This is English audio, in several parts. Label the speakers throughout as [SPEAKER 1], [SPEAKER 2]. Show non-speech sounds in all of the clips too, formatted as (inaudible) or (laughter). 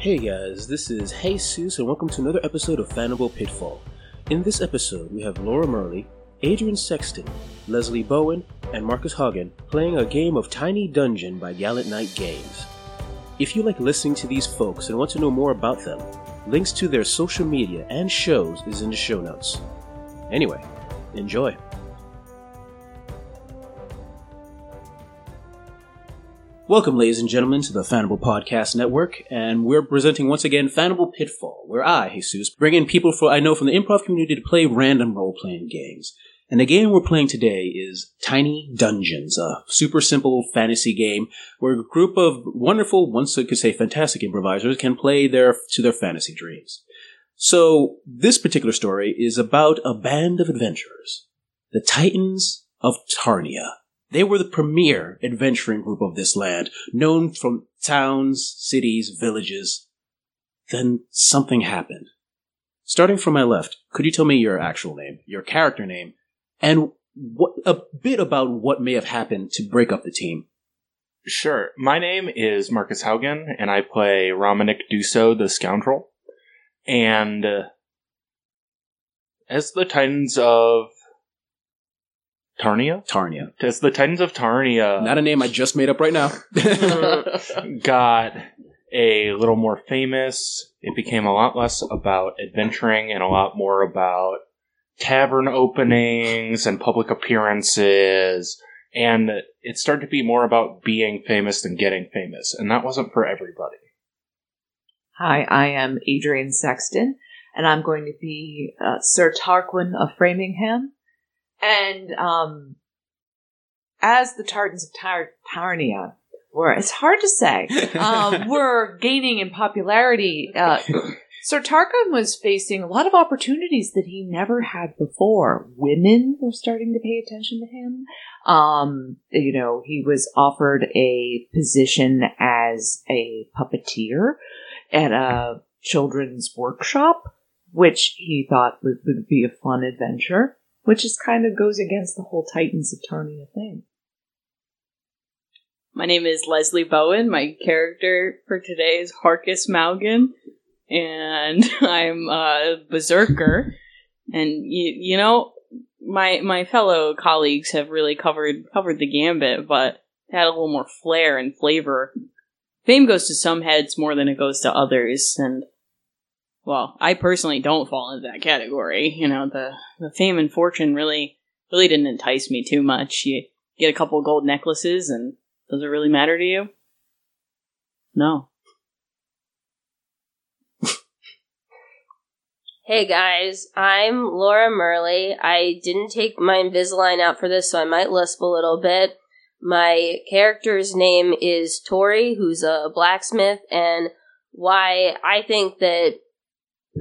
[SPEAKER 1] Hey guys, this is Jesus, and welcome to another episode of Fanable Pitfall. In this episode, we have Laura Murley, Adrian Sexton, Leslie Bowen, and Marcus Hagen playing a game of Tiny Dungeon by Gallant Knight Games. If you like listening to these folks and want to know more about them, links to their social media and shows is in the show notes. Anyway, enjoy. Welcome, ladies and gentlemen, to the Fanable Podcast Network, and we're presenting once again Fanable Pitfall, where I, Jesus, bring in people for I know from the improv community to play random role-playing games. And the game we're playing today is Tiny Dungeons, a super simple fantasy game where a group of wonderful, once I could say fantastic improvisers can play their to their fantasy dreams. So this particular story is about a band of adventurers, the Titans of Tarnia. They were the premier adventuring group of this land, known from towns, cities, villages. Then something happened. Starting from my left, could you tell me your actual name, your character name, and what, a bit about what may have happened to break up the team?
[SPEAKER 2] Sure. My name is Marcus Haugen, and I play Romanic Duso, the scoundrel. And uh, as the Titans of Tarnia?
[SPEAKER 1] Tarnia.
[SPEAKER 2] As the Titans of Tarnia
[SPEAKER 1] Not a name I just made up right now. (laughs)
[SPEAKER 2] got a little more famous, it became a lot less about adventuring and a lot more about tavern openings and public appearances. And it started to be more about being famous than getting famous. And that wasn't for everybody.
[SPEAKER 3] Hi, I am Adrian Sexton, and I'm going to be uh, Sir Tarquin of Framingham. And um, as the Tartans of Tar- Tarnia, were it's hard to say, (laughs) um, were gaining in popularity. Uh, Sir Tarquin was facing a lot of opportunities that he never had before. Women were starting to pay attention to him. Um, you know, he was offered a position as a puppeteer at a children's workshop, which he thought would, would be a fun adventure, which is kind of goes against the whole Titans of Tarnia thing.
[SPEAKER 4] My name is Leslie Bowen. My character for today is Harkus Maugan, and (laughs) I'm a berserker. And you, you know, my my fellow colleagues have really covered covered the gambit, but had a little more flair and flavor. Fame goes to some heads more than it goes to others, and well, I personally don't fall into that category. You know, the the fame and fortune really really didn't entice me too much. You get a couple gold necklaces and does it really matter to you? No.
[SPEAKER 5] Hey guys, I'm Laura Murley. I didn't take my Invisalign out for this, so I might lisp a little bit. My character's name is Tori, who's a blacksmith, and why I think that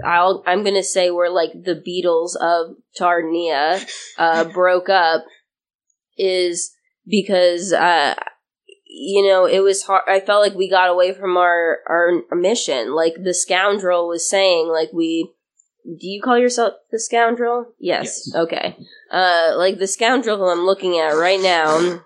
[SPEAKER 5] I'll, I'm gonna say we're like the Beatles of Tarnia, uh, (laughs) broke up is because, uh, you know, it was hard. I felt like we got away from our, our, our mission. Like the scoundrel was saying, like we, do you call yourself the scoundrel? Yes.
[SPEAKER 1] Yes.
[SPEAKER 5] Okay. Uh, like the scoundrel who I'm looking at right now,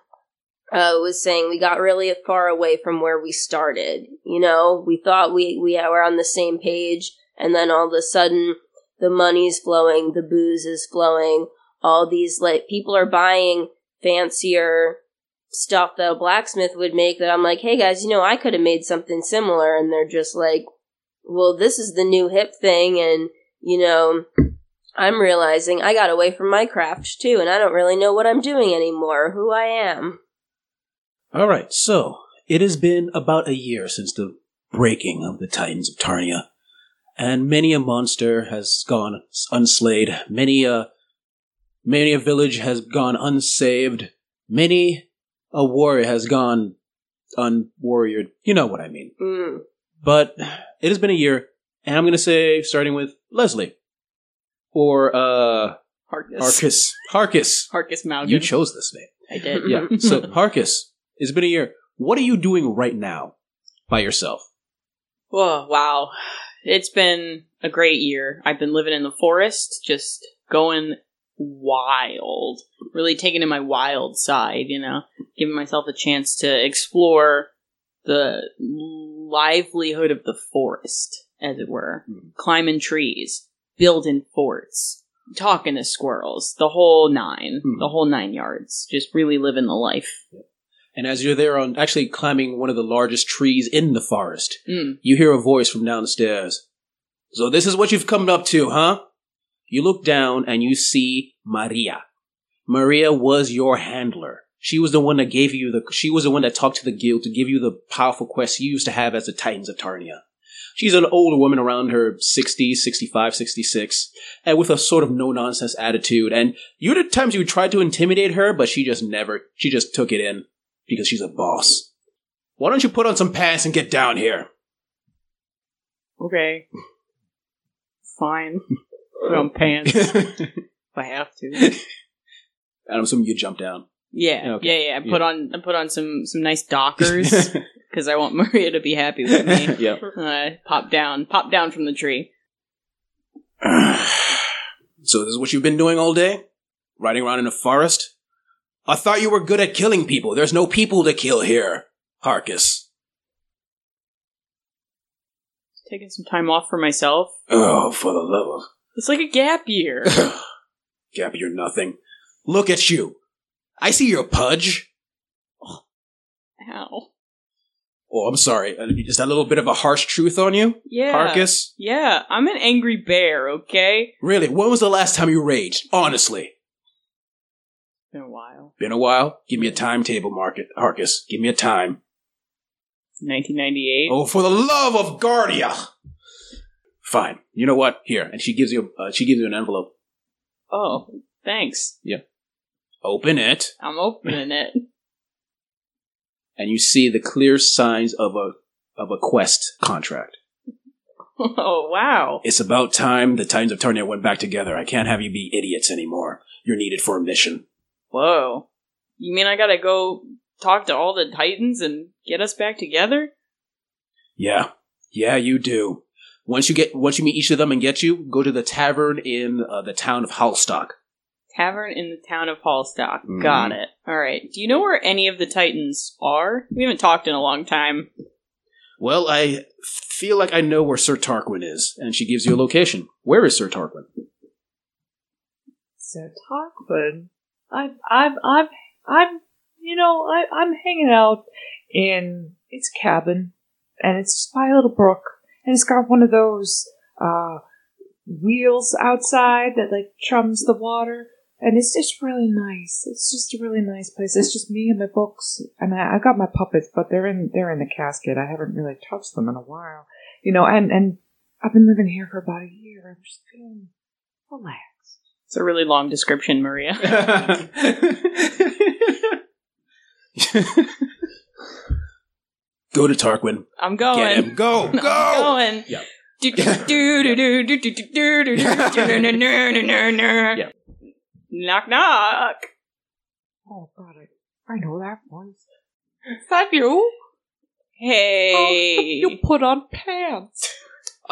[SPEAKER 5] uh, was saying we got really far away from where we started. You know, we thought we, we were on the same page, and then all of a sudden, the money's flowing, the booze is flowing, all these, like, people are buying fancier stuff that a blacksmith would make that I'm like, hey guys, you know, I could have made something similar, and they're just like, well, this is the new hip thing, and, you know, I'm realizing I got away from my craft too, and I don't really know what I'm doing anymore, who I am.
[SPEAKER 1] All right, so it has been about a year since the breaking of the Titans of Tarnia, and many a monster has gone unslayed. Many a many a village has gone unsaved. Many a warrior has gone unwarriored. You know what I mean.
[SPEAKER 5] Mm.
[SPEAKER 1] But it has been a year, and I'm going to say, starting with Leslie or uh,
[SPEAKER 4] Harkus.
[SPEAKER 1] Harkus. Harkus.
[SPEAKER 4] Harkus Maugan.
[SPEAKER 1] You chose this name.
[SPEAKER 4] I did.
[SPEAKER 1] Yeah. (laughs) So Harkus, it's been a year. What are you doing right now by yourself?
[SPEAKER 4] Oh, wow. It's been a great year. I've been living in the forest, just going wild. Really taking in my wild side, you know, giving myself a chance to explore the livelihood of the forest, as it were.
[SPEAKER 1] Hmm.
[SPEAKER 4] Climbing trees, building forts, talking to squirrels, the whole nine,
[SPEAKER 1] Hmm.
[SPEAKER 4] the whole nine yards. Just really living the life.
[SPEAKER 1] And as you're there on actually climbing one of the largest trees in the forest,
[SPEAKER 4] Mm.
[SPEAKER 1] you hear a voice from downstairs. So this is what you've come up to, huh? You look down and you see Maria. Maria was your handler. She was the one that gave you the, she was the one that talked to the guild to give you the powerful quest you used to have as the Titans of Tarnia. She's an older woman around her 60s, 65, 66, and with a sort of no-nonsense attitude. And you had times you tried to intimidate her, but she just never, she just took it in because she's a boss. Why don't you put on some pants and get down here?
[SPEAKER 4] Okay. Fine. Put on pants (laughs) if I have to.
[SPEAKER 1] And I'm assuming you jump down.
[SPEAKER 4] Yeah,
[SPEAKER 1] Okay.
[SPEAKER 4] yeah, yeah. I
[SPEAKER 1] Yeah.
[SPEAKER 4] put on I put on some some nice Dockers (laughs) because I want Maria to be happy with me. (laughs)
[SPEAKER 1] yep.
[SPEAKER 4] Uh, pop down, pop down from the tree. (sighs)
[SPEAKER 1] so this is what you've been doing all day? Riding around in a forest? I thought you were good at killing people. There's no people to kill here, Harkus.
[SPEAKER 4] Taking some time off for myself.
[SPEAKER 1] Oh, for the love
[SPEAKER 4] It's like a gap year. (laughs)
[SPEAKER 1] Gap, you're nothing. Look at you. I see your pudge.
[SPEAKER 4] Ow.
[SPEAKER 1] Oh, I'm sorry. Uh, Is that a little bit of a harsh truth on you,
[SPEAKER 4] Yeah.
[SPEAKER 1] Harkus?
[SPEAKER 4] Yeah, I'm an angry bear. Okay.
[SPEAKER 1] Really? When was the last time you raged? Honestly.
[SPEAKER 4] Been a while.
[SPEAKER 1] Been a while? Give me a timetable, Market Harkus. Give me a time.
[SPEAKER 4] 1998.
[SPEAKER 1] Oh, for the love of Guardia! Fine. You know what? Here, and she gives you uh, she gives you an envelope.
[SPEAKER 4] Oh, thanks. Yeah.
[SPEAKER 1] Open it,
[SPEAKER 4] I'm opening it. (laughs)
[SPEAKER 1] and you see the clear signs of a of a quest contract. (laughs)
[SPEAKER 4] Oh wow.
[SPEAKER 1] It's about time the Titans of Tarnia went back together. I can't have you be idiots anymore. You're needed for a mission.
[SPEAKER 4] Whoa. You mean I gotta go talk to all the Titans and get us back together?
[SPEAKER 1] Yeah, yeah, you do. Once you get once you meet each of them and get you, go to the tavern in uh, the town of Hallstock.
[SPEAKER 4] Tavern in the town of Hallstock.
[SPEAKER 1] Mhm.
[SPEAKER 4] Got it. Alright. Do you know where any of the Titans are? We haven't talked in a long time.
[SPEAKER 1] Well, I feel like I know where Sir Tarquin is, and she gives you a location. Where is Sir Tarquin?
[SPEAKER 3] Sir Tarquin, I've, I've, I've, I'm, you know, I, I'm hanging out in its cabin, and it's just by a little brook, and it's got one of those, uh, wheels outside that, like, chums the water, and it's just really nice. It's just a really nice place. It's just me and my books, and I, I got my puppets, but they're in, they're in the casket. I haven't really touched them in a while, you know, and, and I've been living here for about a year. I'm just feeling relaxed.
[SPEAKER 4] It's a really long description, Maria.
[SPEAKER 1] go to Tarquin.
[SPEAKER 4] I'm
[SPEAKER 1] Get
[SPEAKER 4] going.
[SPEAKER 1] him. Go.
[SPEAKER 4] I'm
[SPEAKER 1] Go.
[SPEAKER 4] going.
[SPEAKER 1] Yeah.
[SPEAKER 4] Do, do, do, do, do, do, do, do, do, do, do, do, do, do, do, do.
[SPEAKER 1] Yeah.
[SPEAKER 4] Knock knock.
[SPEAKER 3] Oh God, I, I know that voice. Is that you?
[SPEAKER 4] Hey.
[SPEAKER 3] Oh, you put on pants.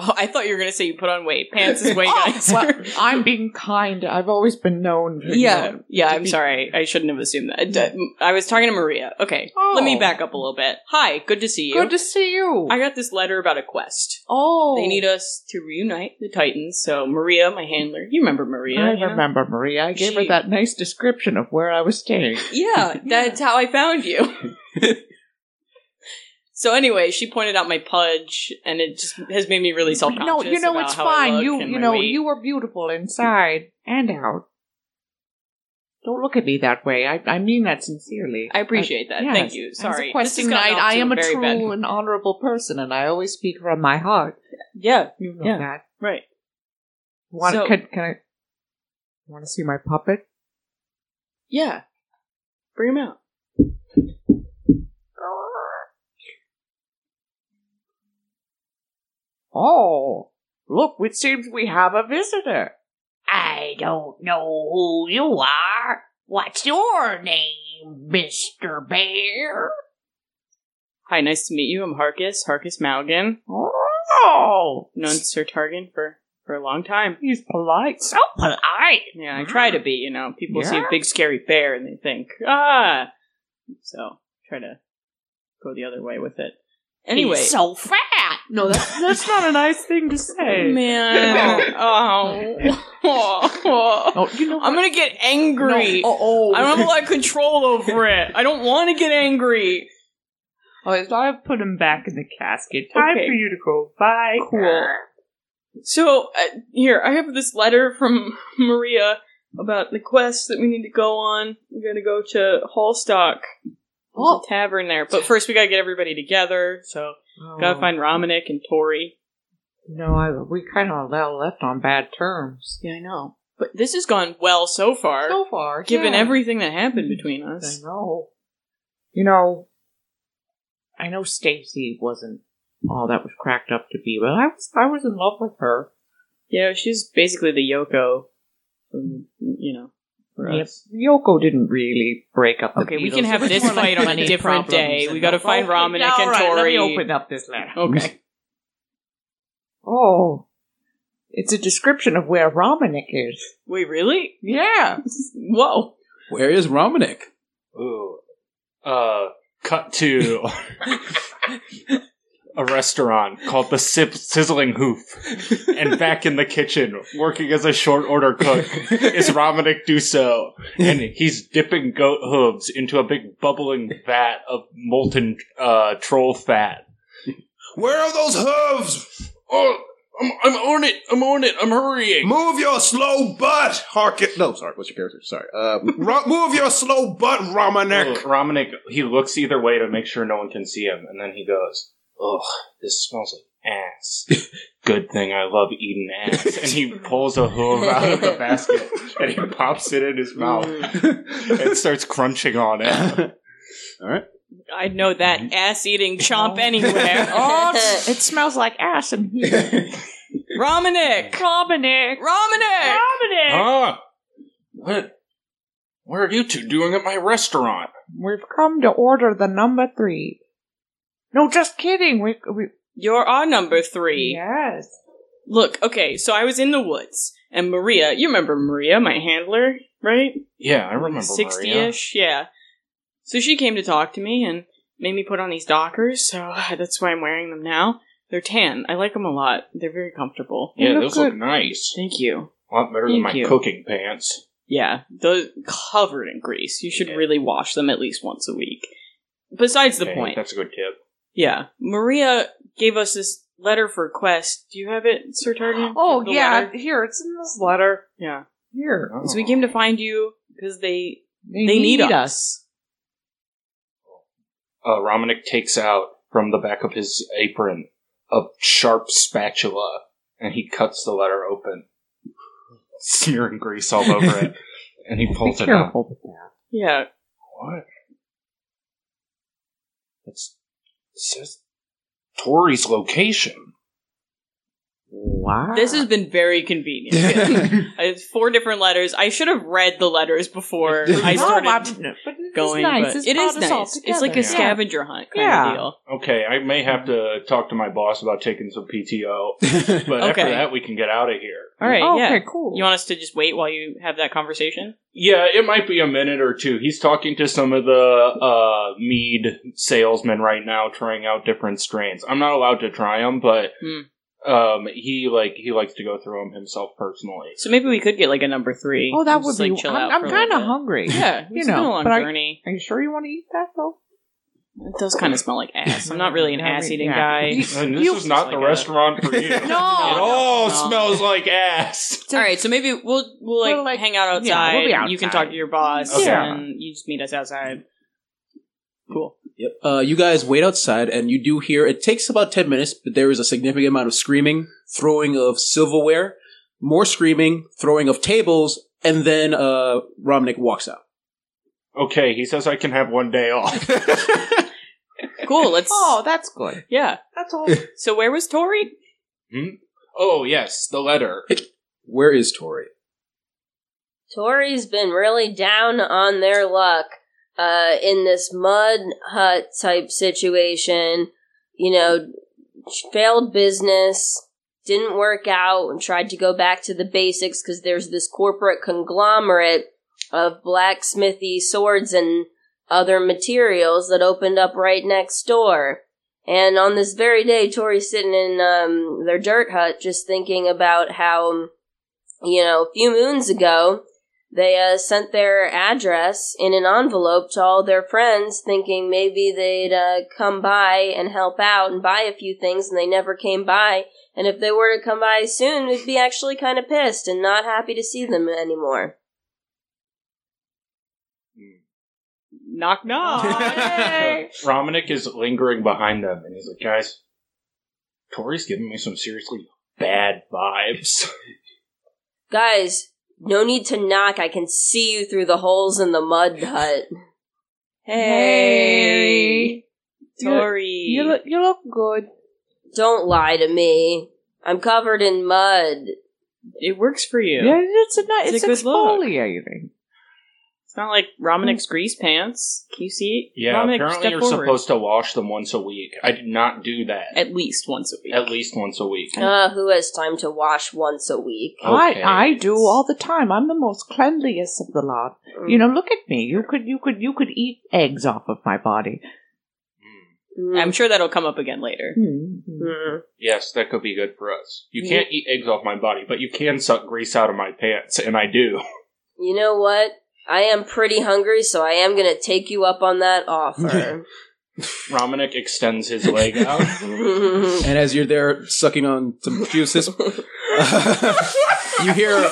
[SPEAKER 4] Oh, I thought you were gonna say you put on weight. Pants is way (laughs)
[SPEAKER 3] Oh,
[SPEAKER 4] nicer.
[SPEAKER 3] well, I'm being kind. I've always been known. To, you
[SPEAKER 4] yeah,
[SPEAKER 3] know,
[SPEAKER 4] yeah. I'm
[SPEAKER 3] be-
[SPEAKER 4] sorry. I shouldn't have assumed that. D- uh, I was talking to Maria. Okay, let me
[SPEAKER 3] Oh.
[SPEAKER 4] back up a little bit. Hi, good to see you.
[SPEAKER 3] Good to see you.
[SPEAKER 4] I got this letter about a quest.
[SPEAKER 3] oh,
[SPEAKER 4] They need us to reunite the Titans. So Maria, my handler, you remember Maria?
[SPEAKER 3] I
[SPEAKER 4] you know?
[SPEAKER 3] remember Maria. I gave her that nice description of where I was staying.
[SPEAKER 4] Yeah, (laughs) that's how I found you. (laughs) so anyway, she pointed out my pudge, and it just has made me really self conscious.
[SPEAKER 3] no, you know it's fine. You you know you
[SPEAKER 4] were.
[SPEAKER 3] were beautiful inside and out. Don't look at me that way. I I mean that sincerely.
[SPEAKER 4] I appreciate that.
[SPEAKER 3] Yes.
[SPEAKER 4] Thank you. Sorry,
[SPEAKER 3] a questing
[SPEAKER 4] This has
[SPEAKER 3] knight,
[SPEAKER 4] gotten off
[SPEAKER 3] I am a true
[SPEAKER 4] bad-
[SPEAKER 3] and honorable person, and I always speak from my heart.
[SPEAKER 4] Yeah,
[SPEAKER 3] You know
[SPEAKER 4] Yeah.
[SPEAKER 3] that.
[SPEAKER 4] right.
[SPEAKER 3] Want,
[SPEAKER 4] So-
[SPEAKER 3] can, can I? Want to see my puppet?
[SPEAKER 4] Yeah, bring him out.
[SPEAKER 3] Oh, look! It seems we have a visitor. I don't know who you are. What's your name, Mister Bear?
[SPEAKER 4] Hi, nice to meet you. I'm Harkus, Harkus Malgan.
[SPEAKER 3] Oh,
[SPEAKER 4] Known Sir Targan for for a long time.
[SPEAKER 3] he's polite. So polite.
[SPEAKER 4] Yeah, I try to be. You know, people see a big scary bear and they think ah. So try to go the other way with it. Anyway,
[SPEAKER 3] He's so fat. No, that's that's not a nice thing to say. (laughs)
[SPEAKER 4] man, oh, oh,
[SPEAKER 3] Oh, you know
[SPEAKER 4] I'm gonna get angry.
[SPEAKER 3] Oh, oh.
[SPEAKER 4] I don't have a lot of control over it. I don't want to get angry.
[SPEAKER 3] Oh, so I put him back in the casket. Time
[SPEAKER 4] Okay.
[SPEAKER 3] for you to go. Bye.
[SPEAKER 4] Cool. So uh, here, I have this letter from (laughs) Maria about the quest that we need to go on. We're gonna go to Hallstock. There's
[SPEAKER 3] Oh.
[SPEAKER 4] a tavern there, but first we gotta get everybody together. So gotta
[SPEAKER 3] Oh.
[SPEAKER 4] find Romanic and Tori.
[SPEAKER 3] No, I, we kind of left on bad terms.
[SPEAKER 4] Yeah, I know. But this has gone well so far,
[SPEAKER 3] So far,
[SPEAKER 4] given
[SPEAKER 3] yeah.
[SPEAKER 4] everything that happened between us.
[SPEAKER 3] I know. You know, I know Stacy wasn't all that was cracked up to be, but I was I was in love with her.
[SPEAKER 4] Yeah, she's basically the Yoko, from, you know, for
[SPEAKER 3] Yep.
[SPEAKER 4] us.
[SPEAKER 3] Yoko didn't really break up. The
[SPEAKER 4] Okay, we can have this fight on a different day. We gotta
[SPEAKER 3] all-
[SPEAKER 4] find
[SPEAKER 3] Okay,
[SPEAKER 4] Romanic
[SPEAKER 3] all
[SPEAKER 4] and
[SPEAKER 3] right, Let
[SPEAKER 4] Tori.
[SPEAKER 3] me open up this letter.
[SPEAKER 4] Okay.
[SPEAKER 3] Oh, it's a description of where Romanic is.
[SPEAKER 4] Wait, really?
[SPEAKER 3] Yeah.
[SPEAKER 4] Whoa.
[SPEAKER 6] Where is Romanic?
[SPEAKER 2] Ooh. Uh, cut to (laughs) (laughs) a restaurant called the Sip- Sizzling Hoof. And back in the kitchen, working as a short order cook, is Romanic Dusso. And he's dipping goat hooves into a big bubbling vat of molten uh, troll fat.
[SPEAKER 1] Where are those hooves?
[SPEAKER 2] Oh, I'm, I'm on it! I'm on it! I'm hurrying!
[SPEAKER 1] Move your slow butt, Harkin. No, sorry. What's your character? Sorry. Uh, Ro- move your slow butt,
[SPEAKER 2] Oh, Romanic. He looks either way to make sure no one can see him, and then he goes, Ugh, this smells like ass. (laughs) Good thing I love eating ass. And he pulls a hoof out of the (laughs) basket, and he pops it in his mouth, and starts crunching on it. (laughs)
[SPEAKER 6] All right.
[SPEAKER 4] I'd know that ass eating chomp anywhere.
[SPEAKER 3] Oh, it smells like ass in here.
[SPEAKER 4] Romanic!
[SPEAKER 3] Romanic.
[SPEAKER 4] Romanic!
[SPEAKER 3] Romanic.
[SPEAKER 2] Ah! What? What are you two doing at my restaurant?
[SPEAKER 3] We've come to order the number three. No, just kidding. We, we
[SPEAKER 4] You're our number three.
[SPEAKER 3] yes.
[SPEAKER 4] Look, okay, so I was in the woods, and Maria, you remember Maria, my handler, right?
[SPEAKER 2] Yeah, I remember
[SPEAKER 4] 60
[SPEAKER 2] Maria.
[SPEAKER 4] ish, yeah. So she came to talk to me and made me put on these Dockers, so (sighs) that's why I'm wearing them now. They're tan. I like them a lot. They're very comfortable.
[SPEAKER 2] Yeah,
[SPEAKER 3] look
[SPEAKER 2] those
[SPEAKER 3] good.
[SPEAKER 2] look nice.
[SPEAKER 4] Thank you.
[SPEAKER 2] A lot better than
[SPEAKER 4] Thank
[SPEAKER 2] my
[SPEAKER 4] you.
[SPEAKER 2] cooking pants.
[SPEAKER 4] Yeah, those covered in grease. You should
[SPEAKER 2] Yeah.
[SPEAKER 4] really wash them at least once a week. Besides the
[SPEAKER 2] Okay,
[SPEAKER 4] point.
[SPEAKER 2] That's a good tip.
[SPEAKER 4] Yeah. Maria gave us this letter for Quest. Do you have it, Sir Targan?
[SPEAKER 3] Oh
[SPEAKER 4] The
[SPEAKER 3] yeah,
[SPEAKER 4] letter?
[SPEAKER 3] here it's in this letter.
[SPEAKER 4] Yeah.
[SPEAKER 3] Here,
[SPEAKER 2] Oh.
[SPEAKER 4] So we came to find you because they
[SPEAKER 3] they,
[SPEAKER 4] they need us.
[SPEAKER 2] uh, Romanic takes out from the back of his apron a sharp spatula, and he cuts the letter open, smearing grease all over it, and he (laughs)
[SPEAKER 3] Be
[SPEAKER 2] pulls it out.
[SPEAKER 3] careful with that.
[SPEAKER 4] Yeah.
[SPEAKER 2] What? It's, it says Tori's location.
[SPEAKER 3] Wow.
[SPEAKER 4] This has been very convenient. (laughs) it's four different letters. I should have read the letters before (laughs) I started
[SPEAKER 3] I'm- but it's
[SPEAKER 4] going.
[SPEAKER 3] Nice.
[SPEAKER 4] But
[SPEAKER 3] It's
[SPEAKER 4] it is
[SPEAKER 3] brought us all
[SPEAKER 4] nice. It's like a scavenger hunt kind
[SPEAKER 3] Yeah.
[SPEAKER 4] of deal.
[SPEAKER 2] Okay, I may have to talk to my boss about taking some PTO, (laughs) but after that we can get out of here.
[SPEAKER 4] All right.
[SPEAKER 3] Oh,
[SPEAKER 4] yeah.
[SPEAKER 3] Okay, cool.
[SPEAKER 4] You want us to just wait while you have that conversation?
[SPEAKER 2] Yeah, it might be a minute or two. He's talking to some of the uh, mead salesmen right now, trying out different strains. I'm not allowed to try them, but
[SPEAKER 4] Hmm.
[SPEAKER 2] Um, he like he likes to go through them himself personally.
[SPEAKER 4] So maybe we could get like a number three.
[SPEAKER 3] oh, that would
[SPEAKER 4] just,
[SPEAKER 3] be.
[SPEAKER 4] like chill
[SPEAKER 3] I'm,
[SPEAKER 4] out.
[SPEAKER 3] I'm
[SPEAKER 4] for a
[SPEAKER 3] kind of
[SPEAKER 4] little
[SPEAKER 3] hungry.
[SPEAKER 4] bit. Yeah,
[SPEAKER 3] You
[SPEAKER 4] it's been
[SPEAKER 3] know,
[SPEAKER 4] a long
[SPEAKER 3] but I-
[SPEAKER 4] journey.
[SPEAKER 3] Are you sure you want to eat that though?
[SPEAKER 4] It does kind of smell like ass. I'm not really an (laughs)
[SPEAKER 3] I mean,
[SPEAKER 4] ass eating
[SPEAKER 3] yeah.
[SPEAKER 4] guy.
[SPEAKER 2] And this
[SPEAKER 3] You-
[SPEAKER 2] is not
[SPEAKER 4] Like
[SPEAKER 2] the
[SPEAKER 4] a-
[SPEAKER 2] restaurant for you. (laughs)
[SPEAKER 3] No.
[SPEAKER 2] it all
[SPEAKER 4] No.
[SPEAKER 2] smells like ass.
[SPEAKER 4] All right, so maybe we'll we'll like,
[SPEAKER 3] We'll, like-
[SPEAKER 4] hang out
[SPEAKER 3] yeah,
[SPEAKER 4] outside.
[SPEAKER 3] we'll be
[SPEAKER 4] You can
[SPEAKER 3] outside.
[SPEAKER 4] talk to your boss,
[SPEAKER 2] Okay.
[SPEAKER 4] and you just meet us outside. Cool.
[SPEAKER 6] Yep. Uh, you guys wait outside, and you do hear. It takes about ten minutes, but there is a significant amount of screaming, throwing of silverware, more screaming, throwing of tables, and then uh, Romanic walks out.
[SPEAKER 2] Okay, he says I can have one day off. (laughs)
[SPEAKER 4] Cool. Let's.
[SPEAKER 3] Oh, that's good.
[SPEAKER 4] yeah.
[SPEAKER 3] That's all. (laughs)
[SPEAKER 4] So where was Tori?
[SPEAKER 2] oh yes, the letter.
[SPEAKER 6] Where is Tori?
[SPEAKER 5] Tori's been really down on their luck uh, in this mud hut type situation. You know, failed business, didn't work out, and tried to go back to the basics because there's this corporate conglomerate of blacksmithy swords and other materials that opened up right next door. And on this very day, Tori's sitting in um, their dirt hut just thinking about how, you know, a few moons ago, they uh, sent their address in an envelope to all their friends, thinking maybe they'd uh, come by and help out and buy a few things, and they never came by. And if they were to come by soon, we'd be actually kind of pissed and not happy to see them anymore.
[SPEAKER 4] Knock knock. (laughs)
[SPEAKER 2] Romanic is lingering behind them, and he's like, "Guys, Tori's giving me some seriously bad vibes."
[SPEAKER 5] Guys, no need to knock. I can see you through the holes in the mud hut.
[SPEAKER 4] hey, Tori.
[SPEAKER 3] You look, you look good.
[SPEAKER 5] Don't lie to me. I'm covered in mud.
[SPEAKER 4] it works for you.
[SPEAKER 3] Yeah, it's a nice.
[SPEAKER 4] It's
[SPEAKER 3] It's,
[SPEAKER 4] a good look.
[SPEAKER 3] exfoliating.
[SPEAKER 4] It's not like Romanic's grease pants. Can you see?
[SPEAKER 2] yeah,
[SPEAKER 4] Romanic,
[SPEAKER 2] apparently
[SPEAKER 4] step
[SPEAKER 2] you're
[SPEAKER 4] forward.
[SPEAKER 2] supposed to wash them once a week. I did not do that.
[SPEAKER 4] At least once a week.
[SPEAKER 2] At least once a week.
[SPEAKER 5] Uh, who has time to wash once a week?
[SPEAKER 2] Okay.
[SPEAKER 3] I I do all the time. I'm the most cleanliest of the lot. You know, look at me. You could you could you could eat eggs off of my body.
[SPEAKER 2] Mm.
[SPEAKER 5] Mm,
[SPEAKER 4] I'm sure that'll come up again later.
[SPEAKER 3] Hmm.
[SPEAKER 5] mm.
[SPEAKER 2] Yes, that could be good for us. You can't eat eggs off my body, but you can suck grease out of my pants, and I do.
[SPEAKER 5] You know what? I am pretty hungry, so I am gonna take you up on that offer. (laughs)
[SPEAKER 2] Romanic extends his leg (laughs) out.
[SPEAKER 1] And as you're there sucking on some juices, (laughs) you hear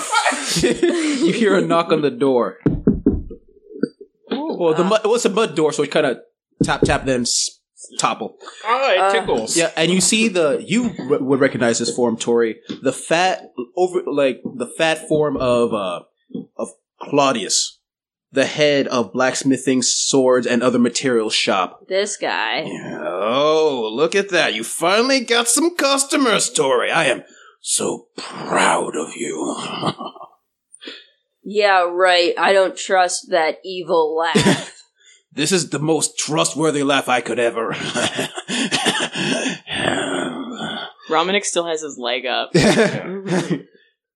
[SPEAKER 1] you hear a knock on the door. Well, the mud, well, it's a mud door, so it kind of tap tap then s- topple.
[SPEAKER 2] Oh, it
[SPEAKER 5] Uh,
[SPEAKER 2] tickles.
[SPEAKER 1] Yeah, and you see the you r- would recognize this form, Tori. The fat over like the fat form of uh of Claudius, the head of blacksmithing, swords, and other materials shop.
[SPEAKER 5] this guy.
[SPEAKER 7] Oh, look at that. You finally got some customers, Tori. I am so proud of you. (laughs)
[SPEAKER 5] Yeah, right. I don't trust that evil laugh. (laughs)
[SPEAKER 7] this is the most trustworthy laugh I could ever.
[SPEAKER 4] Romanic still has his leg up. (laughs)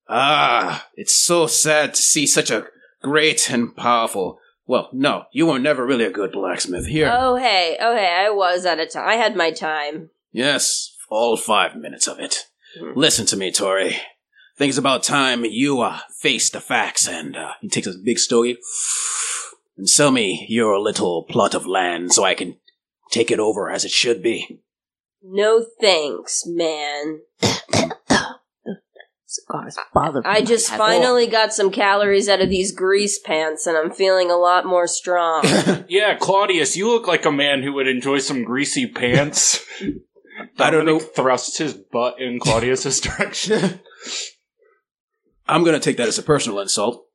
[SPEAKER 7] ah, it's so sad to see such a great and powerful. Well, no, you were never really a good blacksmith. Here.
[SPEAKER 5] oh, hey, oh, hey, I was at a time. I had my time.
[SPEAKER 7] Yes, all five minutes of it. Listen to me, Tori. Think it's about time you uh, face the facts and uh,
[SPEAKER 1] He takes a big stogie.
[SPEAKER 7] and sell me your little plot of land so I can take it over as it should be.
[SPEAKER 5] No thanks, man. (coughs)
[SPEAKER 3] Cigars bother
[SPEAKER 5] I
[SPEAKER 3] me.
[SPEAKER 5] just
[SPEAKER 3] Have
[SPEAKER 5] finally got some calories out of these grease pants and I'm feeling a lot more strong. (laughs)
[SPEAKER 2] Yeah, Claudius, you look like a man who would enjoy some greasy pants. (laughs)
[SPEAKER 7] I don't know.
[SPEAKER 2] Dominic Thrusts his butt in Claudius's (laughs) direction.
[SPEAKER 1] I'm going to take that as a personal insult.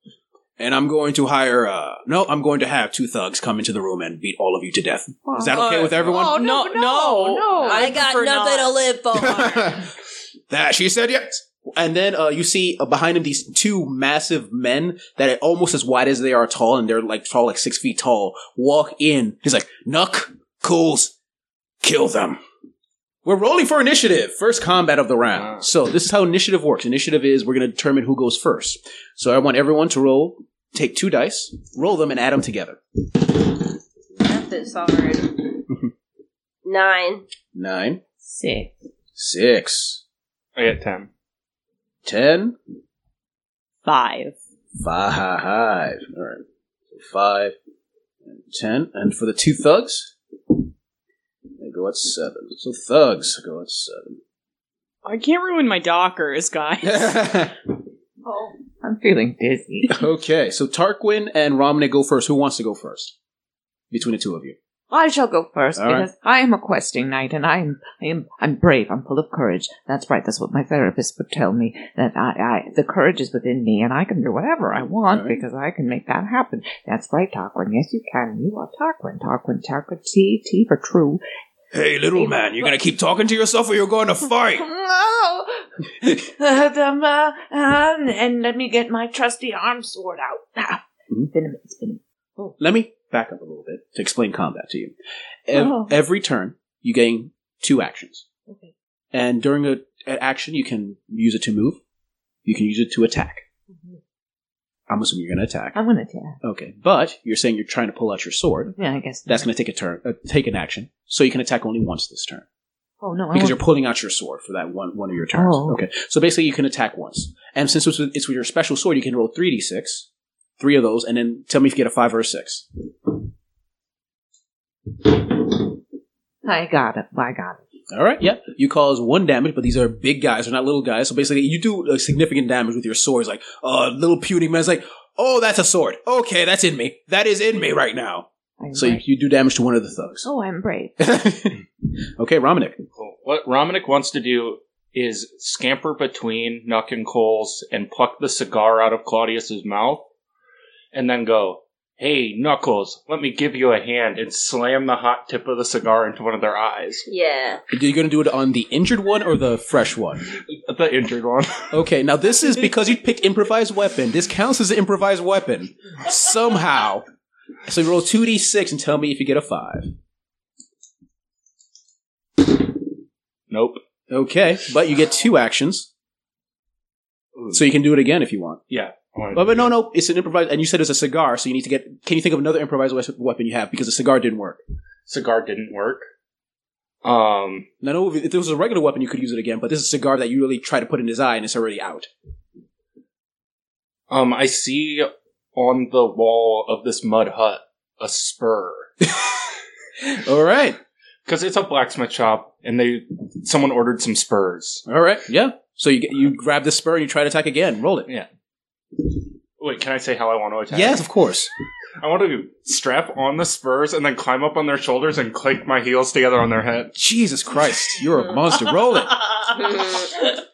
[SPEAKER 1] And I'm going to hire, uh, no, I'm going to have two thugs come into the room and beat all of you to death. Is that okay
[SPEAKER 4] Uh,
[SPEAKER 1] with everyone?
[SPEAKER 4] Oh, no, no, no.
[SPEAKER 5] I got
[SPEAKER 4] prefer
[SPEAKER 5] nothing
[SPEAKER 4] not.
[SPEAKER 5] to live for.
[SPEAKER 7] that she said yes.
[SPEAKER 1] And then uh, you see uh, behind him these two massive men that are almost as wide as they are tall, and they're like tall, like six feet tall, walk in. He's like, Nuck, Cools, kill them. We're rolling for initiative. First combat of the round.
[SPEAKER 2] Ah.
[SPEAKER 1] So this is how initiative works. Initiative is we're going to determine who goes first. So I want everyone to roll, take two dice, roll them, and add them together.
[SPEAKER 5] Math is hard. Nine.
[SPEAKER 1] Nine,
[SPEAKER 3] Sick.
[SPEAKER 1] six,
[SPEAKER 2] I get 10.
[SPEAKER 1] Ten,
[SPEAKER 4] Five.
[SPEAKER 1] five. All right. So five and ten. And for the two thugs, they go at seven. So thugs go at seven.
[SPEAKER 4] I can't ruin my dockers, guys. (laughs)
[SPEAKER 3] Oh, I'm feeling dizzy.
[SPEAKER 1] okay, so Tarquin and Romney go first. Who wants to go first? Between the two of you.
[SPEAKER 3] I shall go first
[SPEAKER 1] All right.
[SPEAKER 3] because I am a questing knight and I am I am I'm brave. I'm full of courage. That's right. That's what my therapist would tell me. That I, I the courage is within me and I can do whatever I want
[SPEAKER 1] right.
[SPEAKER 3] because I can make that happen. That's right, Tarquin. Yes, you can. You are Tarquin. Tarquin. Tarquin. T. T for true.
[SPEAKER 7] Hey, little man, you gonna keep talking to yourself or you're going to (laughs) fight?
[SPEAKER 3] No. (laughs) and, um, uh, um, and let me get my trusty arm sword out. Ah. It's been a minute. It's been a minute.
[SPEAKER 1] Let me back up a little bit to explain combat to you. Ev-
[SPEAKER 3] Oh.
[SPEAKER 1] Every turn, you gain two actions.
[SPEAKER 3] Okay.
[SPEAKER 1] And during a, an action, you can use it to move. You can use it to attack. I'm assuming you're going to attack.
[SPEAKER 3] I'm gonna attack.
[SPEAKER 1] Okay, but you're saying you're trying to pull out your sword.
[SPEAKER 3] Yeah, I guess
[SPEAKER 1] That's going to take a turn, uh, take an action. So you can attack only once this turn.
[SPEAKER 3] Oh no! I
[SPEAKER 1] because you're pulling out your sword for that one one of your turns.
[SPEAKER 3] Oh.
[SPEAKER 1] Okay, so basically you can attack once, and since it's with, it's with your special sword, you can roll three d six, three of those, and then tell me if you get a five or a six.
[SPEAKER 3] I got it. I got it.
[SPEAKER 1] All right, yeah, you cause one damage, but these are big guys, they're not little guys. So basically, you do a significant damage with your swords. Like, uh, little puny man's like, oh, that's a sword. Okay, that's in me. That is in me right now.
[SPEAKER 3] I'm
[SPEAKER 1] So you, you do damage to one of the thugs.
[SPEAKER 3] oh, I'm brave. (laughs)
[SPEAKER 1] okay, Romanic.
[SPEAKER 2] Cool. What Romanic wants to do is scamper between Nuck and Coles and pluck the cigar out of Claudius's mouth, and then go, "Hey, Knuckles, let me give you a hand," and slam the hot tip of the cigar into one of their eyes.
[SPEAKER 5] Yeah.
[SPEAKER 1] Are you going to do it on the injured one or the fresh one?
[SPEAKER 2] The injured one. (laughs)
[SPEAKER 1] Okay, now this is because you picked improvised weapon. This counts as an improvised weapon. Somehow. So you roll 2d6 and tell me if you get a 5.
[SPEAKER 2] nope.
[SPEAKER 1] Okay, but you get two actions. So you can do it again if you want.
[SPEAKER 2] Yeah.
[SPEAKER 1] But, but no, no, it's an improvised, and you said it's a cigar, so you need to get. Can you think of another improvised weapon you have? Because the cigar didn't work.
[SPEAKER 2] cigar didn't work. Um,
[SPEAKER 1] Now, no, if it was a regular weapon, you could use it again, but this is a cigar that you really try to put in his eye, and it's already out.
[SPEAKER 2] um, I see on the wall of this mud hut a spur (laughs)
[SPEAKER 1] All right,
[SPEAKER 2] because it's a blacksmith shop, and they someone ordered some spurs.
[SPEAKER 1] all right, yeah. So you you grab the spur and you try to attack again. Roll it.
[SPEAKER 2] Yeah. Wait, can I say how I want to attack?
[SPEAKER 1] Yes, of course.
[SPEAKER 2] I want to strap on the spurs and then climb up on their shoulders and click my heels together on their head.
[SPEAKER 1] Jesus Christ, you're a monster. Roll it. (laughs)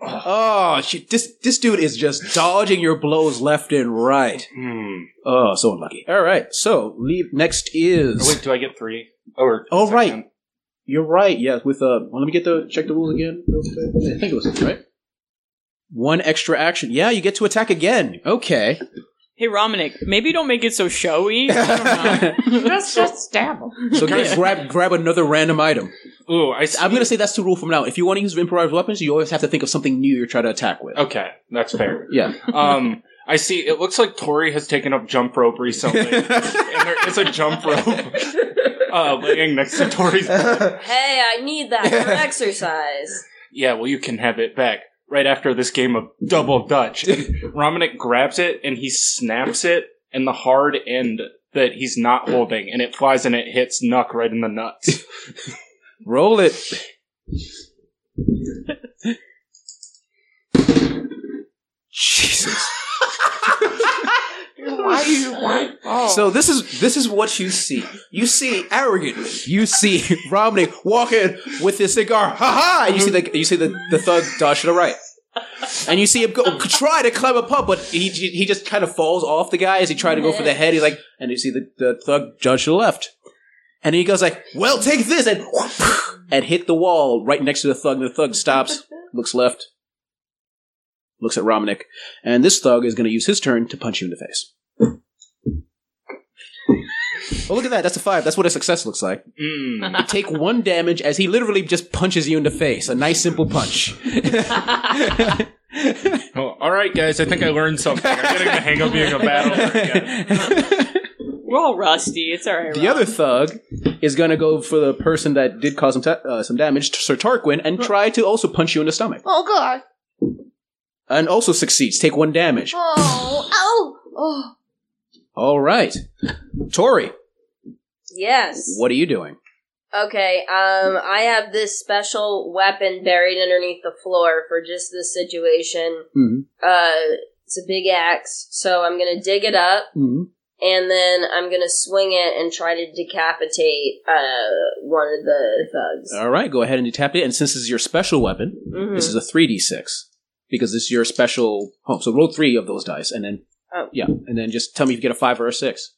[SPEAKER 1] Oh, shit, this this dude is just dodging your blows left and right.
[SPEAKER 2] Hmm.
[SPEAKER 1] Oh, so unlucky. All right, so leave. Next
[SPEAKER 2] Oh,
[SPEAKER 1] is.
[SPEAKER 2] wait, do I get three? Or
[SPEAKER 1] Oh, right. You're right. Yeah, with uh, well, let me get the check the rules again. I think it was right. One extra action. Yeah, you get to attack again. Okay.
[SPEAKER 4] Hey, Romanic, maybe don't make it so showy. (laughs) I don't know.
[SPEAKER 3] just, just stab him.
[SPEAKER 1] So get, grab grab another random item.
[SPEAKER 2] Ooh, I see.
[SPEAKER 1] I'm gonna say that's the rule from now. If you want to use improvised weapons, you always have to think of something new you're trying to attack with.
[SPEAKER 2] Okay, that's fair.
[SPEAKER 1] Yeah.
[SPEAKER 2] Um, I see. It looks like Tori has taken up jump rope recently, (laughs) and there is a jump rope uh, laying next to Tori's. (laughs) bed.
[SPEAKER 5] Hey, I need that for exercise.
[SPEAKER 2] Yeah, well, you can have it back right after this game of double dutch. (laughs) Romanic grabs it and he snaps it, and the hard end that he's not holding, and it flies and it hits Nuck right in the nuts. (laughs)
[SPEAKER 1] Roll it. (laughs) Jesus.
[SPEAKER 3] Why you (laughs) why? Oh.
[SPEAKER 1] So this is this is what you see. You see arrogantly. You see (laughs) Romney walking with his cigar. Ha ha! And you see the you see the, the thug dodge to the right. And you see him go try to climb up, but he he just kind of falls off the guy as he tried to go for the head. He's like, and you see the, the thug judge to the left, and he goes like, "Well, take this," and (laughs) and hit the wall right next to the thug. The thug stops, looks left, looks at Romanic, and this thug is going to use his turn to punch you in the face. Oh, look at that. That's a five. That's what a success looks like.
[SPEAKER 2] Mm.
[SPEAKER 1] You take one damage as he literally just punches you in the face. A nice, simple punch. (laughs)
[SPEAKER 2] Oh, all right, guys. I think I learned something. I'm getting the hang of being a battle.
[SPEAKER 4] We're all (laughs) rusty. It's all right.
[SPEAKER 1] the
[SPEAKER 4] Rob.
[SPEAKER 1] other thug is going to go for the person that did cause some, ta- uh, some damage, Sir Tarquin, and try to also punch you in the stomach.
[SPEAKER 3] oh god.
[SPEAKER 1] And also succeeds. Take one damage.
[SPEAKER 5] Oh, ow! Oh.
[SPEAKER 1] All right. Tori,
[SPEAKER 5] Yes.
[SPEAKER 1] what are you doing?
[SPEAKER 5] Okay, um, I have this special weapon buried underneath the floor for just this situation.
[SPEAKER 1] Mhm.
[SPEAKER 5] Uh, it's a big axe, so I'm gonna dig it up,
[SPEAKER 1] Mm-hmm.
[SPEAKER 5] and then I'm gonna swing it and try to decapitate, uh, one of the thugs.
[SPEAKER 1] All right, go ahead and tap it. And since this is your special weapon,
[SPEAKER 5] Mhm.
[SPEAKER 1] this is a 3d6 because this is your special home. So roll three of those dice, and then
[SPEAKER 5] Oh.
[SPEAKER 1] yeah, and then just tell me if you get a five or a six.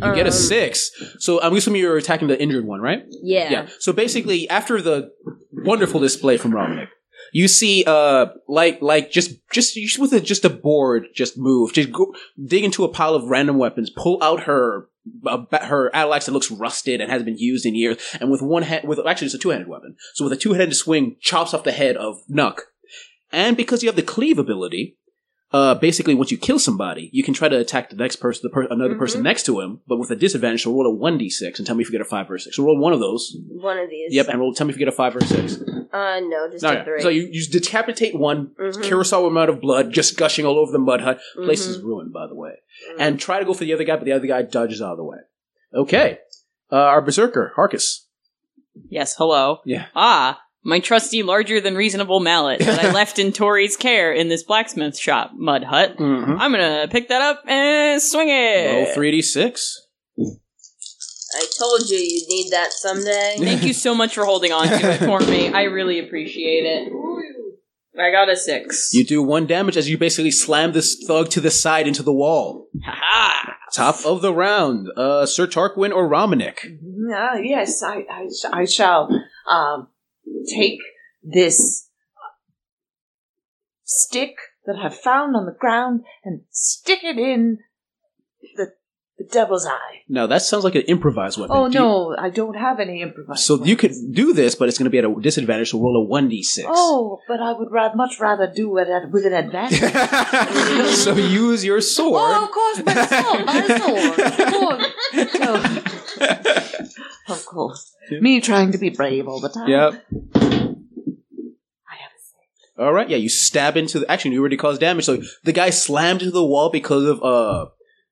[SPEAKER 1] You get a
[SPEAKER 5] Um,
[SPEAKER 1] six. So I'm assuming you're attacking the injured one, right?
[SPEAKER 5] Yeah. Yeah.
[SPEAKER 1] So basically, after the wonderful display from Romanic, you see, uh, like, like just, just, just with a, just a board, just move, just go, dig into a pile of random weapons, pull out her, uh, her axe that looks rusted and has been used in years, and with one hand, with actually it's a two-handed weapon. So with a two-handed swing, chops off the head of Nuck, and because you have the cleave ability, uh, basically, once you kill somebody, you can try to attack the next person, the per- another person
[SPEAKER 5] Mhm.
[SPEAKER 1] next to him, but with a disadvantage. So roll a one d six and tell me if you get a five or a six. So roll one of those.
[SPEAKER 5] One of these.
[SPEAKER 1] Yep, and roll. Tell me if you get a five or a six.
[SPEAKER 5] Uh, no, just
[SPEAKER 1] No,
[SPEAKER 5] a
[SPEAKER 1] yeah.
[SPEAKER 5] three.
[SPEAKER 1] So you, you decapitate one,
[SPEAKER 5] Mhm.
[SPEAKER 1] Kurosawa amount of blood just gushing all over the mud hut. Place is
[SPEAKER 5] Mhm.
[SPEAKER 1] ruined, by the way.
[SPEAKER 5] Mhm.
[SPEAKER 1] And try to go for the other guy, but the other guy dodges out of the way. Okay. Uh, our berserker, Harkus.
[SPEAKER 4] Yes, hello.
[SPEAKER 1] Yeah.
[SPEAKER 4] Ah, my trusty larger than reasonable mallet that I (laughs) left in Tori's care in this blacksmith shop, Mud Hut.
[SPEAKER 1] Mm-hmm.
[SPEAKER 4] I'm gonna pick that up and swing it.
[SPEAKER 1] Roll three d six.
[SPEAKER 5] I told you you'd need that someday. (laughs)
[SPEAKER 4] Thank you so much for holding on to it for me. I really appreciate it. I got a six.
[SPEAKER 1] You do one damage as you basically slam this thug to the side into the wall.
[SPEAKER 4] Ha
[SPEAKER 1] Top of the round, uh, Sir Tarquin or Romanic.
[SPEAKER 3] Uh, yes, I, I, I shall um, take this stick that I've found on the ground and stick it in the, the devil's eye.
[SPEAKER 1] Now that sounds like an improvised weapon.
[SPEAKER 3] Oh
[SPEAKER 1] Do you-
[SPEAKER 3] no, I don't have any improvised.
[SPEAKER 1] so you could
[SPEAKER 3] weapons.
[SPEAKER 1] do this, but it's going to be at a disadvantage. So roll a one d six.
[SPEAKER 3] Oh, but I would ra- much rather do it at, with an advantage. (laughs)
[SPEAKER 1] so use your sword.
[SPEAKER 3] oh, of course, my sword, my sword. Of course. Oh, (laughs) of course. Me trying to be brave all the time.
[SPEAKER 1] Yep.
[SPEAKER 3] I have a six.
[SPEAKER 1] All right. Yeah, you stab into the. Actually, you already caused damage. So the guy slammed into the wall because of uh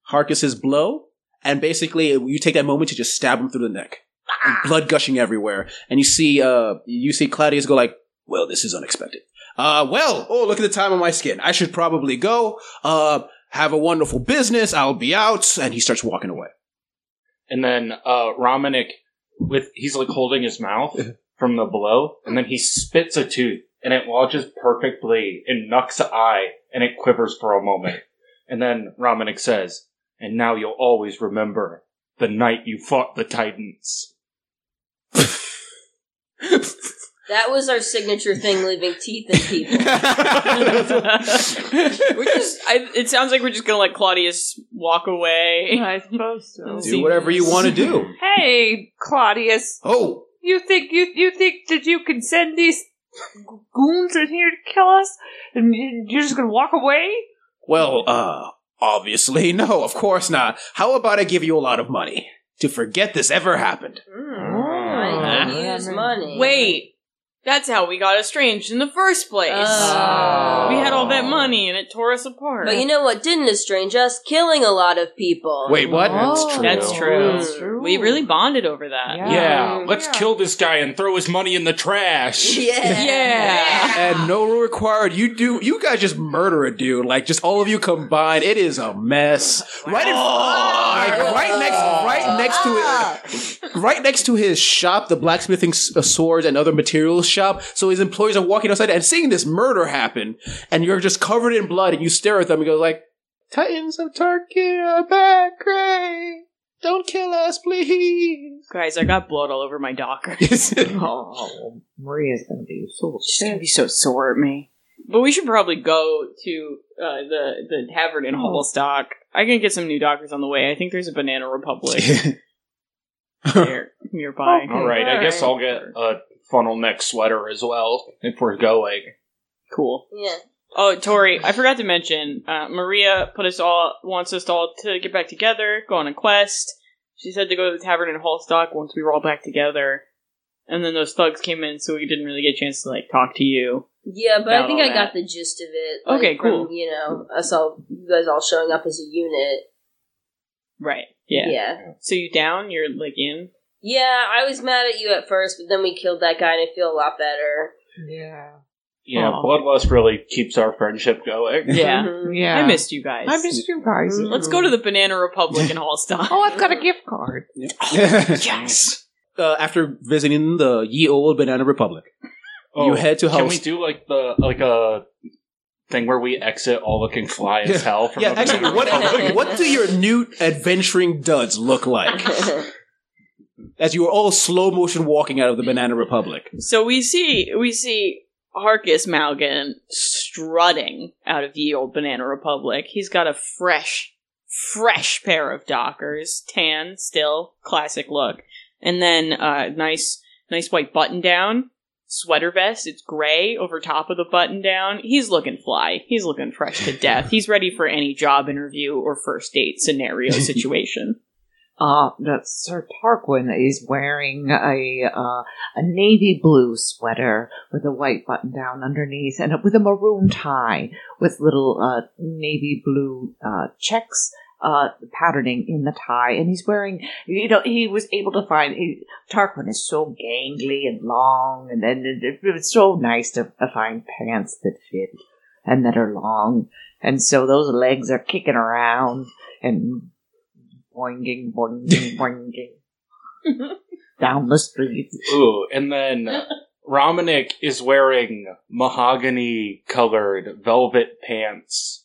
[SPEAKER 1] Harkus's blow, and basically you take that moment to just stab him through the neck, blood gushing everywhere, and you see uh you see Claudius go like, "Well, this is unexpected." Uh, well, oh look at the time on my skin. I should probably go. Uh, have a wonderful business. I'll be out. And he starts walking away.
[SPEAKER 2] And then uh Romanic with he's like holding his mouth (laughs) from the blow, and then he spits a tooth, and it lodges perfectly in Nuck's eye, and it quivers for a moment. And then Romanic says, And now you'll always remember the night you fought the Titans.
[SPEAKER 5] That was our signature thing, leaving teeth in people. (laughs)
[SPEAKER 4] We're just, I, it sounds like we're just gonna let Claudius walk away.
[SPEAKER 3] I suppose so.
[SPEAKER 1] Do whatever you want to do.
[SPEAKER 3] Hey, Claudius,
[SPEAKER 1] Oh,
[SPEAKER 3] you think you you think that you can send these goons in here to kill us, and you're just gonna walk away?
[SPEAKER 1] Well, uh, obviously, (laughs) no, of course not. How about I give you a lot of money to forget this ever happened?
[SPEAKER 5] I
[SPEAKER 3] Oh,
[SPEAKER 5] use money.
[SPEAKER 4] Wait, that's how we got estranged in the first place.
[SPEAKER 5] Oh.
[SPEAKER 4] We had all that money and it tore us apart.
[SPEAKER 5] But you know what didn't estrange us? Killing a lot of people.
[SPEAKER 1] Wait, what?
[SPEAKER 3] Oh.
[SPEAKER 4] That's true.
[SPEAKER 3] That's true.
[SPEAKER 4] We really bonded over that.
[SPEAKER 3] Yeah.
[SPEAKER 2] Yeah, let's
[SPEAKER 3] Yeah.
[SPEAKER 2] kill this guy and throw his money in the trash. (laughs) (laughs)
[SPEAKER 5] Yeah.
[SPEAKER 4] Yeah.
[SPEAKER 1] And no rule required. You do. You guys just murder a dude. Like just all of you combined. It is a mess. Right in, like, right next, right next to it, right next to his shop, the blacksmithing uh, swords and other materials shop. So his employees are walking outside and seeing this murder happen, and you're just covered in blood, and you stare at them and go like, "Titans of Tarkin are back, great! Don't kill us, please."
[SPEAKER 4] Guys, I got blood all over my dockers. (laughs) (laughs)
[SPEAKER 3] Oh, Maria's gonna be so
[SPEAKER 4] She's gonna be so sore at me. But we should probably go to uh, the the tavern in Hobblestock. I can get some new dockers on the way. I think there's a Banana Republic (laughs) there nearby.
[SPEAKER 3] Okay.
[SPEAKER 2] All right, I guess I'll get a funnel neck sweater as well if we're going.
[SPEAKER 4] Cool.
[SPEAKER 5] Yeah.
[SPEAKER 4] Oh, Tori, I forgot to mention. Uh, Maria put us all wants us all to get back together, go on a quest. She said to go to the tavern in Hallstock once we were all back together. And then those thugs came in, so we didn't really get a chance to like talk to you.
[SPEAKER 5] Yeah, but I think
[SPEAKER 4] all
[SPEAKER 5] I got the gist of it. like,
[SPEAKER 4] Okay, cool.
[SPEAKER 5] From, you know, us all, you guys all showing up as a unit.
[SPEAKER 4] Right. Yeah.
[SPEAKER 5] Yeah.
[SPEAKER 4] So you down? You're like in.
[SPEAKER 5] Yeah, I was mad at you at first, but then we killed that guy and I feel a lot better.
[SPEAKER 3] Yeah.
[SPEAKER 2] Yeah,
[SPEAKER 4] Aw.
[SPEAKER 2] bloodlust really keeps our friendship going.
[SPEAKER 4] Yeah.
[SPEAKER 5] Mhm. (laughs)
[SPEAKER 3] Yeah.
[SPEAKER 4] I missed you guys.
[SPEAKER 3] I missed you guys.
[SPEAKER 4] Let's go to the Banana Republic in Hallstock.
[SPEAKER 3] Oh, I've got a gift card. (laughs) (laughs)
[SPEAKER 1] yes. Uh, after visiting the ye old Banana Republic,
[SPEAKER 2] Oh,
[SPEAKER 1] you head to
[SPEAKER 2] Can
[SPEAKER 1] host.
[SPEAKER 2] we do like the like a thing where we exit all looking fly as hell from
[SPEAKER 1] yeah,
[SPEAKER 2] the
[SPEAKER 1] actually, what what do your new adventuring duds look like as you are all slow motion walking out of the Banana Republic?
[SPEAKER 4] So we see we see Harkus Malgan strutting out of the old Banana Republic. He's got a fresh, fresh pair of Dockers, tan, still classic look, and then uh, nice, nice white button down, sweater vest. It's gray over top of the button down. He's looking fly. He's looking fresh to death. (laughs) He's ready for any job interview or first date scenario (laughs) situation.
[SPEAKER 3] Uh, that Sir Tarquin is wearing a uh, a navy blue sweater with a white button down underneath, and with a maroon tie with little uh, navy blue uh, checks uh, patterning in the tie. And he's wearing, you know, he was able to find he, Tarquin is so gangly and long, and then it, it, it's so nice to, to find pants that fit and that are long, and so those legs are kicking around and boinging, boinging, (laughs) boinging down the street.
[SPEAKER 2] Ooh, and then Romanic is wearing mahogany colored velvet pants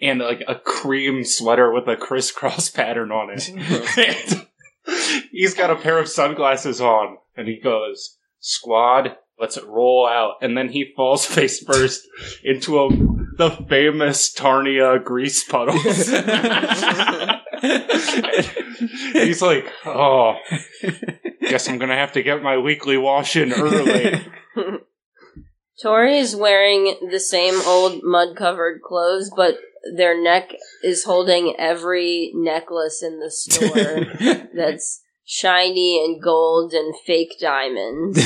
[SPEAKER 2] and like a cream sweater with a crisscross (laughs) pattern on it. (laughs) he's got a pair of sunglasses on and he goes, Squad, let's roll out. And then he falls face first into a, the famous Tarnia grease puddles. (laughs) he's like, oh, guess I'm gonna have to get my weekly wash in early. (laughs)
[SPEAKER 5] Tori is wearing the same old mud covered clothes, but their neck is holding every necklace in the store (laughs) that's shiny and gold and fake diamond.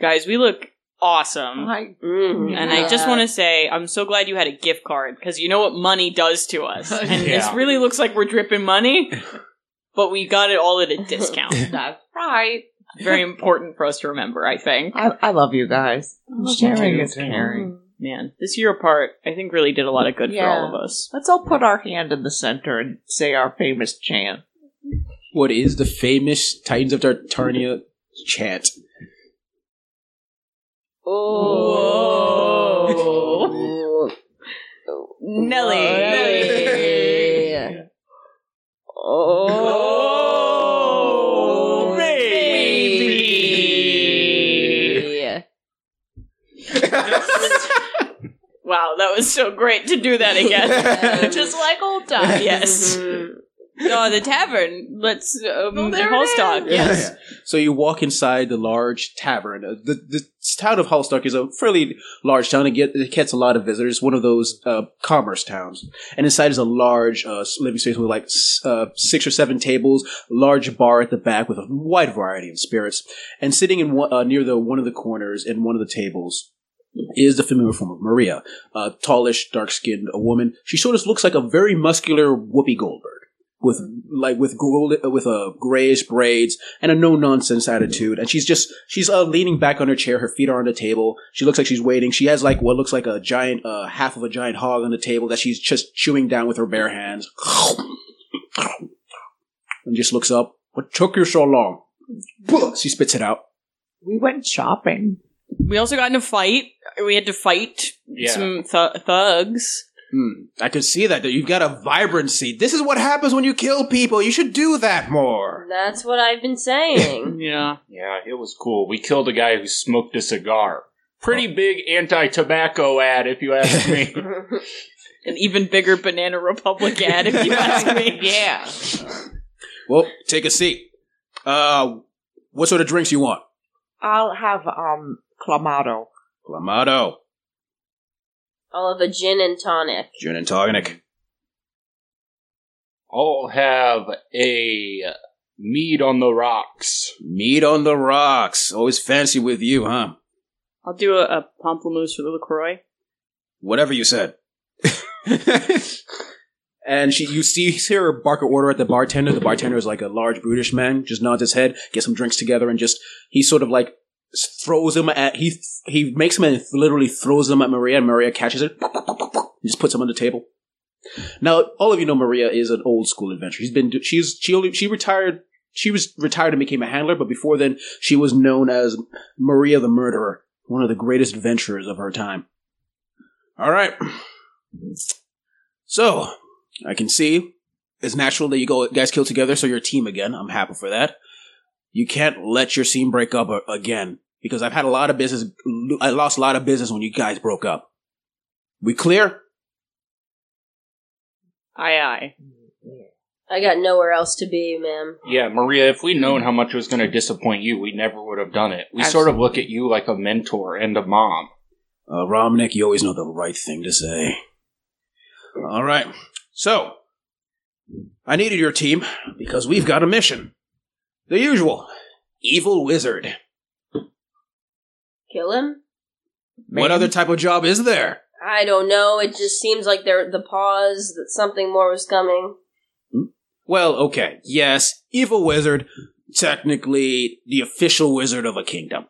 [SPEAKER 4] Guys, we look awesome.
[SPEAKER 3] I,
[SPEAKER 5] Mm,
[SPEAKER 4] And I just want to say, I'm so glad you had a gift card because you know what money does to us. (laughs) And this really looks like we're dripping money, (laughs) but we got it all at a discount. (laughs)
[SPEAKER 3] that's right.
[SPEAKER 4] Very important for us to remember, I think.
[SPEAKER 3] I, I love you guys. Sharing is caring.
[SPEAKER 4] Man, this year apart, I think really did a lot of good for all of us.
[SPEAKER 3] Let's all put our hand in the center and say our famous chant.
[SPEAKER 1] What is the famous Titans of Tartarnia chant?
[SPEAKER 5] Oh.
[SPEAKER 4] Nelly.
[SPEAKER 5] Nelly.
[SPEAKER 4] Oh,
[SPEAKER 5] baby.
[SPEAKER 4] Wow, that was so great to do that again. (laughs) Just like old times. Yes.
[SPEAKER 5] Mhm.
[SPEAKER 4] Oh, the tavern. Let's um,
[SPEAKER 3] Oh, there it
[SPEAKER 4] Hallstock.
[SPEAKER 3] is.
[SPEAKER 4] Yes.
[SPEAKER 1] So you walk inside the large tavern. Uh, The, the town of Hallstock is a fairly large town. It, get, it gets a lot of visitors. One of those uh, commerce towns. And inside is a large uh, living space with like uh, six or seven tables, large bar at the back with a wide variety of spirits. And sitting in one, uh, near the one of the corners in one of the tables is the familiar form of Maria, a tallish, dark-skinned woman. She sort of looks like a very muscular Whoopi Goldberg. With like with gold with uh, grayish braids and a no nonsense attitude, and she's just she's uh, leaning back on her chair. Her feet are on the table. She looks like she's waiting. She has like what looks like a giant uh, half of a giant hog on the table that she's just chewing down with her bare hands, (coughs) and just looks up. What took you so long? She spits it out.
[SPEAKER 3] We went shopping.
[SPEAKER 4] We also got in a fight. We had to fight
[SPEAKER 2] Yeah.
[SPEAKER 4] some th- thugs.
[SPEAKER 1] Hmm. I can see that. that You've got a vibrancy. This is what happens when you kill people. You should do that more.
[SPEAKER 5] That's what I've been saying. (laughs)
[SPEAKER 4] Yeah.
[SPEAKER 2] Yeah, it was cool. We killed a guy who smoked a cigar. Pretty big anti-tobacco ad, if you ask me. (laughs) (laughs)
[SPEAKER 4] An even bigger Banana Republic ad, if you ask me.
[SPEAKER 3] yeah.
[SPEAKER 1] Well, take a seat. Uh, what sort of drinks you want?
[SPEAKER 3] I'll have um clamato.
[SPEAKER 1] Clamato,
[SPEAKER 5] I'll have a gin and tonic.
[SPEAKER 1] gin and tonic.
[SPEAKER 2] I'll have a mead on the rocks.
[SPEAKER 1] Meat on the rocks. Always fancy with you, huh?
[SPEAKER 4] I'll do a, a pamplemousse for the LaCroix.
[SPEAKER 1] Whatever you said. (laughs) and she, you see, see her bark her order at the bartender. The bartender is like a large brutish man. Just nods his head, gets some drinks together, and just he sort of like throws him at he he makes him and literally throws them at Maria, and Maria catches it, and just puts them on the table. Now, all of you know Maria is an old school adventurer. She's been she's she only she retired. She was retired and became a handler, but before then, she was known as Maria the Murderer, one of the greatest adventurers of her time. All right. So, I can see it's natural that you go guys kill together, so you're a team again. I'm happy for that. You can't let your scene break up uh, again because I've had a lot of business. I lost a lot of business when you guys broke up. We clear?
[SPEAKER 4] Aye, aye.
[SPEAKER 5] I got nowhere else to be, ma'am.
[SPEAKER 2] Yeah, Maria, if we'd known how much it was going to disappoint you, we never would have done it. We sort of look at you like a mentor and a mom.
[SPEAKER 1] Uh, Romnick, you always know the right thing to say. All right. So, I needed your team because we've got a mission. The usual evil wizard.
[SPEAKER 5] Kill him?
[SPEAKER 1] What other type of job is there?
[SPEAKER 5] I don't know. It just seems like there the pause that something more was coming.
[SPEAKER 1] Well, okay. Yes, evil wizard. Technically, the official wizard of a kingdom.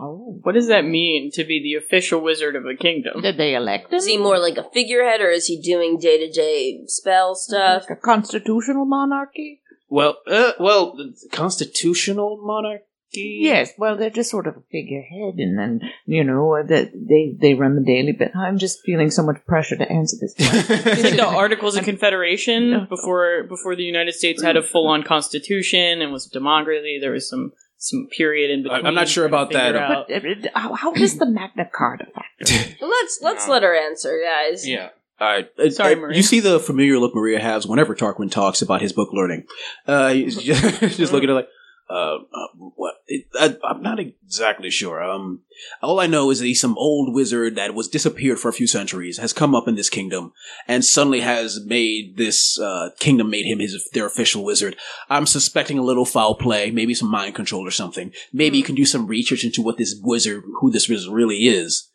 [SPEAKER 3] Oh.
[SPEAKER 4] What does that mean to be the official wizard of a kingdom?
[SPEAKER 3] Did they elect him?
[SPEAKER 5] Is he more like a figurehead, or is he doing day to day spell stuff?
[SPEAKER 3] Like a constitutional monarchy?
[SPEAKER 1] Well, uh, well, constitutional monarchy.
[SPEAKER 3] Yes, well, they're just sort of a figurehead, and then you know that they they run the daily. But I'm just feeling so much pressure to answer this. (laughs)
[SPEAKER 4] It's like the (laughs) Articles of Confederation before before the United States had a full on constitution and was a democracy. There was some some period in between.
[SPEAKER 1] I'm not sure about that.
[SPEAKER 4] figure
[SPEAKER 3] But it- it- how, how does the Magna Carta factor? (laughs)
[SPEAKER 5] Let's let's
[SPEAKER 2] No.
[SPEAKER 5] let her answer, guys.
[SPEAKER 2] Yeah.
[SPEAKER 1] All right. Uh,
[SPEAKER 4] Sorry,
[SPEAKER 1] uh,
[SPEAKER 4] Maria.
[SPEAKER 1] You see the familiar look Maria has whenever Tarquin talks about his book learning. Uh, he's just, just looking at her like, uh, uh what? It, I, I'm not exactly sure. Um, all I know is that he's some old wizard that was disappeared for a few centuries, has come up in this kingdom, and suddenly has made this uh, kingdom made him his their official wizard. I'm suspecting a little foul play, maybe some mind control or something. Maybe you can do some research into what this wizard, who this wizard really is.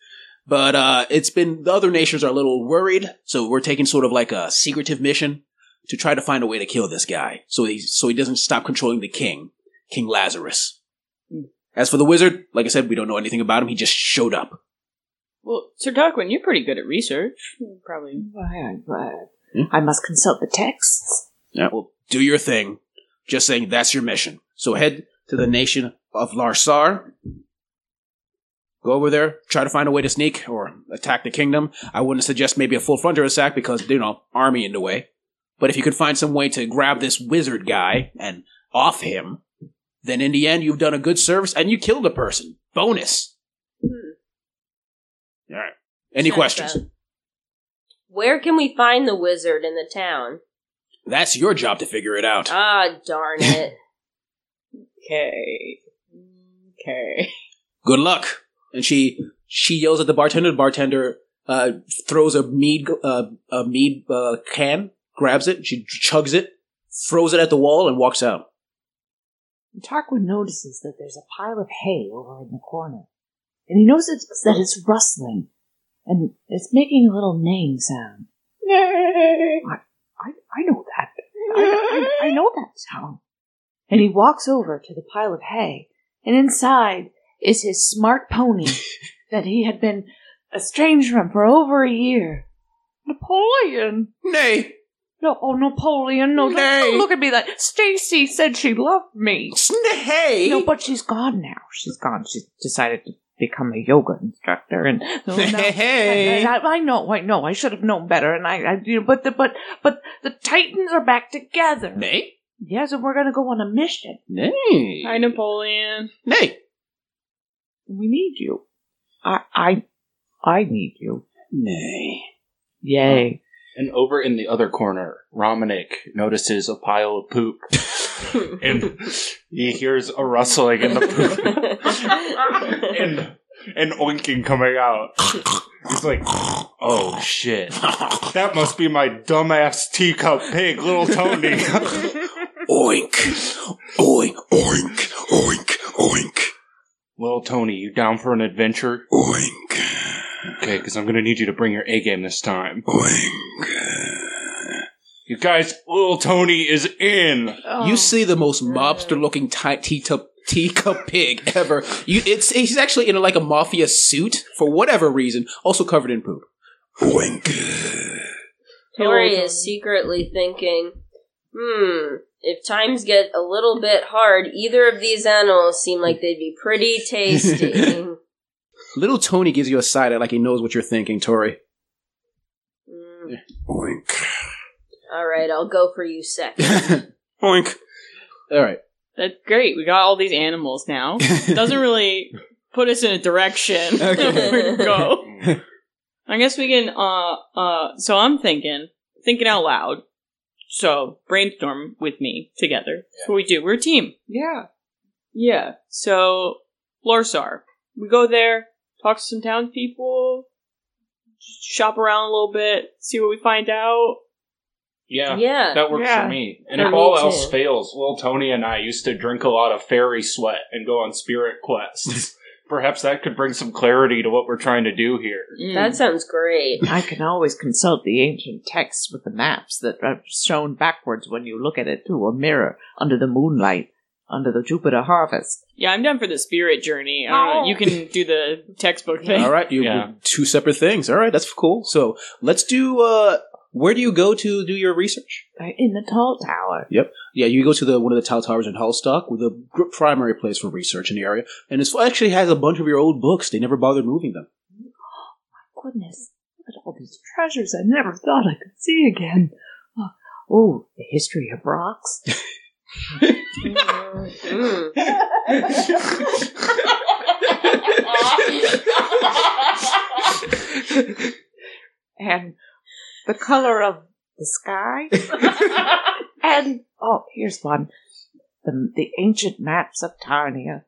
[SPEAKER 1] But uh, it's been the other nations are a little worried, so we're taking sort of like a secretive mission to try to find a way to kill this guy, so he so he doesn't stop controlling the king, King Lazarus. As for the wizard, like I said, we don't know anything about him. He just showed up.
[SPEAKER 4] Well, Sir Tarquin, you're pretty good at research. Probably.
[SPEAKER 3] I, I,
[SPEAKER 1] Hmm?
[SPEAKER 3] I must consult the texts.
[SPEAKER 1] Yeah, well, do your thing. Just saying that's your mission. So head to the nation of Larsar. Go over there, try to find a way to sneak or attack the kingdom. I wouldn't suggest maybe a full frontal attack because, you know, army in the way. But if you could find some way to grab this wizard guy and off him, then in the end you've done a good service and you killed a person. Bonus. All right. Any
[SPEAKER 5] Sounds
[SPEAKER 1] questions?
[SPEAKER 5] bad. Where can we find the wizard in the town?
[SPEAKER 1] That's your job to figure it out.
[SPEAKER 5] Ah, darn it. (laughs)
[SPEAKER 4] Okay. Okay.
[SPEAKER 1] good luck. And she she yells at the bartender. The bartender uh, throws a mead uh, a mead uh, can, grabs it, she chugs it, throws it at the wall, and walks out.
[SPEAKER 3] Tarquin notices that there's a pile of hay over in the corner, and he knows it's, that it's rustling, and it's making a little neighing sound. (laughs) I, I, I know that. I, I, I know that sound. And he walks over to the pile of hay, and inside is his smart pony (laughs) that he had been estranged from for over a year. Napoleon!
[SPEAKER 1] Nay,
[SPEAKER 3] No, oh, Napoleon, no, don't, don't look at me like Stacy said she loved me.
[SPEAKER 1] nay.
[SPEAKER 3] No, but she's gone now. She's gone. She's decided to become a yoga instructor, and no, no.
[SPEAKER 1] Hey.
[SPEAKER 3] And I, I know, I know. I should have known better, and I, I you know, but the, but, but the Titans are back together.
[SPEAKER 1] nay,
[SPEAKER 3] Yes, and we're gonna go on a mission.
[SPEAKER 1] nay,
[SPEAKER 4] Hi, Napoleon.
[SPEAKER 1] nay,
[SPEAKER 3] We need you. I, I, I need you.
[SPEAKER 1] nay.
[SPEAKER 3] Yay!
[SPEAKER 2] And over in the other corner, Romanic notices a pile of poop. (laughs) and he hears a rustling in the poop. (laughs) and an oinking coming out. He's like, oh shit. That must be my dumbass teacup pig, little Tony. (laughs)
[SPEAKER 1] Oink, oink, oink, oink, oink,
[SPEAKER 2] little Tony, you down for an adventure?
[SPEAKER 1] oink,
[SPEAKER 2] Okay, because I'm gonna need you to bring your A game this time.
[SPEAKER 1] oink.
[SPEAKER 2] You guys, little Tony is in!
[SPEAKER 3] Oh.
[SPEAKER 1] You see the most mobster-looking ti- teacup teacup pig ever. You, it's he's actually in like a mafia suit for whatever reason, also covered in poop. Oink.
[SPEAKER 5] Tori is secretly thinking, hmm, if times get a little bit hard, either of these animals seem like they'd be pretty (laughs) tasty.
[SPEAKER 1] Little Tony gives you a side eye like he knows what you're thinking, Tori.
[SPEAKER 5] Mm,
[SPEAKER 1] Oink.
[SPEAKER 5] all right, I'll go for you second. (laughs)
[SPEAKER 1] Oink. All right.
[SPEAKER 4] That's great. We got all these animals now. (laughs) Doesn't really put us in a direction (laughs)
[SPEAKER 1] Okay.
[SPEAKER 4] where to go. I guess we can. Uh, uh. So I'm thinking, thinking out loud. So brainstorm with me together. That's what we do. We're a team.
[SPEAKER 3] Yeah.
[SPEAKER 4] Yeah. So Lorsar. We go there, talk to some townspeople, shop around a little bit, see what we find out.
[SPEAKER 2] Yeah,
[SPEAKER 5] Yeah.
[SPEAKER 2] that works
[SPEAKER 3] Yeah.
[SPEAKER 2] for me. And
[SPEAKER 5] For
[SPEAKER 2] if
[SPEAKER 5] me
[SPEAKER 2] all
[SPEAKER 5] too.
[SPEAKER 2] else fails, little Tony and I used to drink a lot of fairy sweat and go on spirit quests. (laughs) Perhaps that could bring some clarity to what we're trying to do here.
[SPEAKER 4] Mm.
[SPEAKER 5] That sounds great.
[SPEAKER 3] I can always consult the ancient texts with the maps that are shown backwards when you look at it through a mirror under the moonlight, under the Jupiter harvest.
[SPEAKER 4] yeah, I'm down for the spirit journey. I You can do the textbook thing.
[SPEAKER 1] All right, you
[SPEAKER 2] Yeah.
[SPEAKER 1] two separate things. All right, that's cool. So let's do. uh Where do you go to do your research?
[SPEAKER 3] Uh, In the tall tower. Yep.
[SPEAKER 1] Yeah, you go to the one of the tall towers in Hallstock, with a gr- primary place for research in the area, and it actually has a bunch of your old books. They never bothered moving them.
[SPEAKER 3] Oh, my goodness, look at all these treasures I never thought I could see again. Oh, oh the history of rocks. (laughs)
[SPEAKER 5] Mm. (laughs)
[SPEAKER 3] and the color of the sky. (laughs) and oh, here's one: the the ancient maps of Tarnia.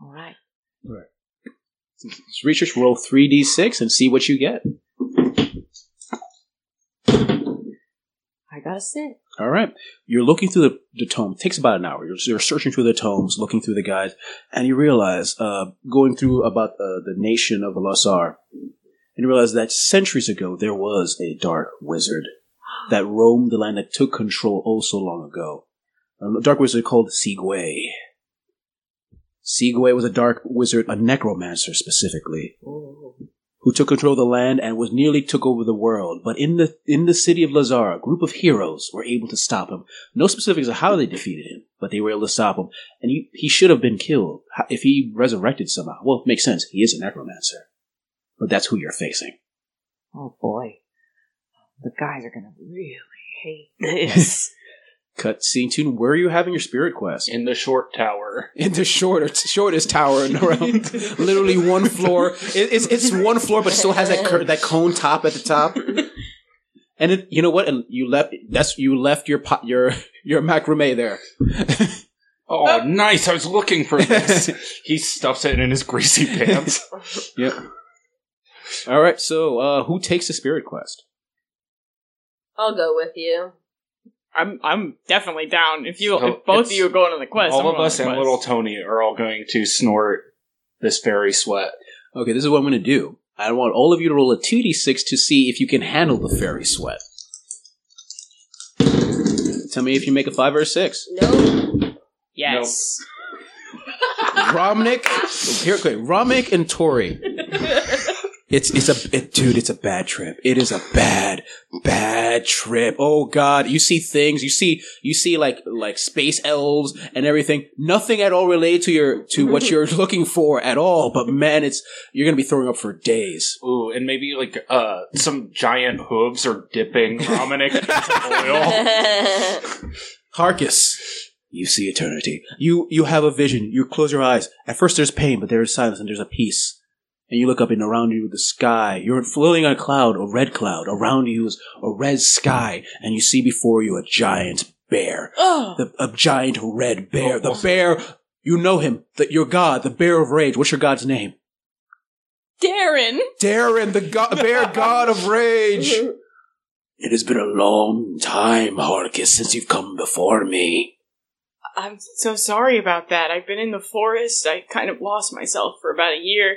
[SPEAKER 3] All right,
[SPEAKER 1] Let's research roll three d six and see what you get.
[SPEAKER 3] I gotta sit.
[SPEAKER 1] All right, you're looking through the, the tome. It takes about an hour. You're, you're searching through the tomes, looking through the guides, and you realize, uh, going through about uh, the nation of Lasar, and you realize that centuries ago there was a dark wizard that roamed the land that took control oh so long ago. A dark wizard called Sigwe. Sigwe was a dark wizard, a necromancer specifically, who took control of the land and was nearly took over the world. But in the in the city of Lazar, a group of heroes were able to stop him. No specifics of how they defeated him, but they were able to stop him. And he, he should have been killed if he resurrected somehow. Well, it makes sense. He is a necromancer. But that's who you're facing.
[SPEAKER 3] Oh boy, the guys are gonna really hate this.
[SPEAKER 1] Cut scene tune. Where are you having your spirit quest?
[SPEAKER 2] In the short tower. (laughs)
[SPEAKER 1] in the shortest shortest tower in the realm. (laughs) Literally one floor. It, it's it's one floor, but it still has that cur- that cone top at the top. (laughs) And it, you know what? And you left. That's you left your pot, your your macrame there.
[SPEAKER 2] Oh, nice. I was looking for this. he stuffs it in his greasy pants.
[SPEAKER 1] Yep. All right. So, uh, who takes the spirit quest?
[SPEAKER 5] I'll go with you.
[SPEAKER 4] I'm I'm definitely down. If you if both of you are going on the quest, I'm
[SPEAKER 2] all of us and
[SPEAKER 4] quest.
[SPEAKER 2] little Tony are all going to snort this fairy sweat.
[SPEAKER 1] Okay, this is what I'm going to do. I want all of you to roll a two d six to see if you can handle the fairy sweat. Tell me if you make a five or a six.
[SPEAKER 5] No.
[SPEAKER 4] Yes. (laughs)
[SPEAKER 1] Romnick, here, okay, Romnick and Tori. (laughs) It's it's a it, dude. It's a bad trip. It is a bad bad trip. Oh god, you see things. You see you see like like space elves and everything. Nothing at all related to your to what (laughs) you're looking for at all. But man, it's you're gonna be throwing up for days.
[SPEAKER 2] Ooh, and maybe like uh some giant hooves are dipping Romanic into oil. (laughs)
[SPEAKER 1] Harkus, you see eternity. You you have a vision. You close your eyes. At first, there's pain, but there is silence and there's a peace. And you look up and around you the sky. You're floating on a cloud, a red cloud. Around you is a red sky, and you see before you a giant bear.
[SPEAKER 4] Oh,
[SPEAKER 1] The, a giant red bear. The oh. bear. You know him. The, your god, the bear of rage. What's your god's name?
[SPEAKER 4] Darren.
[SPEAKER 1] Darren, the go- bear god of rage. (laughs) It has been a long time, Harkus, since you've come before me.
[SPEAKER 4] I'm so sorry about that. I've been in the forest. I kind of lost myself for about a year.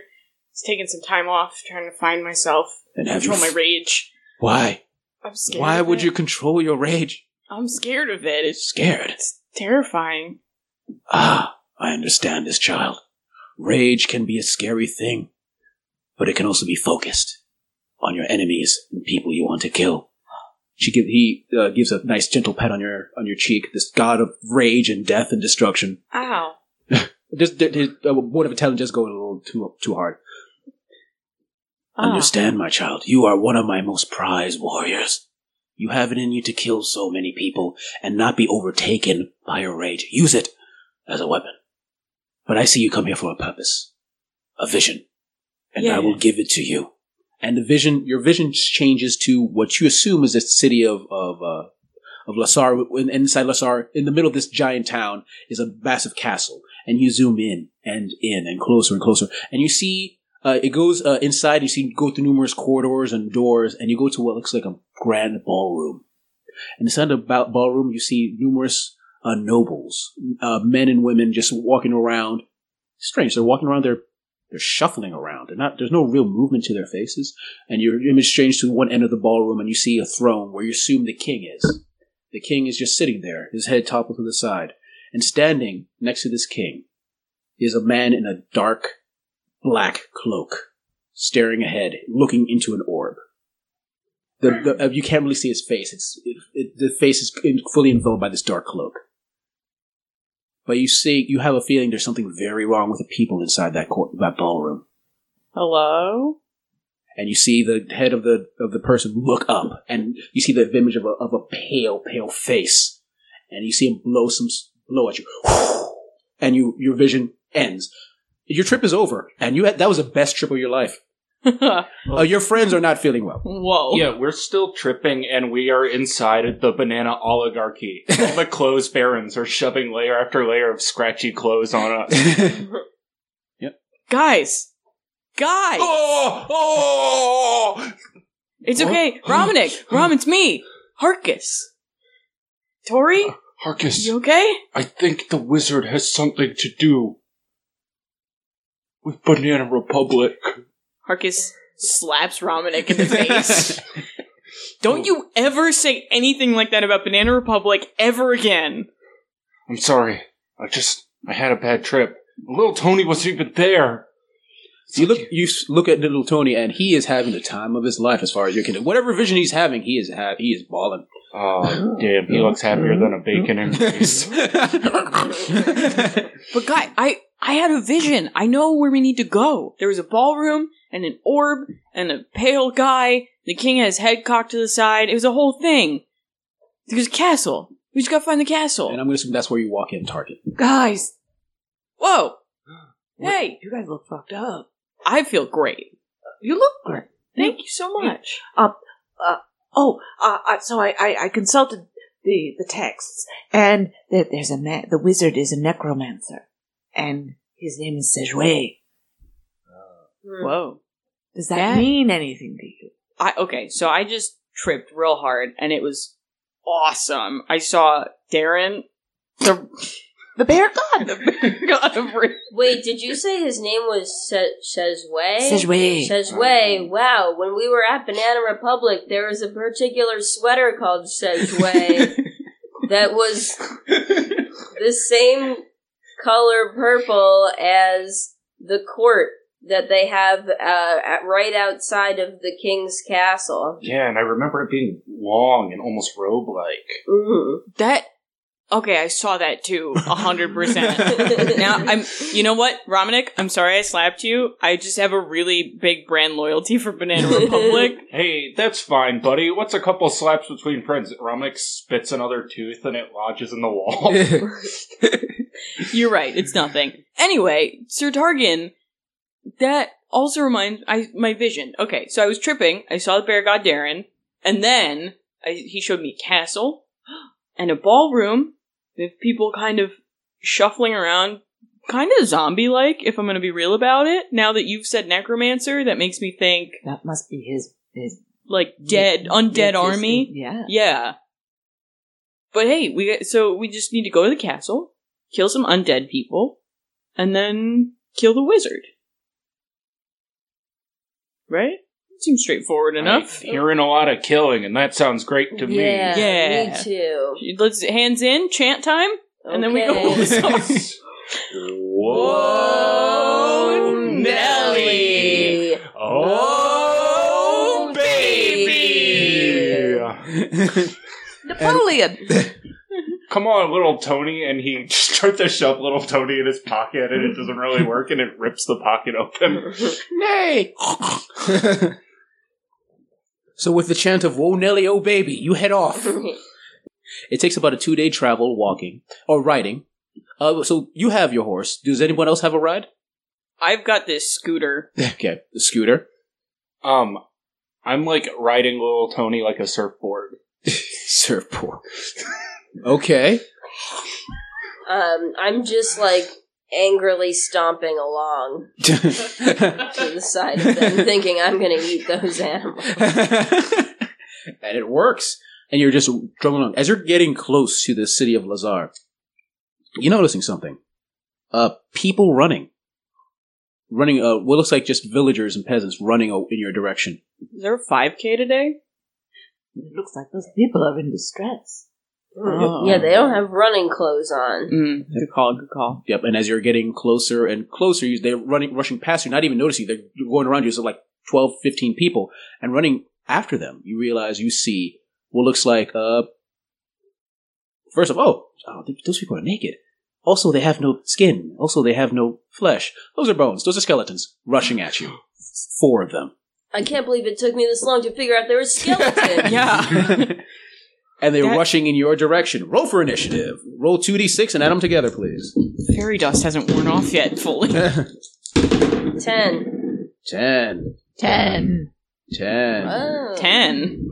[SPEAKER 4] It's taken some time off trying to find myself,
[SPEAKER 1] And have you
[SPEAKER 4] control my
[SPEAKER 1] f-
[SPEAKER 4] rage.
[SPEAKER 1] Why?
[SPEAKER 4] I'm scared.
[SPEAKER 1] Why
[SPEAKER 4] of
[SPEAKER 1] would
[SPEAKER 4] it.
[SPEAKER 1] you control your rage?
[SPEAKER 4] I'm scared of it. It's
[SPEAKER 1] Scared.
[SPEAKER 4] it's terrifying.
[SPEAKER 1] Ah, I understand this child. Rage can be a scary thing, but it can also be focused on your enemies and people you want to kill. She give, he uh, gives a nice gentle pat on your on your cheek. This god of rage and death and destruction.
[SPEAKER 4] Ow. (laughs)
[SPEAKER 1] Just uh, word of intelligence just going a little too too hard.
[SPEAKER 4] Ah.
[SPEAKER 1] Understand, my child, you are one of my most prized warriors. You have it in you to kill so many people and not be overtaken by your rage. Use it as a weapon. But I see you come here for a purpose, a vision, and I will give it to you. and the vision, your vision changes to what you assume is the city of of uh, of Lasar. In- Inside Lasar, in the middle of this giant town, is a massive castle, and you zoom in and in and closer and closer, and you see. Uh, it goes uh, inside. You see, go through numerous corridors and doors, and you go to what looks like a grand ballroom. And inside the ballroom, you see numerous uh, nobles, uh, men and women, just walking around. Strange, they're walking around. They're they're shuffling around. They're not. There's no real movement to their faces. And your image changes to one end of the ballroom, and you see a throne where you assume the king is. The king is just sitting there, his head toppled to the side, and standing next to this king is a man in a dark black cloak, staring ahead, looking into an orb. The, the, uh, you can't really see his face. It's it, it, the face is fully enveloped by this dark cloak. But you see, you have a feeling there's something very wrong with the people inside that court, that ballroom.
[SPEAKER 4] Hello?
[SPEAKER 1] And you see the head of the of the person look up, and you see the image of a of a pale, pale face, and you see him blow some blow at you, and you your vision ends. Your trip is over, and you had, that was the best trip of your life. (laughs) Uh, your friends are not feeling well.
[SPEAKER 4] Whoa.
[SPEAKER 2] Yeah, we're still tripping, and we are inside of the banana oligarchy. All the (laughs) clothes barons are shoving layer after layer of scratchy clothes on us. (laughs)
[SPEAKER 4] Guys! Guys!
[SPEAKER 2] oh, oh!
[SPEAKER 4] It's okay. (gasps) Romanic! Rom, it's me! Harkus! Tori?
[SPEAKER 2] Harkus,
[SPEAKER 4] You okay?
[SPEAKER 2] I think the wizard has something to do with Banana Republic.
[SPEAKER 4] Harkus slaps Romanic in the (laughs) face. Don't you ever say anything like that about Banana Republic ever again.
[SPEAKER 2] I'm sorry. I just I had a bad trip. Little Tony wasn't even there.
[SPEAKER 1] you look you look at little Tony, and he is having the time of his life as far as you're concerned. Whatever vision he's having, he is ha- he is balling.
[SPEAKER 2] Uh, (laughs) oh damn, he looks happier than a bacon and grease. (laughs)
[SPEAKER 4] But guy, I I had a vision. I know where we need to go. There was a ballroom and an orb and a pale guy. The king had his head cocked to the side. It was a whole thing. There's a castle. We just gotta find the castle.
[SPEAKER 1] and I'm going to assume that's where you walk in, Target.
[SPEAKER 3] Guys,
[SPEAKER 4] Whoa! (gasps) Hey,
[SPEAKER 3] you guys look fucked up.
[SPEAKER 4] I feel great.
[SPEAKER 3] You look great.
[SPEAKER 4] Thank you so much.
[SPEAKER 3] Oh, uh, uh, so I, I, I consulted the, the texts, and there, there's a man. The wizard is a necromancer, and his name is Sejue.
[SPEAKER 4] Whoa.
[SPEAKER 3] Does that
[SPEAKER 4] That-
[SPEAKER 3] mean anything to you?
[SPEAKER 4] I okay, so I just tripped real hard and it was awesome. I saw Darren the
[SPEAKER 3] The bear god.
[SPEAKER 4] The bear God of Ra-
[SPEAKER 5] Wait, did you say his name was Se- Shezway?
[SPEAKER 3] Sejue.
[SPEAKER 5] Shezway. Wow, when we were at Banana Republic, there was a particular sweater called Shezway (laughs) that was the same color purple as the court that they have uh, at, right outside of the king's castle.
[SPEAKER 2] yeah, and I remember it being long and almost robe like.
[SPEAKER 5] Mhm.
[SPEAKER 4] that Okay, I saw that too, (laughs) a hundred percent. Now I'm you know what, Romanic, I'm sorry I slapped you. I just have a really big brand loyalty for Banana (laughs) Republic.
[SPEAKER 2] Hey, that's fine, buddy. What's a couple slaps between friends? Ramik spits another tooth and it lodges in the wall. (laughs)
[SPEAKER 4] You're right, it's nothing. Anyway, Sir Tarquin, that also reminds I my vision. Okay, so I was tripping, I saw the bear god Darren, and then I, he showed me castle (gasps) and a ballroom with people kind of shuffling around, kind of zombie like, if I'm gonna be real about it. Now that you've said necromancer, that makes me think
[SPEAKER 3] That must be his his
[SPEAKER 4] like dead, undead
[SPEAKER 3] Yes, yes,
[SPEAKER 4] army.
[SPEAKER 3] Yeah.
[SPEAKER 4] Yeah. But hey, we so we just need to go to the castle, kill some undead people, and then kill the wizard. Right? Seems straightforward enough.
[SPEAKER 2] I'm hearing a lot of killing, and that sounds great to me.
[SPEAKER 5] Yeah,
[SPEAKER 4] Yeah.
[SPEAKER 5] me too.
[SPEAKER 4] Let's hands in, chant time, and then we go.
[SPEAKER 5] Okay. (laughs)
[SPEAKER 2] Whoa,
[SPEAKER 5] Nelly.
[SPEAKER 2] Oh, oh baby!
[SPEAKER 3] Napoleon. (laughs)
[SPEAKER 2] Come on, little Tony, and he (laughs) just tried to shove little Tony in his pocket, and it doesn't really work, and it rips the pocket open.
[SPEAKER 1] Nay! So with the chant of "Whoa, Nelly, oh baby," you head off. (laughs) It takes about a two-day travel walking or riding. Uh, so you have your horse. Does anyone else have a ride?
[SPEAKER 4] I've got this scooter. (laughs)
[SPEAKER 1] Okay, the scooter.
[SPEAKER 2] Um, I'm like riding little Tony like a surfboard. (laughs)
[SPEAKER 1] Surfboard. Okay.
[SPEAKER 5] Um, I'm just like angrily stomping along to the side of them, thinking I'm going to eat those animals. (laughs)
[SPEAKER 1] and it works. And you're just drumming along. As you're getting close to the city of Lazar, you're noticing something. Uh, people running. Running, uh, what looks like just villagers and peasants running in your direction.
[SPEAKER 4] Is there a 5K today?
[SPEAKER 3] It looks like those people are in distress.
[SPEAKER 4] Oh.
[SPEAKER 5] Yeah, they don't have running clothes on.
[SPEAKER 4] Mm, good call, good call.
[SPEAKER 1] Yep, and as you're getting closer and closer, you- they're running, rushing past you, not even noticing you. They're going around you, so like 12, 15 people, and running after them. You realize you see what looks like, uh, first of all, oh, those people are naked. Also, they have no skin. Also, they have no flesh. Those are bones. Those are skeletons rushing at you. Four of them.
[SPEAKER 5] I can't believe it took me this long to figure out there was skeletons. (laughs)
[SPEAKER 4] Yeah. (laughs)
[SPEAKER 1] and they're
[SPEAKER 4] That-
[SPEAKER 1] rushing in your direction. Roll for initiative. Roll 2d6 and add them together, please.
[SPEAKER 4] Fairy dust hasn't worn off yet fully. (laughs)
[SPEAKER 5] Ten.
[SPEAKER 1] 10.
[SPEAKER 3] Ten.
[SPEAKER 1] 10.
[SPEAKER 5] Oh.
[SPEAKER 4] Ten.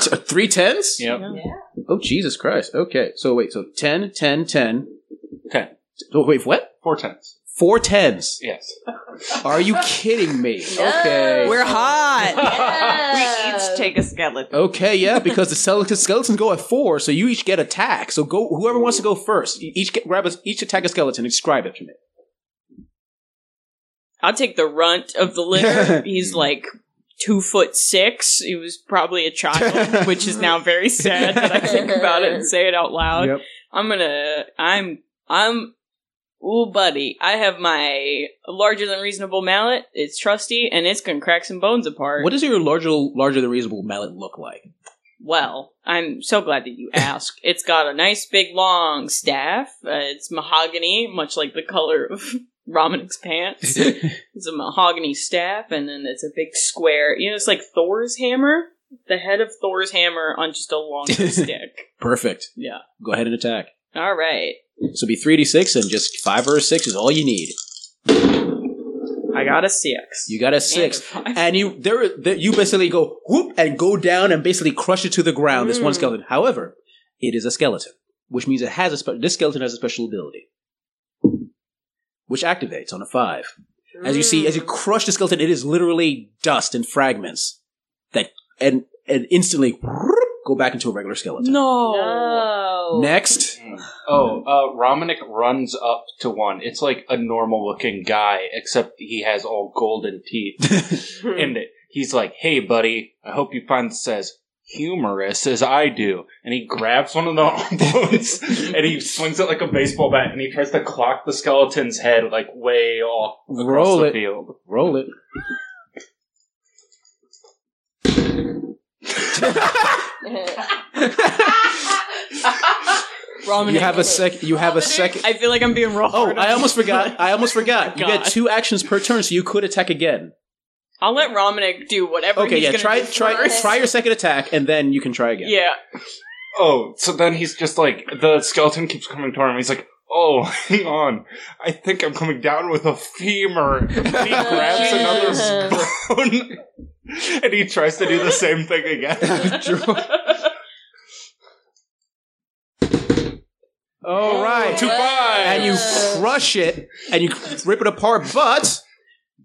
[SPEAKER 1] T- three tens?
[SPEAKER 2] Yep.
[SPEAKER 1] Oh, Jesus Christ. Okay. So wait, so 10, 10, 10.
[SPEAKER 2] Ten.
[SPEAKER 1] Oh, wait, what?
[SPEAKER 2] Four tens.
[SPEAKER 1] Four tens.
[SPEAKER 2] Yes.
[SPEAKER 1] Are you kidding me? Okay.
[SPEAKER 4] We're hot.
[SPEAKER 5] Yeah.
[SPEAKER 3] We each take a skeleton.
[SPEAKER 1] Okay, yeah, because the skeletons go at four, so you each get attack. So go, whoever wants to go first, each get, grab a, each attack a skeleton. and Describe it to me.
[SPEAKER 4] I'll take the runt of the litter. (laughs) He's like two foot six. He was probably a child, (laughs) which is now very sad that I think about it and say it out loud.
[SPEAKER 1] Yep.
[SPEAKER 4] I'm gonna. I'm. I'm. Ooh, buddy. I have my larger than reasonable mallet. It's trusty and it's gonna crack some bones apart.
[SPEAKER 1] What does your larger, larger than reasonable mallet look like?
[SPEAKER 4] Well, I'm so glad that you (laughs) asked. it's got a nice big long staff. Uh, it's mahogany, much like the color of (laughs) Romanic's pants. (laughs) It's a mahogany staff, and then it's a big square. You know, it's like Thor's hammer. The head of Thor's hammer on just a long stick.
[SPEAKER 1] Perfect.
[SPEAKER 4] Yeah.
[SPEAKER 1] Go ahead and attack.
[SPEAKER 4] All right.
[SPEAKER 1] So be 3d6 and just 5 or a 6 is all you need.
[SPEAKER 4] I got a six.
[SPEAKER 1] You got a
[SPEAKER 4] And
[SPEAKER 1] 6.
[SPEAKER 4] a.
[SPEAKER 1] And you there, there you basically go whoop and go down and basically crush it to the ground. This one
[SPEAKER 5] Mm.
[SPEAKER 1] skeleton. However, it is a skeleton, which means it has a spe- this skeleton has a special ability, which activates on a five. As you see, as you crush the skeleton, it is literally dust and fragments that and and instantly go back into a regular skeleton.
[SPEAKER 4] No.
[SPEAKER 5] No.
[SPEAKER 1] Next,
[SPEAKER 2] Oh, uh, Romanic runs up to one. It's like a normal looking guy, except he has all golden teeth. (laughs) and he's like, hey, buddy, I hope you find this as humorous as I do. And he grabs one of the (laughs) bones and he swings it like a baseball bat and he tries to clock the skeleton's head like way off across
[SPEAKER 1] Roll
[SPEAKER 2] the
[SPEAKER 1] it.
[SPEAKER 2] field.
[SPEAKER 1] roll it. (laughs) (laughs)
[SPEAKER 4] Roman.
[SPEAKER 1] You have a sec. You have a second.
[SPEAKER 4] I feel like I'm being oh, wrong.
[SPEAKER 1] Oh, I almost forgot. I almost forgot. (laughs) You get
[SPEAKER 4] God.
[SPEAKER 1] two actions per turn, so you could attack again.
[SPEAKER 4] I'll let Romanic do whatever.
[SPEAKER 1] Okay,
[SPEAKER 4] he's
[SPEAKER 1] yeah.
[SPEAKER 4] gonna
[SPEAKER 1] Try
[SPEAKER 4] do
[SPEAKER 1] try
[SPEAKER 4] first.
[SPEAKER 1] try your second attack, and then you can try again.
[SPEAKER 4] Yeah.
[SPEAKER 2] Oh, so then he's just like, the skeleton keeps coming toward him. He's like, oh, (laughs) hang on. I think I'm coming down with a femur. And he grabs another bone (laughs) and he tries to do the same thing again. (laughs)
[SPEAKER 1] All right.
[SPEAKER 2] Two five.
[SPEAKER 1] and you crush it and you rip it apart, but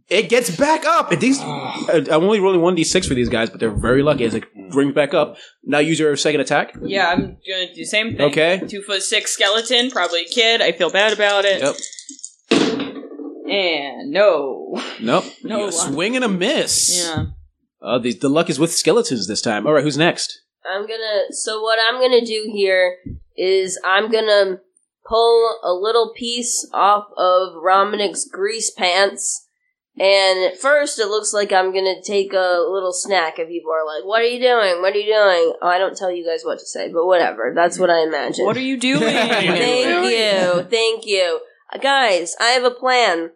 [SPEAKER 1] it gets back up. And these, uh, (sighs) I'm only rolling one d six for these guys, but they're very lucky as it brings back up. Now use your second attack.
[SPEAKER 4] Yeah, I'm gonna do the same thing.
[SPEAKER 1] Okay.
[SPEAKER 4] Two foot six skeleton, probably a kid. I feel bad about it.
[SPEAKER 1] Yep.
[SPEAKER 4] And no.
[SPEAKER 1] Nope.
[SPEAKER 4] No
[SPEAKER 1] You swing and a miss.
[SPEAKER 4] Yeah.
[SPEAKER 1] Uh, the, the luck is with skeletons this time. All right, who's next?
[SPEAKER 5] I'm gonna. So what I'm gonna do here is I'm gonna pull a little piece off of Romanic's grease pants. And at first, it looks like I'm gonna take a little snack. And people are like, "What are you doing? What are you doing?" Oh, I don't tell you guys what to say, but whatever. That's what I imagine.
[SPEAKER 4] What are you doing? (laughs)
[SPEAKER 5] Thank you, thank you, Uh, guys. I have a plan.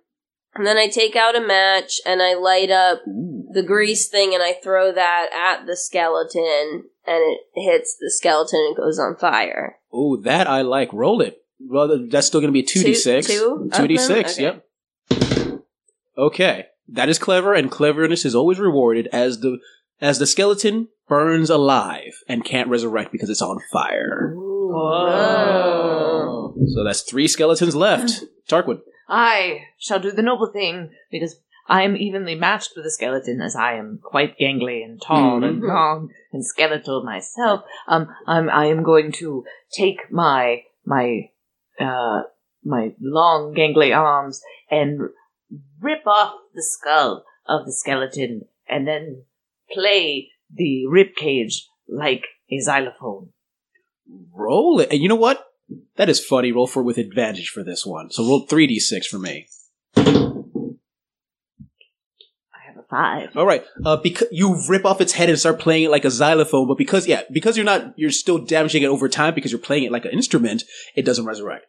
[SPEAKER 5] And then I take out a match and I light up the grease thing and I throw that at the skeleton and it hits the skeleton and goes on fire.
[SPEAKER 1] Oh, that I like. Roll it. Well, that's still going to be 2d6.
[SPEAKER 5] Two- two of
[SPEAKER 1] 2d6,
[SPEAKER 5] them?
[SPEAKER 1] yep. Okay. That is clever, and cleverness is always rewarded as the as the skeleton burns alive and can't resurrect because it's on fire.
[SPEAKER 5] Whoa.
[SPEAKER 1] So that's three skeletons left. Tarquin.
[SPEAKER 3] I shall do the noble thing because I am evenly matched with the skeleton, as I am quite gangly and tall and
[SPEAKER 5] Mhm.
[SPEAKER 3] long and skeletal myself. Um, I'm, I am going to take my my uh my long gangly arms and rip off the skull of the skeleton, and then play the rib cage like a xylophone.
[SPEAKER 1] Roll it. And you know what? That is funny. Roll for with advantage for this one. So roll 3d6 for me.
[SPEAKER 3] I have a five.
[SPEAKER 1] All right. Uh, because you rip off its head and start playing it like a xylophone, but because yeah, because you're not, you're still damaging it over time because you're playing it like an instrument. It doesn't resurrect.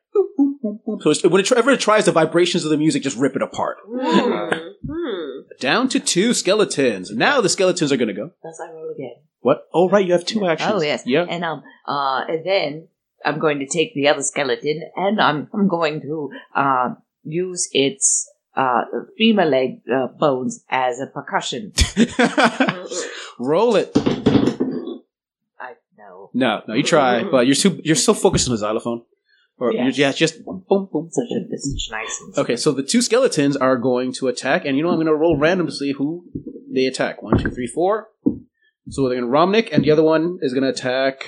[SPEAKER 1] So it's- whenever it tries, the vibrations of the music just rip it apart.
[SPEAKER 5] Hmm. Hmm.
[SPEAKER 1] Down to two skeletons. Now the skeletons are gonna go.
[SPEAKER 3] Thus I roll again.
[SPEAKER 1] What? Oh right, you have two actions.
[SPEAKER 3] Oh yes.
[SPEAKER 1] Yeah.
[SPEAKER 3] And um uh and then I'm going to take the other skeleton and I'm I'm going to uh, use its uh femur leg uh, bones as a percussion. (laughs)
[SPEAKER 1] Roll it.
[SPEAKER 3] I know.
[SPEAKER 1] No, no, you try, but you're too, you're so focused on the xylophone. Or
[SPEAKER 3] Yeah.
[SPEAKER 1] you're, yeah, just boom, boom, boom,
[SPEAKER 3] Such a such nice.
[SPEAKER 1] Okay, so the two skeletons are going to attack, and you know I'm going to roll random to see who they attack. One, two, three, four. So they're going to Romnick, and the other one is going to attack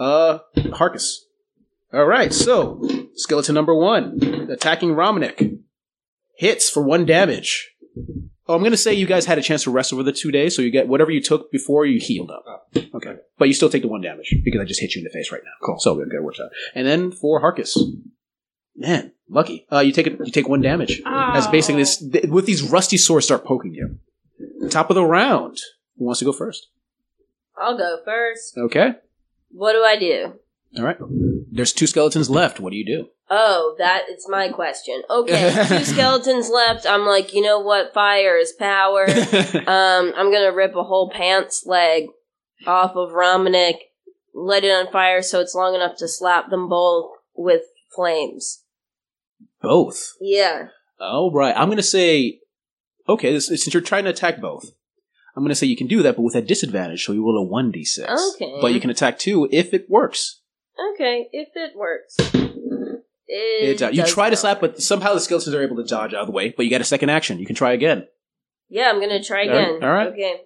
[SPEAKER 1] uh Harkus. All right, so skeleton number one attacking Romnick hits for one damage. Oh, I'm going to say you guys had a chance to rest over the two days, so you get whatever you took before you healed up. Okay, but you still take the one damage because I just hit you in the face right now. Cool. So good, good works out. And then for Harkus, man, lucky. Uh, you take it. You take one damage as basically this th- with these rusty swords start poking you. Top of the round. Who wants to go first?
[SPEAKER 5] I'll go first.
[SPEAKER 1] Okay.
[SPEAKER 5] What do I do?
[SPEAKER 1] All right. There's two skeletons left. What do you do?
[SPEAKER 5] Oh, that is my question. Okay, (laughs) two skeletons left. I'm like, you know what? Fire is power. (laughs) Um, I'm gonna rip a whole pants leg off of Romanic, light it on fire so it's long enough to slap them both with flames.
[SPEAKER 1] both.
[SPEAKER 5] Yeah.
[SPEAKER 1] All right. I'm going to say, okay, this, since you're trying to attack both, I'm going to say you can do that, but with a disadvantage. So you roll a 1d6.
[SPEAKER 5] Okay.
[SPEAKER 1] But you can attack two if it works.
[SPEAKER 5] Okay, if it works.
[SPEAKER 1] It,
[SPEAKER 5] It
[SPEAKER 1] uh, you
[SPEAKER 5] does
[SPEAKER 1] try to slap, but somehow the skeletons are able to dodge out of the way. But you get a second action. You can try again.
[SPEAKER 5] Yeah, I'm gonna try again.
[SPEAKER 1] all right.
[SPEAKER 5] Okay.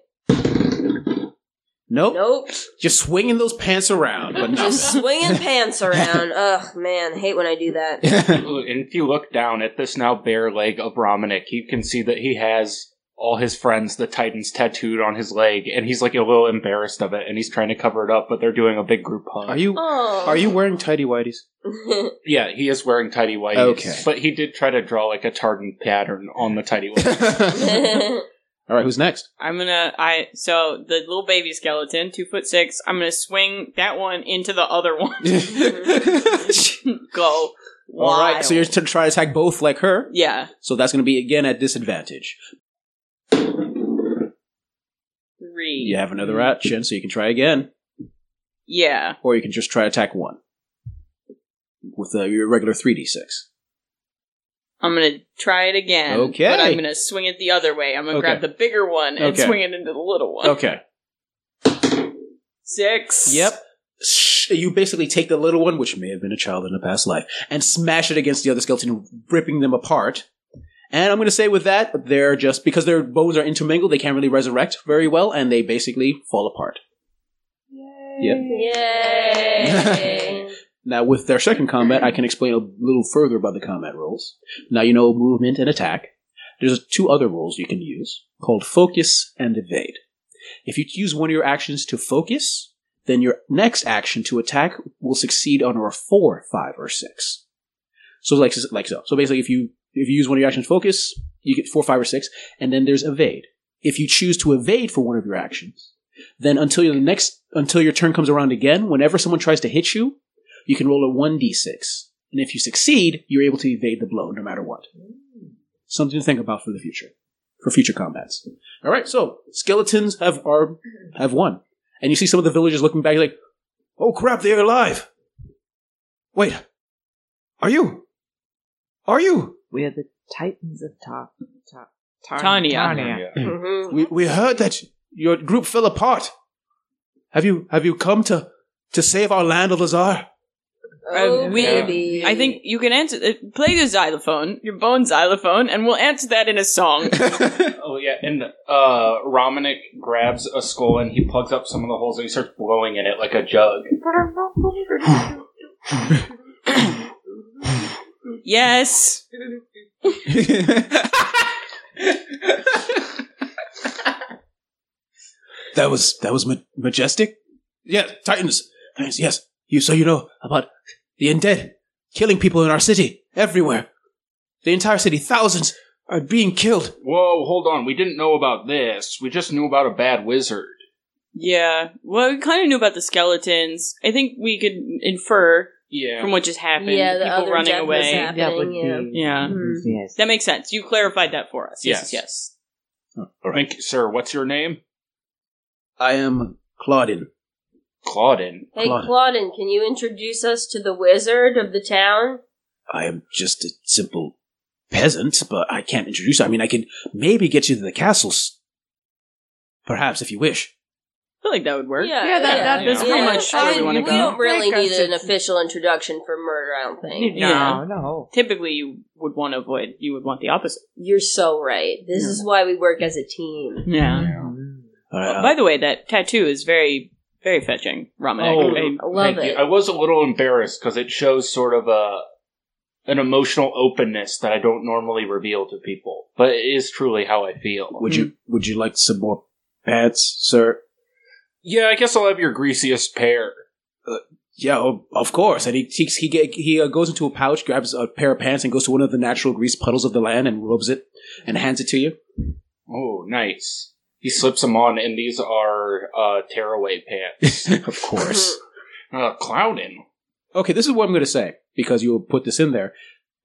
[SPEAKER 1] Nope.
[SPEAKER 5] Nope.
[SPEAKER 1] Just swinging those pants around. But (laughs)
[SPEAKER 5] Just swinging pants around. (laughs) Ugh, man, hate when I do that.
[SPEAKER 2] And if you look down at this now bare leg of Romanic, you can see that he has all his friends, the Titans, tattooed on his leg, and he's like a little embarrassed of it, and he's trying to cover it up, but they're doing a big group hug.
[SPEAKER 1] are you
[SPEAKER 5] Oh.
[SPEAKER 1] are you wearing tidy whities? (laughs)
[SPEAKER 2] Yeah, he is wearing tidy whities.
[SPEAKER 1] Okay.
[SPEAKER 2] But he did try to draw like a tartan pattern on the tidy whities. (laughs) (laughs)
[SPEAKER 1] All right, who's next?
[SPEAKER 4] I'm gonna I so the little baby skeleton, two foot six. I'm gonna swing that one into the other one. Go.
[SPEAKER 1] All right, so you're to try to attack both like her.
[SPEAKER 4] yeah.
[SPEAKER 1] So that's going to be again at disadvantage.
[SPEAKER 4] Three.
[SPEAKER 1] You have another action, so you can try again,
[SPEAKER 4] Yeah.
[SPEAKER 1] or you can just try attack one with uh, your regular three d six.
[SPEAKER 4] I'm gonna try it again.
[SPEAKER 1] Okay.
[SPEAKER 4] But I'm gonna swing it the other way. I'm gonna
[SPEAKER 1] Okay.
[SPEAKER 4] grab the bigger one and
[SPEAKER 1] Okay.
[SPEAKER 4] swing it into the little one.
[SPEAKER 1] Okay.
[SPEAKER 4] Six.
[SPEAKER 1] Yep. Sh- You basically take the little one, which may have been a child in a past life, and smash it against the other skeleton, ripping them apart. And I'm going to say with that, they're just because their bones are intermingled, they can't really resurrect very well, and they basically fall apart. Yep.
[SPEAKER 5] Yay! (laughs)
[SPEAKER 1] Now, with their second combat, I can explain a little further about the combat rules. Now you know movement and attack. There's two other rules you can use called focus and evade. If you use one of your actions to focus, then your next action to attack will succeed on a four, five, or six. So like like so. So basically, if you if you use one of your actions focus, you get four, five, or six, and then there's evade. If you choose to evade for one of your actions, then until your next until your turn comes around again, whenever someone tries to hit you, you can roll a 1d6. And if you succeed, you're able to evade the blow no matter what. Something to think about for the future, for future combats. All right, so skeletons have are have won, and you see some of the villagers looking back like, "Oh crap, they're alive!" Wait, are you? Are you?
[SPEAKER 3] We are the Titans of Ta Ta Tar-
[SPEAKER 4] Tanya.
[SPEAKER 3] Tarnia.
[SPEAKER 5] Mhm.
[SPEAKER 1] We we heard that your group fell apart. Have you have you come to to save our land of Lazar?
[SPEAKER 5] Oh,
[SPEAKER 4] Uh, we-
[SPEAKER 5] baby.
[SPEAKER 4] I think you can answer. Uh, play the xylophone, your bone xylophone, and we'll answer that in a song. (laughs)
[SPEAKER 2] Oh yeah, and uh, Romanic grabs a skull and he plugs up some of the holes and he starts blowing in it like a jug. (laughs) (laughs)
[SPEAKER 4] yes. (laughs)
[SPEAKER 1] that was that was ma- majestic. Yeah, Titans. Titans. Yes, you. So you know about the undead killing people in our city everywhere. The entire city, thousands are being killed.
[SPEAKER 2] Whoa, hold on. We didn't know about this. We just knew about a bad wizard.
[SPEAKER 4] Yeah. Well, we kind of knew about the skeletons. I think we could infer
[SPEAKER 2] Yeah.
[SPEAKER 4] from what just happened.
[SPEAKER 5] yeah, the
[SPEAKER 4] people
[SPEAKER 5] other
[SPEAKER 4] running
[SPEAKER 5] death was
[SPEAKER 4] away.
[SPEAKER 5] happening.
[SPEAKER 3] That would
[SPEAKER 5] yeah.
[SPEAKER 3] be
[SPEAKER 4] Yeah.
[SPEAKER 5] Mhm.
[SPEAKER 3] yes.
[SPEAKER 4] That makes sense. You clarified that for us. Yes, yes.
[SPEAKER 2] yes. Thank you, sir. What's your name?
[SPEAKER 1] I am Claudin.
[SPEAKER 2] Claudin.
[SPEAKER 5] Hey,
[SPEAKER 1] Claude.
[SPEAKER 5] Claudin, can you introduce us to the wizard of the town?
[SPEAKER 1] I am just a simple peasant, but I can't introduce. I mean, I can maybe get you to the castles. Perhaps, if you wish.
[SPEAKER 4] I feel like that would work.
[SPEAKER 5] Yeah,
[SPEAKER 3] Yeah, that- that-
[SPEAKER 4] that's pretty much
[SPEAKER 5] I
[SPEAKER 4] where we wanna go.
[SPEAKER 5] we
[SPEAKER 4] go.
[SPEAKER 5] don't really need an
[SPEAKER 3] to-
[SPEAKER 5] official introduction for murder. I don't think. (laughs)
[SPEAKER 4] Yeah.
[SPEAKER 3] No, no.
[SPEAKER 4] Typically, you would want to avoid. You would want the opposite.
[SPEAKER 5] You're so right. This is why we work as a team.
[SPEAKER 4] Yeah.
[SPEAKER 1] All right, uh,
[SPEAKER 4] By the way, that tattoo is very, very fetching, Romanic.
[SPEAKER 2] Oh,
[SPEAKER 4] I-
[SPEAKER 5] I love
[SPEAKER 2] Thank you.
[SPEAKER 5] it.
[SPEAKER 2] I was a little embarrassed because it shows sort of a an emotional openness that I don't normally reveal to people, but it is truly how I feel.
[SPEAKER 1] would you would you like some more pants, sir?
[SPEAKER 2] Yeah, I guess I'll have your greasiest pair.
[SPEAKER 1] Yeah, oh, of course. And he he he, he uh, goes into a pouch, grabs a pair of pants, and goes to one of the natural grease puddles of the land and rubs it and hands it to you.
[SPEAKER 2] Oh, nice. He slips them on, and these are uh, tearaway pants. (laughs)
[SPEAKER 1] of course. (laughs)
[SPEAKER 2] uh, Cloudin.
[SPEAKER 1] Okay, this is what I'm going to say because you will put this in there.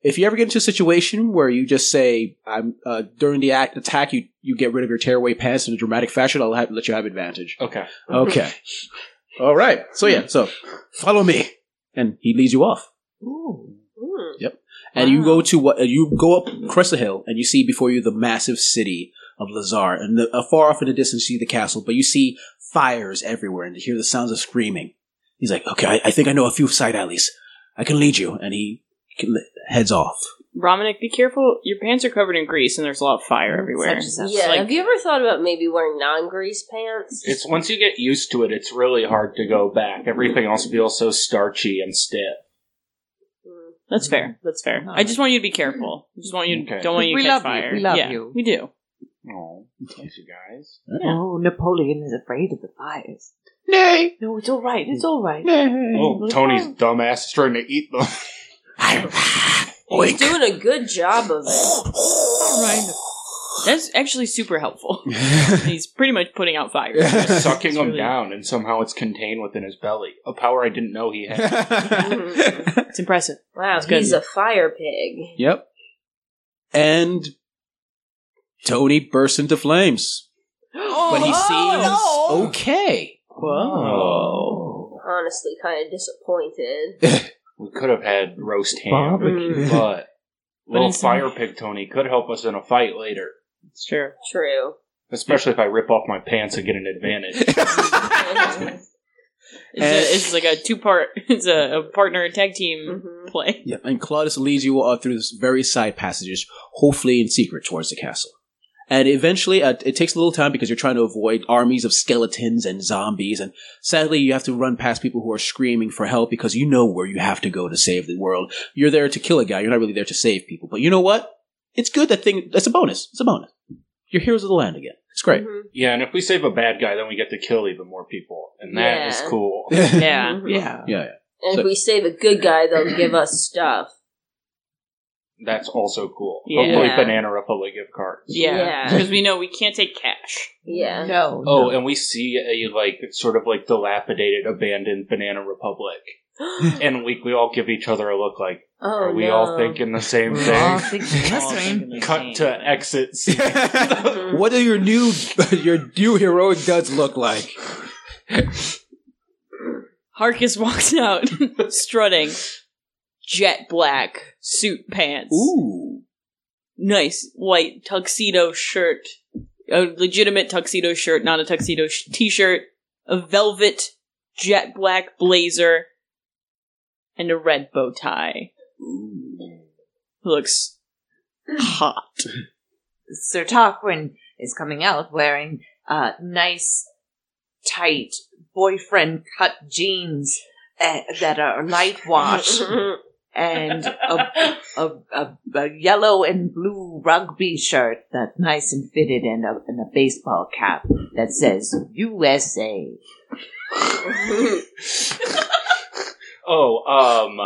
[SPEAKER 1] If you ever get into a situation where you just say, "I'm uh, during the act attack," you you get rid of your tearaway pants in a dramatic fashion, I'll have, let you have advantage.
[SPEAKER 2] Okay.
[SPEAKER 1] Okay. (laughs) All right. So yeah. So follow me, and he leads you off,
[SPEAKER 3] Ooh.
[SPEAKER 5] Hmm.
[SPEAKER 1] and you go to what? Uh, you go up Cressa Hill, and you see before you the massive city of Lazar, and the, uh, far off in the distance you see the castle, but you see fires everywhere, and you hear the sounds of screaming. He's like, "Okay, I, I think I know a few side alleys. I can lead you," and he heads off.
[SPEAKER 4] Romanic, be careful. Your pants are covered in grease, and there's a lot of fire everywhere.
[SPEAKER 5] Yeah,
[SPEAKER 4] like-
[SPEAKER 5] have you ever thought about maybe wearing non-grease pants?
[SPEAKER 2] It's once you get used to it, it's really hard to go back. Everything else feels so starchy and stiff.
[SPEAKER 5] Hmm.
[SPEAKER 4] That's fair. That's fair. I just want you to be careful. I just want you.
[SPEAKER 2] Okay.
[SPEAKER 4] Don't want you to
[SPEAKER 3] We
[SPEAKER 4] catch
[SPEAKER 3] love you.
[SPEAKER 4] fire.
[SPEAKER 3] We love
[SPEAKER 4] yeah,
[SPEAKER 3] you.
[SPEAKER 4] We do.
[SPEAKER 2] Oh, thanks, you guys.
[SPEAKER 3] Oh, Napoleon is afraid of the fires.
[SPEAKER 1] Nay,
[SPEAKER 3] No, it's all right. It's all right.
[SPEAKER 1] nay.
[SPEAKER 2] Oh, Tony's dumbass is trying to eat them. (laughs)
[SPEAKER 5] He's
[SPEAKER 1] Oink.
[SPEAKER 5] doing a good job of it.
[SPEAKER 4] That's actually super helpful. (laughs) He's pretty much putting out fire.
[SPEAKER 2] sucking
[SPEAKER 4] It's
[SPEAKER 2] them
[SPEAKER 4] really-
[SPEAKER 2] down, and somehow it's contained within his belly. A power I didn't know he had. (laughs)
[SPEAKER 4] It's impressive.
[SPEAKER 5] Wow,
[SPEAKER 4] good.
[SPEAKER 5] he's a fire pig.
[SPEAKER 1] Yep. And Tony bursts into flames. (gasps) but he oh, seems okay.
[SPEAKER 2] Whoa.
[SPEAKER 5] Honestly, kind of disappointed. (laughs)
[SPEAKER 2] We could have had roast ham,
[SPEAKER 3] Barbecue.
[SPEAKER 2] but little
[SPEAKER 4] instead-
[SPEAKER 2] fire pig Tony could help us in a fight later.
[SPEAKER 4] It's true.
[SPEAKER 5] True.
[SPEAKER 2] Especially if I rip off my pants and get an advantage. (laughs)
[SPEAKER 4] It's, a, it's like a two part. It's a, a partner and tag team
[SPEAKER 5] Mhm.
[SPEAKER 4] play.
[SPEAKER 1] Yep. And Claudius leads you all through this very side passages, hopefully in secret towards the castle. And eventually, uh, it takes a little time because you're trying to avoid armies of skeletons and zombies. And sadly, you have to run past people who are screaming for help because you know where you have to go to save the world. You're there to kill a guy. You're not really there to save people. But you know what? It's good that thing. That's a bonus. It's a bonus. You're heroes of the land again. It's great.
[SPEAKER 5] Mhm.
[SPEAKER 2] yeah, and if we save a bad guy, then we get to kill even more people. And that is
[SPEAKER 5] Yeah.
[SPEAKER 2] cool. (laughs)
[SPEAKER 1] yeah.
[SPEAKER 4] Yeah.
[SPEAKER 5] Mhm.
[SPEAKER 3] Yeah.
[SPEAKER 1] Yeah.
[SPEAKER 5] And
[SPEAKER 1] So-
[SPEAKER 5] if we save a good guy, they'll give us stuff.
[SPEAKER 2] That's also cool.
[SPEAKER 4] Yeah.
[SPEAKER 2] Hopefully, Banana Republic gift cards.
[SPEAKER 4] Yeah.
[SPEAKER 5] Yeah. (laughs)
[SPEAKER 4] Because we know we can't take cash.
[SPEAKER 5] Yeah.
[SPEAKER 3] No.
[SPEAKER 2] Oh, oh,
[SPEAKER 3] no.
[SPEAKER 2] and we see a like sort of like dilapidated, abandoned Banana Republic, (gasps) and we we all give each other a look like,
[SPEAKER 5] Oh,
[SPEAKER 2] are we
[SPEAKER 5] no.
[SPEAKER 2] all thinking the same
[SPEAKER 3] We're all
[SPEAKER 2] thing?
[SPEAKER 3] thinking the
[SPEAKER 4] All
[SPEAKER 3] same.
[SPEAKER 4] thinking the
[SPEAKER 2] Cut
[SPEAKER 4] same.
[SPEAKER 2] to exit scene. (laughs)
[SPEAKER 1] What do your new (laughs) your new heroic duds look like?
[SPEAKER 4] Harkus walks out, strutting, jet black suit pants,
[SPEAKER 1] Ooh.
[SPEAKER 4] nice white tuxedo shirt, a legitimate tuxedo shirt, not a tuxedo sh- t-shirt, a velvet jet black blazer, and a red bow tie. Ooh. Looks hot. (laughs)
[SPEAKER 3] Sir Tarquin is coming out wearing uh, nice, tight, boyfriend cut jeans uh, that are light wash (laughs) and a, a, a, a yellow and blue rugby shirt that's nice and fitted and a, and a baseball cap that says USA. (laughs)
[SPEAKER 2] Oh, um,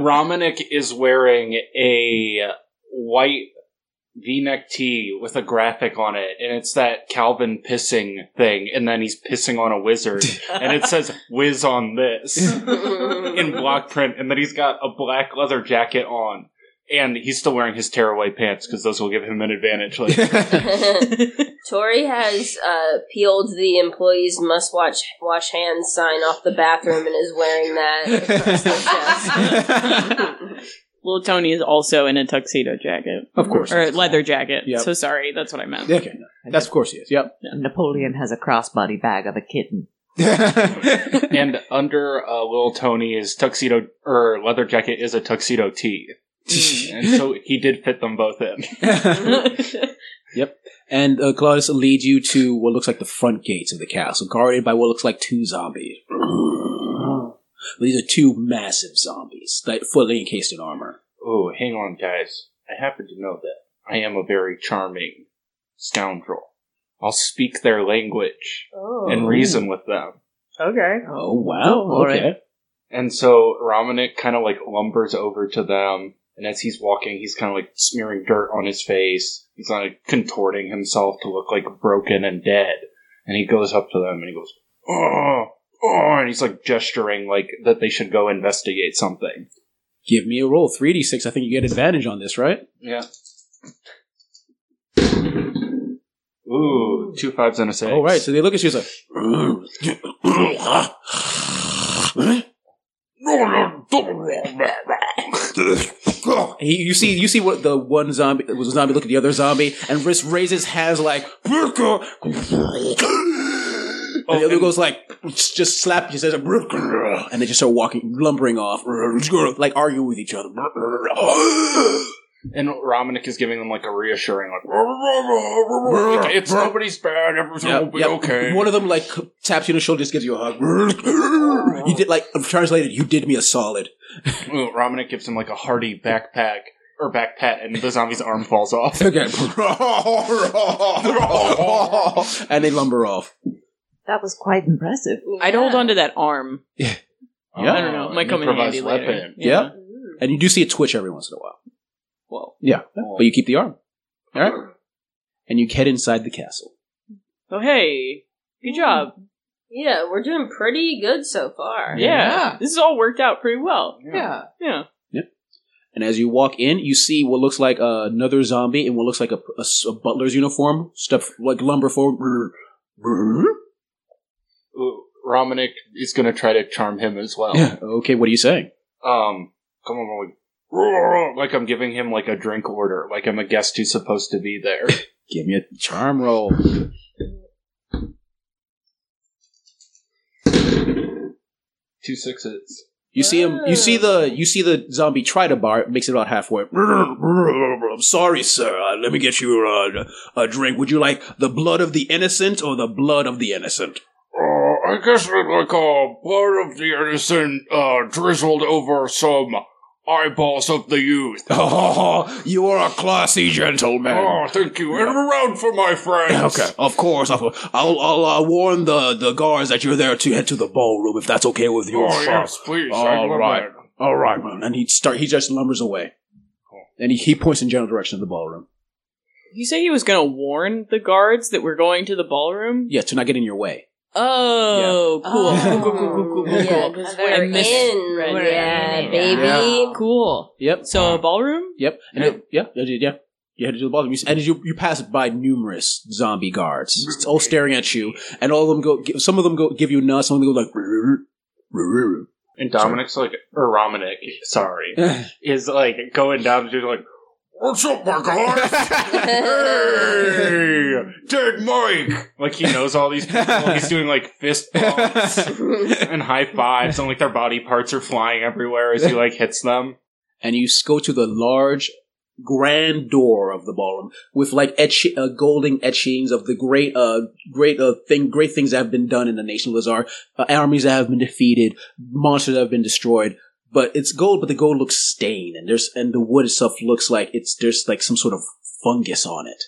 [SPEAKER 2] Romanic is wearing a white V-neck tee with a graphic on it, and it's that Calvin pissing thing, and then he's pissing on a wizard, (laughs) and it says "Whiz on this" (laughs) in block print, and then he's got a black leather jacket on, and he's still wearing his tearaway pants because those will give him an advantage. Like, (laughs)
[SPEAKER 5] Tori has uh, peeled the employees must watch wash hands sign off the bathroom and is wearing that across her chest.
[SPEAKER 4] Little Tony is also in a tuxedo jacket.
[SPEAKER 1] of course.
[SPEAKER 4] Or a leather jacket.
[SPEAKER 1] Yep.
[SPEAKER 4] So sorry, that's what I meant.
[SPEAKER 1] Okay, that's of course he is. Yep.
[SPEAKER 3] Napoleon has a crossbody bag of a kitten. (laughs)
[SPEAKER 2] and under uh, little Tony's tuxedo or leather jacket is a tuxedo tee, (laughs) and so he did fit them both in. (laughs) Yep.
[SPEAKER 1] And uh, Claudius leads you to what looks like the front gates of the castle, guarded by what looks like two zombies. These are two massive zombies, like fully encased in armor.
[SPEAKER 2] Oh, hang on, guys. I happen to know that I am a very charming scoundrel. I'll speak their language
[SPEAKER 5] Oh.
[SPEAKER 2] and reason with them.
[SPEAKER 3] Okay.
[SPEAKER 1] Oh wow!
[SPEAKER 3] All right.
[SPEAKER 1] okay.
[SPEAKER 2] And so Romanic kind of like lumbers over to them, and as he's walking, he's kind of like smearing dirt on his face. He's like contorting himself to look like broken and dead. And he goes up to them and he goes, "Oh, oh," and he's like gesturing like that they should go investigate something.
[SPEAKER 1] Give me a roll. Three d six. I think you get advantage on this, right?
[SPEAKER 2] Yeah. Ooh, two fives and a six.
[SPEAKER 1] All right. So they look at you. It's like. He, you see, you see what the one zombie was a zombie look at the other zombie and just raises hands like, and the oh, other goes like, just slap. He says, and they just start walking, lumbering off, like arguing with each other.
[SPEAKER 2] And Romanic is giving them like a reassuring, like, it's nobody's bad, everything will be
[SPEAKER 1] yep.
[SPEAKER 2] okay.
[SPEAKER 1] One of them like taps you on the shoulder, just gives you a hug. You did like translated. You did me a solid.
[SPEAKER 2] Romanic gives him like a hearty backpack or back pat, and the zombie's arm falls off. (laughs)
[SPEAKER 1] Okay. (laughs) and they lumber off.
[SPEAKER 3] That was quite impressive.
[SPEAKER 4] I'd hold on to that arm.
[SPEAKER 1] Yeah.
[SPEAKER 4] I don't know. It might come in
[SPEAKER 2] Improvised
[SPEAKER 4] handy later.
[SPEAKER 2] weapon.
[SPEAKER 1] Yeah. Mm. And you do see it twitch every once in a while.
[SPEAKER 4] Well,
[SPEAKER 1] Yeah. But you keep the arm. All right. And you head inside the castle.
[SPEAKER 4] oh hey, good job. Mm.
[SPEAKER 5] Yeah, we're doing pretty good so far.
[SPEAKER 4] Yeah. this has all worked out pretty well.
[SPEAKER 3] Yeah.
[SPEAKER 4] Yeah.
[SPEAKER 1] And as you walk in, you see what looks like another zombie in what looks like a, a s- a butler's uniform, step like lumber forward.
[SPEAKER 2] Ooh, Romanic is gonna try to charm him as well.
[SPEAKER 1] Yeah. Okay. What are you saying?
[SPEAKER 2] Um, come on, like, like I'm giving him like a drink order, like I'm a guest who's supposed to be there. (laughs)
[SPEAKER 1] Give me a charm roll.
[SPEAKER 2] Two sixes.
[SPEAKER 1] You see him. You see the. You see the zombie try to bar. Makes it about halfway. I'm sorry, sir. Uh, let me get you uh, a drink. Would you like the blood of the innocent or the blood of the innocent?
[SPEAKER 2] Uh, I guess I'd like a blood of the innocent, uh, drizzled over some eyeballs of the youth.
[SPEAKER 1] Oh, (laughs) you are a classy gentleman.
[SPEAKER 2] Oh, thank you. And around for my friends.
[SPEAKER 1] Okay, of course. I'll I'll, I'll uh, warn the, the guards that you're there to head to the ballroom if that's okay with you.
[SPEAKER 2] Oh, yes, please.
[SPEAKER 1] All
[SPEAKER 2] I'd love
[SPEAKER 1] right.
[SPEAKER 2] that.
[SPEAKER 1] All right, man. And he start. He just lumbers away, and he, he points in general direction of the ballroom.
[SPEAKER 4] You say he was going to warn the guards that we're going to the ballroom?
[SPEAKER 1] Yeah, to not get in your way.
[SPEAKER 4] Oh, cool.
[SPEAKER 3] Oh.
[SPEAKER 4] cool, cool, cool, cool, cool,
[SPEAKER 5] Yeah,
[SPEAKER 4] cool.
[SPEAKER 5] because
[SPEAKER 4] I
[SPEAKER 5] we're
[SPEAKER 4] missed-
[SPEAKER 5] in.
[SPEAKER 4] read
[SPEAKER 5] Yeah,
[SPEAKER 3] it.
[SPEAKER 5] baby.
[SPEAKER 1] Yeah.
[SPEAKER 4] Cool.
[SPEAKER 1] Yep.
[SPEAKER 4] So a ballroom?
[SPEAKER 1] Yep. And it, yeah, yeah, yeah. You headed to do the ballroom, You- and as you you pass by numerous zombie guards, it's all staring at you, and all of them go. Some of them go give you a nuts. Some of them go like.
[SPEAKER 2] And Dominic's like, or Romanic, sorry, (laughs) is like going down to do like, What's up, my guys? hey, Dead Mike. Like he knows all these people. He's (laughs) doing like fist bumps and high fives, and like their body parts are flying everywhere as he like hits them.
[SPEAKER 1] and you go to the large grand door of the ballroom with like etch- uh, golden etchings of the great uh great uh thing great things that have been done in the nation of Lazar uh, armies that have been defeated monsters that have been destroyed but it's gold but the gold looks stained and there's and the wood itself looks like it's there's like some sort of fungus on it.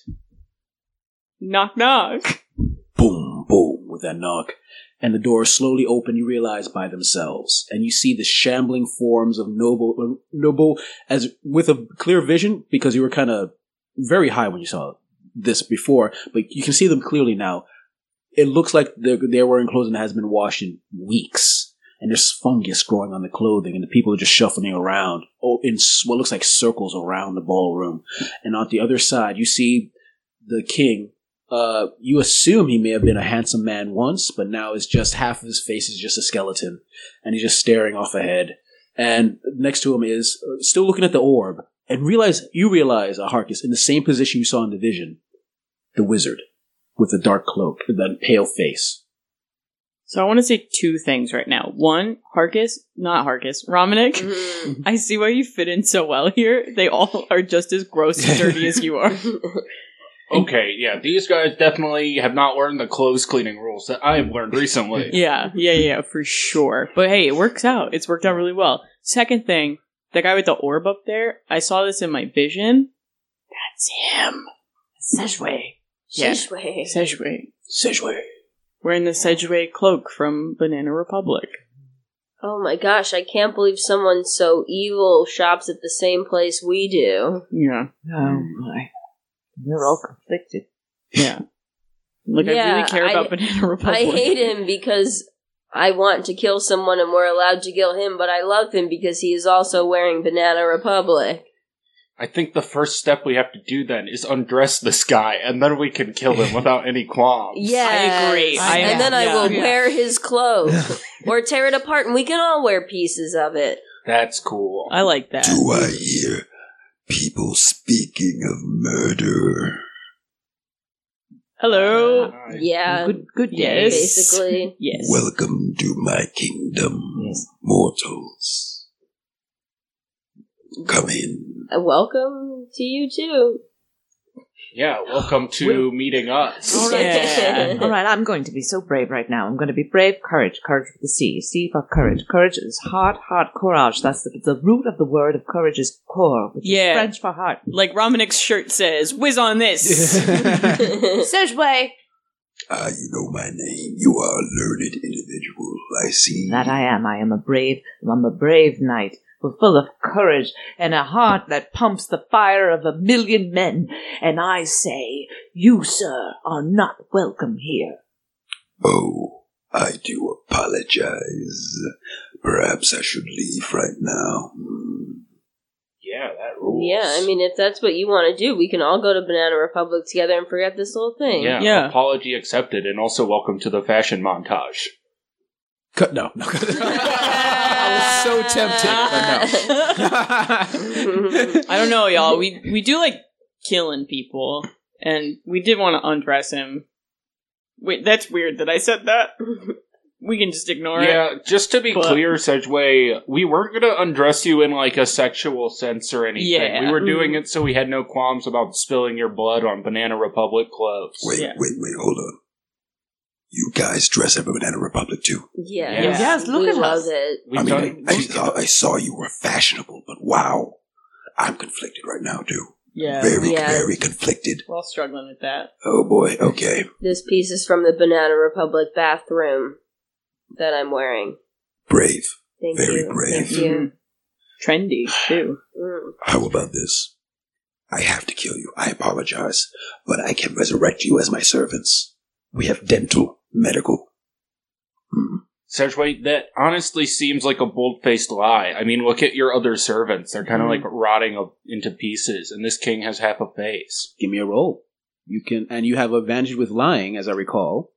[SPEAKER 4] Knock knock.
[SPEAKER 1] boom boom with that knock. And the doors slowly open you realize by themselves. And you see the shambling forms of noble noble as with a clear vision because you were kind of very high when you saw this before but you can see them clearly now. It looks like they're, they're wearing clothing that has been washed in weeks and there's fungus growing on the clothing and the people are just shuffling around oh, in what looks like circles around the ballroom and on the other side you see the king uh, you assume he may have been a handsome man once, but now is just half of his face is just a skeleton, and he's just staring off ahead. And next to him is uh, still looking at the orb, and realize you realize, uh, Harkus, in the same position you saw in the vision, the wizard with the dark cloak, with that pale face.
[SPEAKER 4] So I want to say two things right now. One, Harkus, not Harkus, Romanic.
[SPEAKER 5] Mhm.
[SPEAKER 4] I see why you fit in so well here. They all are just as gross and dirty as you are. (laughs)
[SPEAKER 2] Okay, yeah, these guys definitely have not learned the clothes cleaning rules that I have learned recently. (laughs)
[SPEAKER 4] Yeah, yeah, yeah, for sure. But hey, it works out. It's worked out really well. Second thing, the guy with the orb up there, I saw this in my vision. That's him. Sejwe. Yeah.
[SPEAKER 5] Shishway.
[SPEAKER 4] Sejwe.
[SPEAKER 1] Sejwe.
[SPEAKER 4] Wearing the Sejwe cloak from Banana Republic.
[SPEAKER 5] Oh my gosh, I can't believe someone so evil shops at the same place we do.
[SPEAKER 4] Yeah.
[SPEAKER 3] Oh my. They're all conflicted.
[SPEAKER 4] Yeah. Like, I really care
[SPEAKER 5] I-
[SPEAKER 4] about Banana Republic.
[SPEAKER 5] I hate him because I want to kill someone and we're allowed to kill him, but I love him because he is also wearing Banana Republic.
[SPEAKER 2] I think the first step we have to do then is undress this guy, and then we can kill him without any qualms. (laughs)
[SPEAKER 5] Yeah,
[SPEAKER 4] I agree. I-
[SPEAKER 5] and then I
[SPEAKER 4] yeah.
[SPEAKER 5] will
[SPEAKER 4] Yeah.
[SPEAKER 5] wear his clothes (laughs) or tear it apart, and we can all wear pieces of it.
[SPEAKER 2] That's cool.
[SPEAKER 4] I like that.
[SPEAKER 8] Do I hear people speaking of murder?
[SPEAKER 4] Hello.
[SPEAKER 2] Uh,
[SPEAKER 5] Yeah,
[SPEAKER 3] Good, good
[SPEAKER 4] Yes.
[SPEAKER 3] day.
[SPEAKER 5] basically.
[SPEAKER 4] Yes.
[SPEAKER 8] Welcome to my kingdom,
[SPEAKER 3] Yes.
[SPEAKER 8] mortals. Come in.
[SPEAKER 5] Uh, Welcome to you too.
[SPEAKER 2] Yeah, welcome to meeting us.
[SPEAKER 3] All right.
[SPEAKER 4] Yeah.
[SPEAKER 3] All right, I'm going to be so brave right now. I'm going to be brave, courage, courage of the sea. C for courage. Courage is heart, heart, courage. That's the, the root of the word of courage is core, which
[SPEAKER 4] Yeah.
[SPEAKER 3] is French for heart.
[SPEAKER 4] Like Romanic's shirt says, whiz on this. (laughs)
[SPEAKER 3] Sejwe!
[SPEAKER 8] Ah, you know my name. You are a learned individual. I see.
[SPEAKER 3] That I am. I am a brave, I'm a brave knight. We're full of courage and a heart that pumps the fire of a million men. And I say, you, sir, are not welcome here.
[SPEAKER 8] Oh, I do apologize. Perhaps I should leave right now. Hmm.
[SPEAKER 2] Yeah, that rules.
[SPEAKER 5] yeah, I mean, if that's what you want to do, we can all go to Banana Republic together and forget this whole thing.
[SPEAKER 2] Yeah,
[SPEAKER 4] Yeah.
[SPEAKER 2] apology accepted, and also welcome to the fashion montage.
[SPEAKER 1] Cut. No. no. (laughs) I was so tempted, but no. (laughs)
[SPEAKER 4] I don't know, y'all. We we do like killing people, and we did want to undress him. Wait, that's weird that I said that. (laughs) We can just ignore it.
[SPEAKER 2] Yeah, just to be
[SPEAKER 4] But-
[SPEAKER 2] clear, Sedgway, we weren't going to undress you in like a sexual sense or anything.
[SPEAKER 4] Yeah.
[SPEAKER 2] We were doing mm-hmm. it so we had no qualms about spilling your blood on Banana Republic clothes.
[SPEAKER 8] Wait,
[SPEAKER 4] Yeah.
[SPEAKER 8] wait, wait, hold on. You guys dress up a Banana Republic too.
[SPEAKER 5] Yeah.
[SPEAKER 2] Yeah.
[SPEAKER 3] Yes, look
[SPEAKER 5] we
[SPEAKER 3] at
[SPEAKER 5] love
[SPEAKER 3] us.
[SPEAKER 5] it.
[SPEAKER 2] We've
[SPEAKER 8] I mean, I, I, saw, I saw you were fashionable, but wow. I'm conflicted right now, too.
[SPEAKER 4] Yeah.
[SPEAKER 8] Very,
[SPEAKER 5] Yeah.
[SPEAKER 8] very conflicted.
[SPEAKER 4] We're all struggling with that.
[SPEAKER 8] Oh boy, okay.
[SPEAKER 5] This piece is from the Banana Republic bathroom that I'm wearing.
[SPEAKER 8] Brave.
[SPEAKER 5] Thank
[SPEAKER 8] Very
[SPEAKER 5] you.
[SPEAKER 8] brave.
[SPEAKER 5] Thank you.
[SPEAKER 4] Trendy too.
[SPEAKER 5] Mm.
[SPEAKER 8] How about this? I have to kill you. I apologize. But I can resurrect you as my servants. We have dental, medical. Hmm.
[SPEAKER 2] Sergeway, that honestly seems like a bold faced lie. I mean, look at your other servants. They're kind of
[SPEAKER 4] mm.
[SPEAKER 2] like rotting up into pieces, and this king has half a face.
[SPEAKER 1] Give me a roll. You can, and you have advantage with lying, as I recall,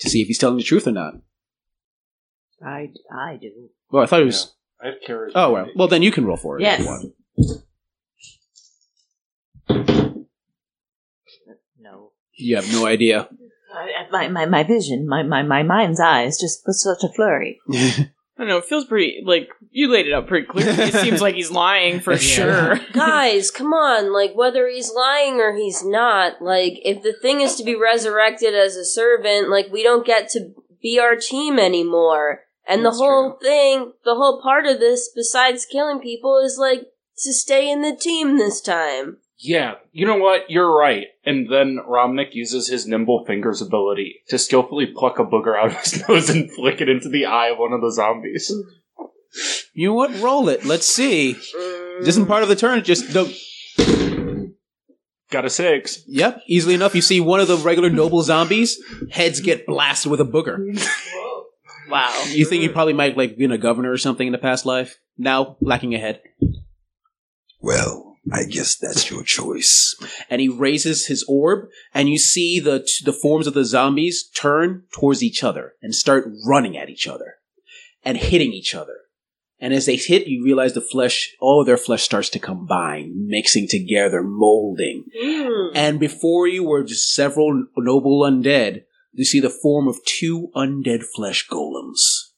[SPEAKER 1] to see if he's telling the truth or not.
[SPEAKER 3] I, I do.
[SPEAKER 1] Well, I thought it was. Yeah.
[SPEAKER 2] I have carried.
[SPEAKER 1] Oh, well. Well, then you can roll for it.
[SPEAKER 3] Yes.
[SPEAKER 1] You no. You have no idea.
[SPEAKER 3] Uh, my, my, my vision, my, my, my mind's eyes just put such a flurry. (laughs)
[SPEAKER 4] I don't know. It feels pretty like you laid it out pretty clearly. It (laughs) seems like he's lying for sure. (laughs)
[SPEAKER 5] Guys, come on. Like, whether he's lying or he's not, like, if the thing is to be resurrected as a servant, like, we don't get to be our team anymore. And
[SPEAKER 4] That's
[SPEAKER 5] the whole thing, the whole part of this, besides killing people, is like to stay in the team this time.
[SPEAKER 2] Yeah, you know what? You're right. And then Romanic uses his nimble fingers ability to skillfully pluck a booger out of his (laughs) nose and flick it into the eye of one of the zombies.
[SPEAKER 1] You would? Roll it. Let's see. This isn't part of the turn. Just the
[SPEAKER 2] Got a six.
[SPEAKER 1] yep. Easily enough, you see one of the regular noble zombies heads get blasted with a booger. (laughs)
[SPEAKER 3] Wow.
[SPEAKER 1] You think you probably might like been a governor or something in the past life? Now lacking a head,
[SPEAKER 8] Well, I guess that's your choice.
[SPEAKER 1] and he raises his orb, and you see the the forms of the zombies turn towards each other and start running at each other and hitting each other. And as they hit, you realize the flesh, all of their flesh starts to combine, mixing together, molding.
[SPEAKER 5] Mm.
[SPEAKER 1] And before you were just several noble undead. You see the form of two undead flesh golems.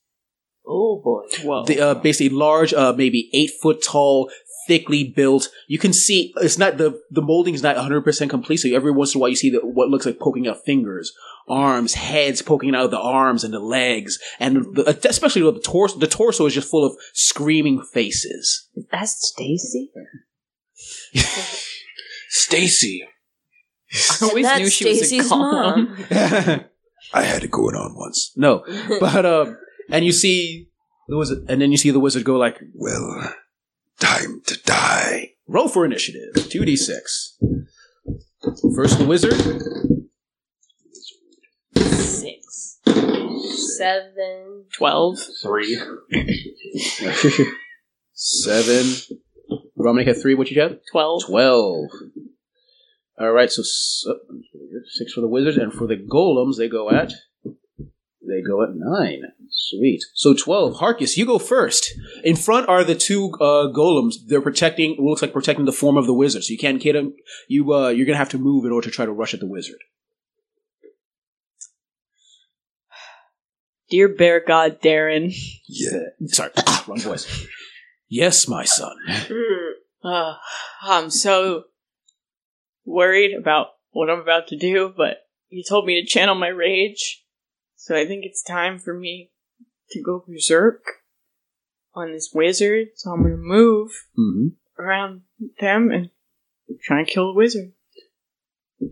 [SPEAKER 3] Oh boy.
[SPEAKER 4] Whoa.
[SPEAKER 1] The, uh, basically large, uh, maybe eight foot tall, thickly built. You can see it's not the the molding is not 100 percent complete. So every once in a while you see the, what looks like poking out fingers, arms, heads poking out of the arms and the legs, and the, especially the torso. The torso is just full of screaming faces.
[SPEAKER 3] That's Stacy?
[SPEAKER 2] Stacy.
[SPEAKER 4] I always
[SPEAKER 5] That's
[SPEAKER 4] knew she was a
[SPEAKER 5] Stacy's
[SPEAKER 4] column. (laughs)
[SPEAKER 8] I had it going on once.
[SPEAKER 1] No, but uh, and you see the wizard, and then you see the wizard go like,
[SPEAKER 8] Well, time to die.
[SPEAKER 1] Roll for initiative. 2d6. First, the wizard.
[SPEAKER 3] Six.
[SPEAKER 5] Seven.
[SPEAKER 4] Twelve.
[SPEAKER 2] Three.
[SPEAKER 1] Seven. Romanic had three. What you have?
[SPEAKER 4] Twelve.
[SPEAKER 1] 12. All right, so s- uh, six for the wizards, and for the golems, they go at. They go at nine. Sweet. So 12. Harkus, you go first. In front are the two uh, golems. They're protecting, it looks like protecting the form of the wizard. So you can't get them. You, uh, you're going to have to move in order to try to rush at the wizard.
[SPEAKER 4] Dear bear god Darren.
[SPEAKER 8] Yeah.
[SPEAKER 1] Sorry, (coughs) wrong voice. Yes, my son.
[SPEAKER 5] Mm.
[SPEAKER 4] Uh, I'm so worried about what I'm about to do, but you told me to channel my rage, so I think it's time for me to go berserk on this wizard. So I'm gonna move
[SPEAKER 1] hmm
[SPEAKER 4] around them and try and kill the wizard.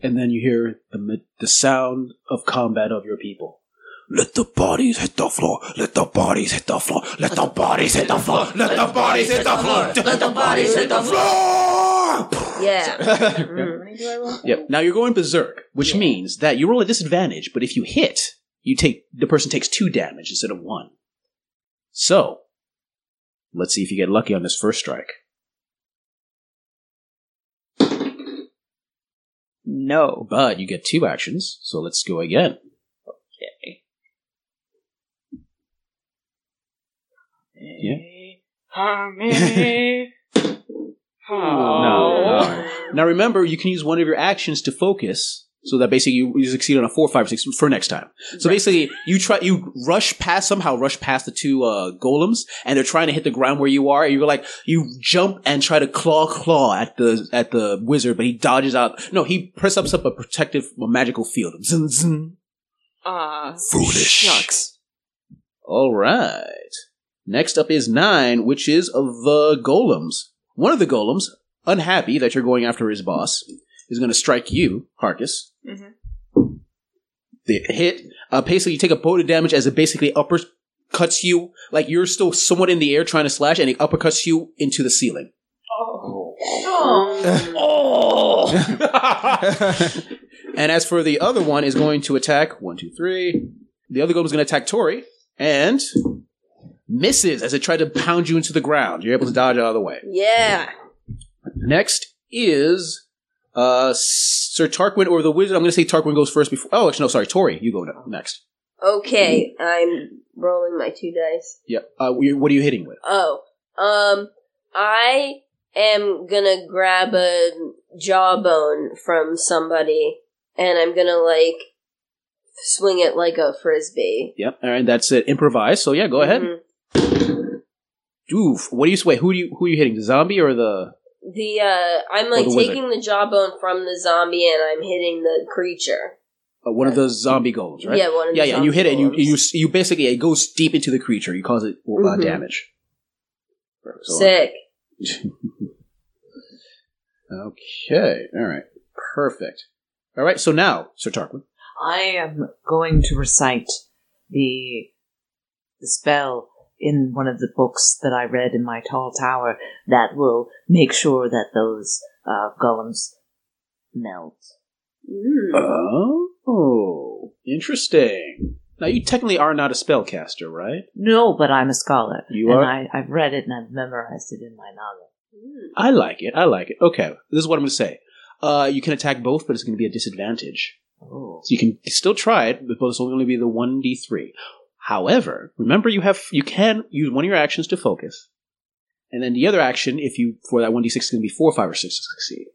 [SPEAKER 1] And then you hear the the sound of combat of your people.
[SPEAKER 8] Let the bodies hit the floor. Let the bodies hit the floor. Let the bodies hit the floor. Let the bodies hit the floor. Let the bodies hit the floor.
[SPEAKER 5] Yeah. (laughs)
[SPEAKER 1] yep. Now you're going berserk, which means that you roll a disadvantage, but if you hit, you take the person takes two damage instead of one. So, let's see if you get lucky on this first strike.
[SPEAKER 4] No.
[SPEAKER 1] But you get two actions, so let's go again.
[SPEAKER 4] Okay.
[SPEAKER 1] Yeah.
[SPEAKER 4] Harmony. (laughs)
[SPEAKER 1] Oh, no, no. Now remember, you can use one of your actions to focus, so that basically you, you succeed on a four, five, six for next time. So basically, you try you rush past somehow rush past the two uh, golems, and they're trying to hit the ground where you are. And you're like you jump and try to claw claw at the at the wizard, but he dodges out. No, he press ups up a protective a magical field. Zin, zin.
[SPEAKER 4] Uh,
[SPEAKER 8] Foolish.
[SPEAKER 4] shucks.
[SPEAKER 1] All right. Next up is nine, which is of the golems. One of the golems, unhappy that you're going after his boss, is going to strike you, Harkus.
[SPEAKER 4] Mhm.
[SPEAKER 1] The hit, uh, basically, you take a point of damage as it basically uppercuts you, like you're still somewhat in the air trying to slash, and it uppercuts you into the ceiling. Oh! (laughs) (laughs) And as for the other one, is going to attack one, two, three. The other golem is going to attack Tori and misses as it tried to pound you into the ground. You're able to dodge out of the way.
[SPEAKER 5] Yeah.
[SPEAKER 1] Next is uh, Sir Tarquin or the wizard. I'm going to say Tarquin goes first before. Oh, actually, no, sorry, Tori, you go next.
[SPEAKER 5] Okay, I'm rolling my two dice.
[SPEAKER 1] Yep. Uh, what are you hitting with?
[SPEAKER 5] Oh, um, I am gonna grab a jawbone from somebody and I'm gonna like swing it like a frisbee.
[SPEAKER 1] Yep. All right, that's it. Improvise. So yeah, go ahead.
[SPEAKER 5] Mhm.
[SPEAKER 1] Oof. What do you wait? Who do you who are you hitting? The zombie or the?
[SPEAKER 5] The uh, I'm like
[SPEAKER 1] the wizard.
[SPEAKER 5] taking the jawbone from the zombie and I'm hitting the creature.
[SPEAKER 1] Uh, one of the zombie golems, right?
[SPEAKER 5] Yeah, one of
[SPEAKER 1] yeah,
[SPEAKER 5] the
[SPEAKER 1] yeah. And you hit it, and you you you basically it goes deep into the creature. You cause it uh,
[SPEAKER 5] Mhm.
[SPEAKER 1] damage. So-
[SPEAKER 5] Sick. (laughs)
[SPEAKER 1] okay. All right. Perfect. All right. So now, Sir Tarquin.
[SPEAKER 3] I am going to recite the the spell in one of the books that I read in my tall tower that will make sure that those uh, golems melt.
[SPEAKER 5] Mm.
[SPEAKER 1] Oh, interesting. Now you technically are not a spellcaster, right?
[SPEAKER 3] No, but I'm a scholar.
[SPEAKER 1] You
[SPEAKER 3] and
[SPEAKER 1] are?
[SPEAKER 3] I, I've read it and I've memorized it in my novel.
[SPEAKER 5] Mm.
[SPEAKER 1] I like it. I like it. Okay, this is what I'm going to say. Uh, you can attack both, but it's going to be a disadvantage.
[SPEAKER 3] Oh.
[SPEAKER 1] So you can still try it, but it's only going to be the one d three. However, remember you have you can use one of your actions to focus, and then the other action, if you for that one d six, is going to be four, five, or six to succeed.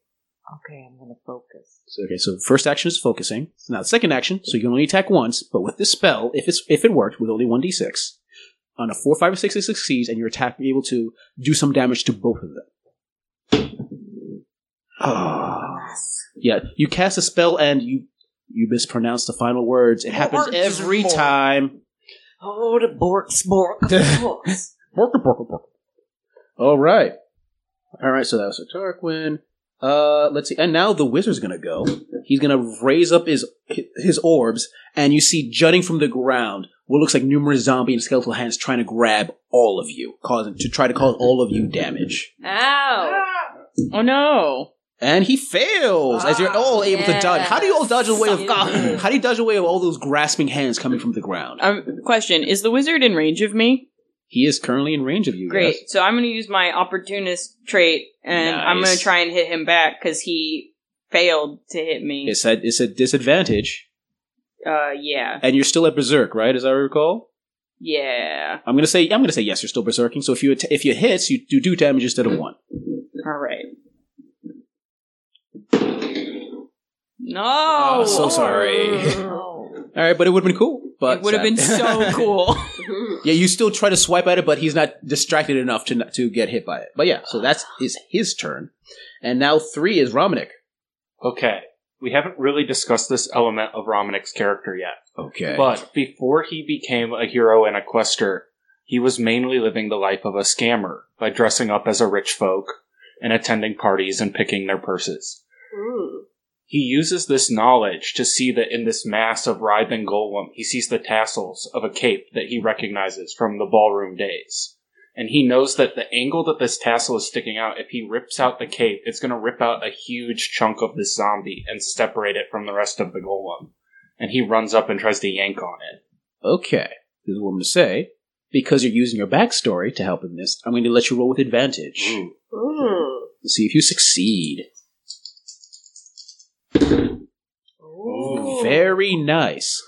[SPEAKER 3] Okay, I'm going to focus.
[SPEAKER 1] So, okay, so first action is focusing. Now the second action, so you can only attack once, but with this spell, if it's if it worked with only one d six, on a four, five, or six, it succeeds, and your attack be able to do some damage to both of them. Ah. Yeah, you cast a spell and you you mispronounce the final words. It happens every time.
[SPEAKER 3] Oh, the borks, (laughs) bork, borks.
[SPEAKER 1] All right, all right. So that was a Tarquin. Uh, let's see. And now the wizard's gonna go. He's gonna raise up his his orbs, and you see jutting from the ground what looks like numerous zombie and skeletal hands trying to grab all of you, causing to try to cause all of you damage.
[SPEAKER 5] Ow!
[SPEAKER 4] Oh no.
[SPEAKER 1] And he fails as you're all able to dodge. How do you all dodge away? Of,
[SPEAKER 5] Yes. (laughs)
[SPEAKER 1] how do you dodge away of all those grasping hands coming from the ground?
[SPEAKER 4] Um, question: Is the wizard in range of me?
[SPEAKER 1] He is currently in range of you.
[SPEAKER 4] Great.
[SPEAKER 1] yes.
[SPEAKER 4] So I'm going to use my opportunist trait, and I'm going to try and hit him back because he failed to hit me.
[SPEAKER 1] It's a it's a disadvantage,
[SPEAKER 4] Uh, yeah,
[SPEAKER 1] and you're still at berserk, right? As I recall.
[SPEAKER 4] yeah.
[SPEAKER 1] I'm gonna say I'm gonna say yes. You're still berserking. So if you att- if you hits, you do do damage instead of one.
[SPEAKER 4] All right. No.
[SPEAKER 1] Oh, so sorry. (laughs) All right, but it would have been cool. But
[SPEAKER 4] it would have been so (laughs) cool. (laughs)
[SPEAKER 1] yeah, you still try to swipe at it, but he's not distracted enough to to get hit by it. But yeah, so that's is his turn, and now three is Romanic.
[SPEAKER 2] Okay. We haven't really discussed this element of Romanic's character yet.
[SPEAKER 1] Okay,
[SPEAKER 2] But before he became a hero and a quester, he was mainly living the life of a scammer by dressing up as a rich folk and attending parties and picking their purses.
[SPEAKER 5] Mm.
[SPEAKER 2] He uses this knowledge to see that in this mass of writhing golem, he sees the tassels of a cape that he recognizes from the ballroom days. And he knows that the angle that this tassel is sticking out, if he rips out the cape, it's going to rip out a huge chunk of this zombie and separate it from the rest of the golem. And he runs up and tries to yank on it.
[SPEAKER 1] okay. This is what I'm gonna say. Because you're using your backstory to help in this, I'm going to let you roll with advantage.
[SPEAKER 5] Mm.
[SPEAKER 1] Let's see if you succeed. Very nice.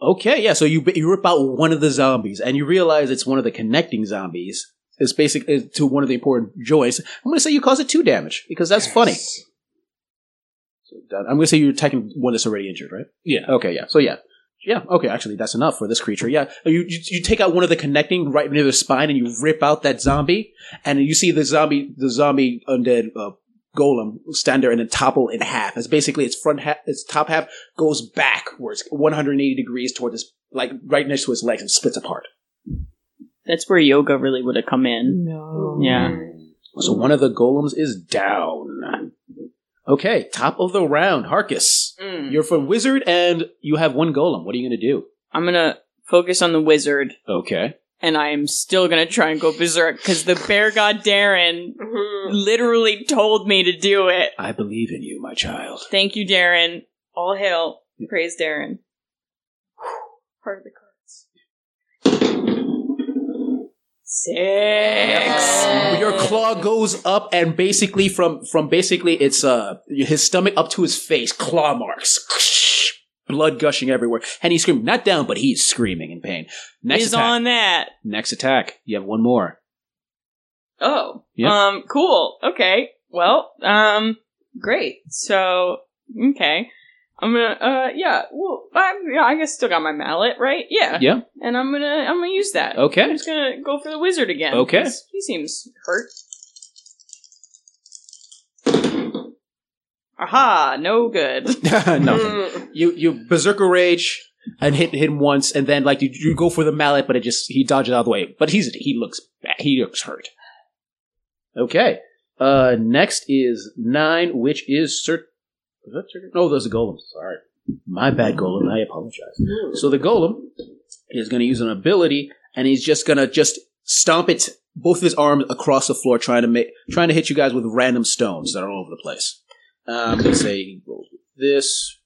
[SPEAKER 1] Okay, yeah. So you you rip out one of the zombies, and you realize it's one of the connecting zombies. It's basic to one of the important joints. I'm going to say you cause it two damage because that's funny. So that- I'm going to say you're attacking one that's already injured, right?
[SPEAKER 2] Yeah.
[SPEAKER 1] Okay, yeah. So yeah, yeah. Okay, actually, that's enough for this creature. Yeah, you you, you take out one of the connecting right near the spine, and you rip out that zombie, and you see the zombie the zombie undead uh, golem stand there and then topple in half. It's basically its front half, its top half goes backwards 180 degrees toward its like right next to its legs and splits apart.
[SPEAKER 4] That's where yoga really would have come in.
[SPEAKER 3] No.
[SPEAKER 4] Yeah.
[SPEAKER 1] So one of the golems is down. Okay, top of the round, Harkus.
[SPEAKER 4] Mm.
[SPEAKER 1] You're from wizard and you have one golem. What are you going to do?
[SPEAKER 4] I'm going to focus on the wizard,
[SPEAKER 1] Okay.
[SPEAKER 4] And I'm still going to try and go berserk because the bear god Darren
[SPEAKER 5] Mhm.
[SPEAKER 4] literally told me to do it.
[SPEAKER 1] I believe in you, my child.
[SPEAKER 4] Thank you, Darren. All hail. Praise Darren. Part of the cards. Six.
[SPEAKER 1] Your claw goes up and basically from from basically it's uh his stomach up to his face, claw marks. Blood gushing everywhere. And he's screaming, not down, but he's screaming in pain. Next
[SPEAKER 4] Is
[SPEAKER 1] attack.
[SPEAKER 4] on that.
[SPEAKER 1] Next attack. You have one more.
[SPEAKER 4] Oh.
[SPEAKER 1] Yep.
[SPEAKER 4] Um, cool. Okay. Well, um, great. So, okay. I'm gonna, uh, yeah, well, I, yeah, I guess still got my mallet, right? Yeah.
[SPEAKER 1] Yeah.
[SPEAKER 4] And I'm gonna, I'm gonna use that.
[SPEAKER 1] Okay.
[SPEAKER 4] I'm just gonna go for the wizard again.
[SPEAKER 1] Okay.
[SPEAKER 4] 'cause He seems hurt. Aha, no good. (laughs)
[SPEAKER 1] Nothing. (laughs) You you berserker rage and hit him once, and then like you, you go for the mallet, but it just he dodges out of the way. But he's he looks bad. He looks hurt. Okay. Uh, next is nine, which is Sir. is that Sir? No, those are golems. Sorry, my bad, golem. I apologize. So the golem is going to use an ability, and he's just going to just stomp it both of his arms across the floor, trying to make trying to hit you guys with random stones that are all over the place. Um, let's say he rolls with this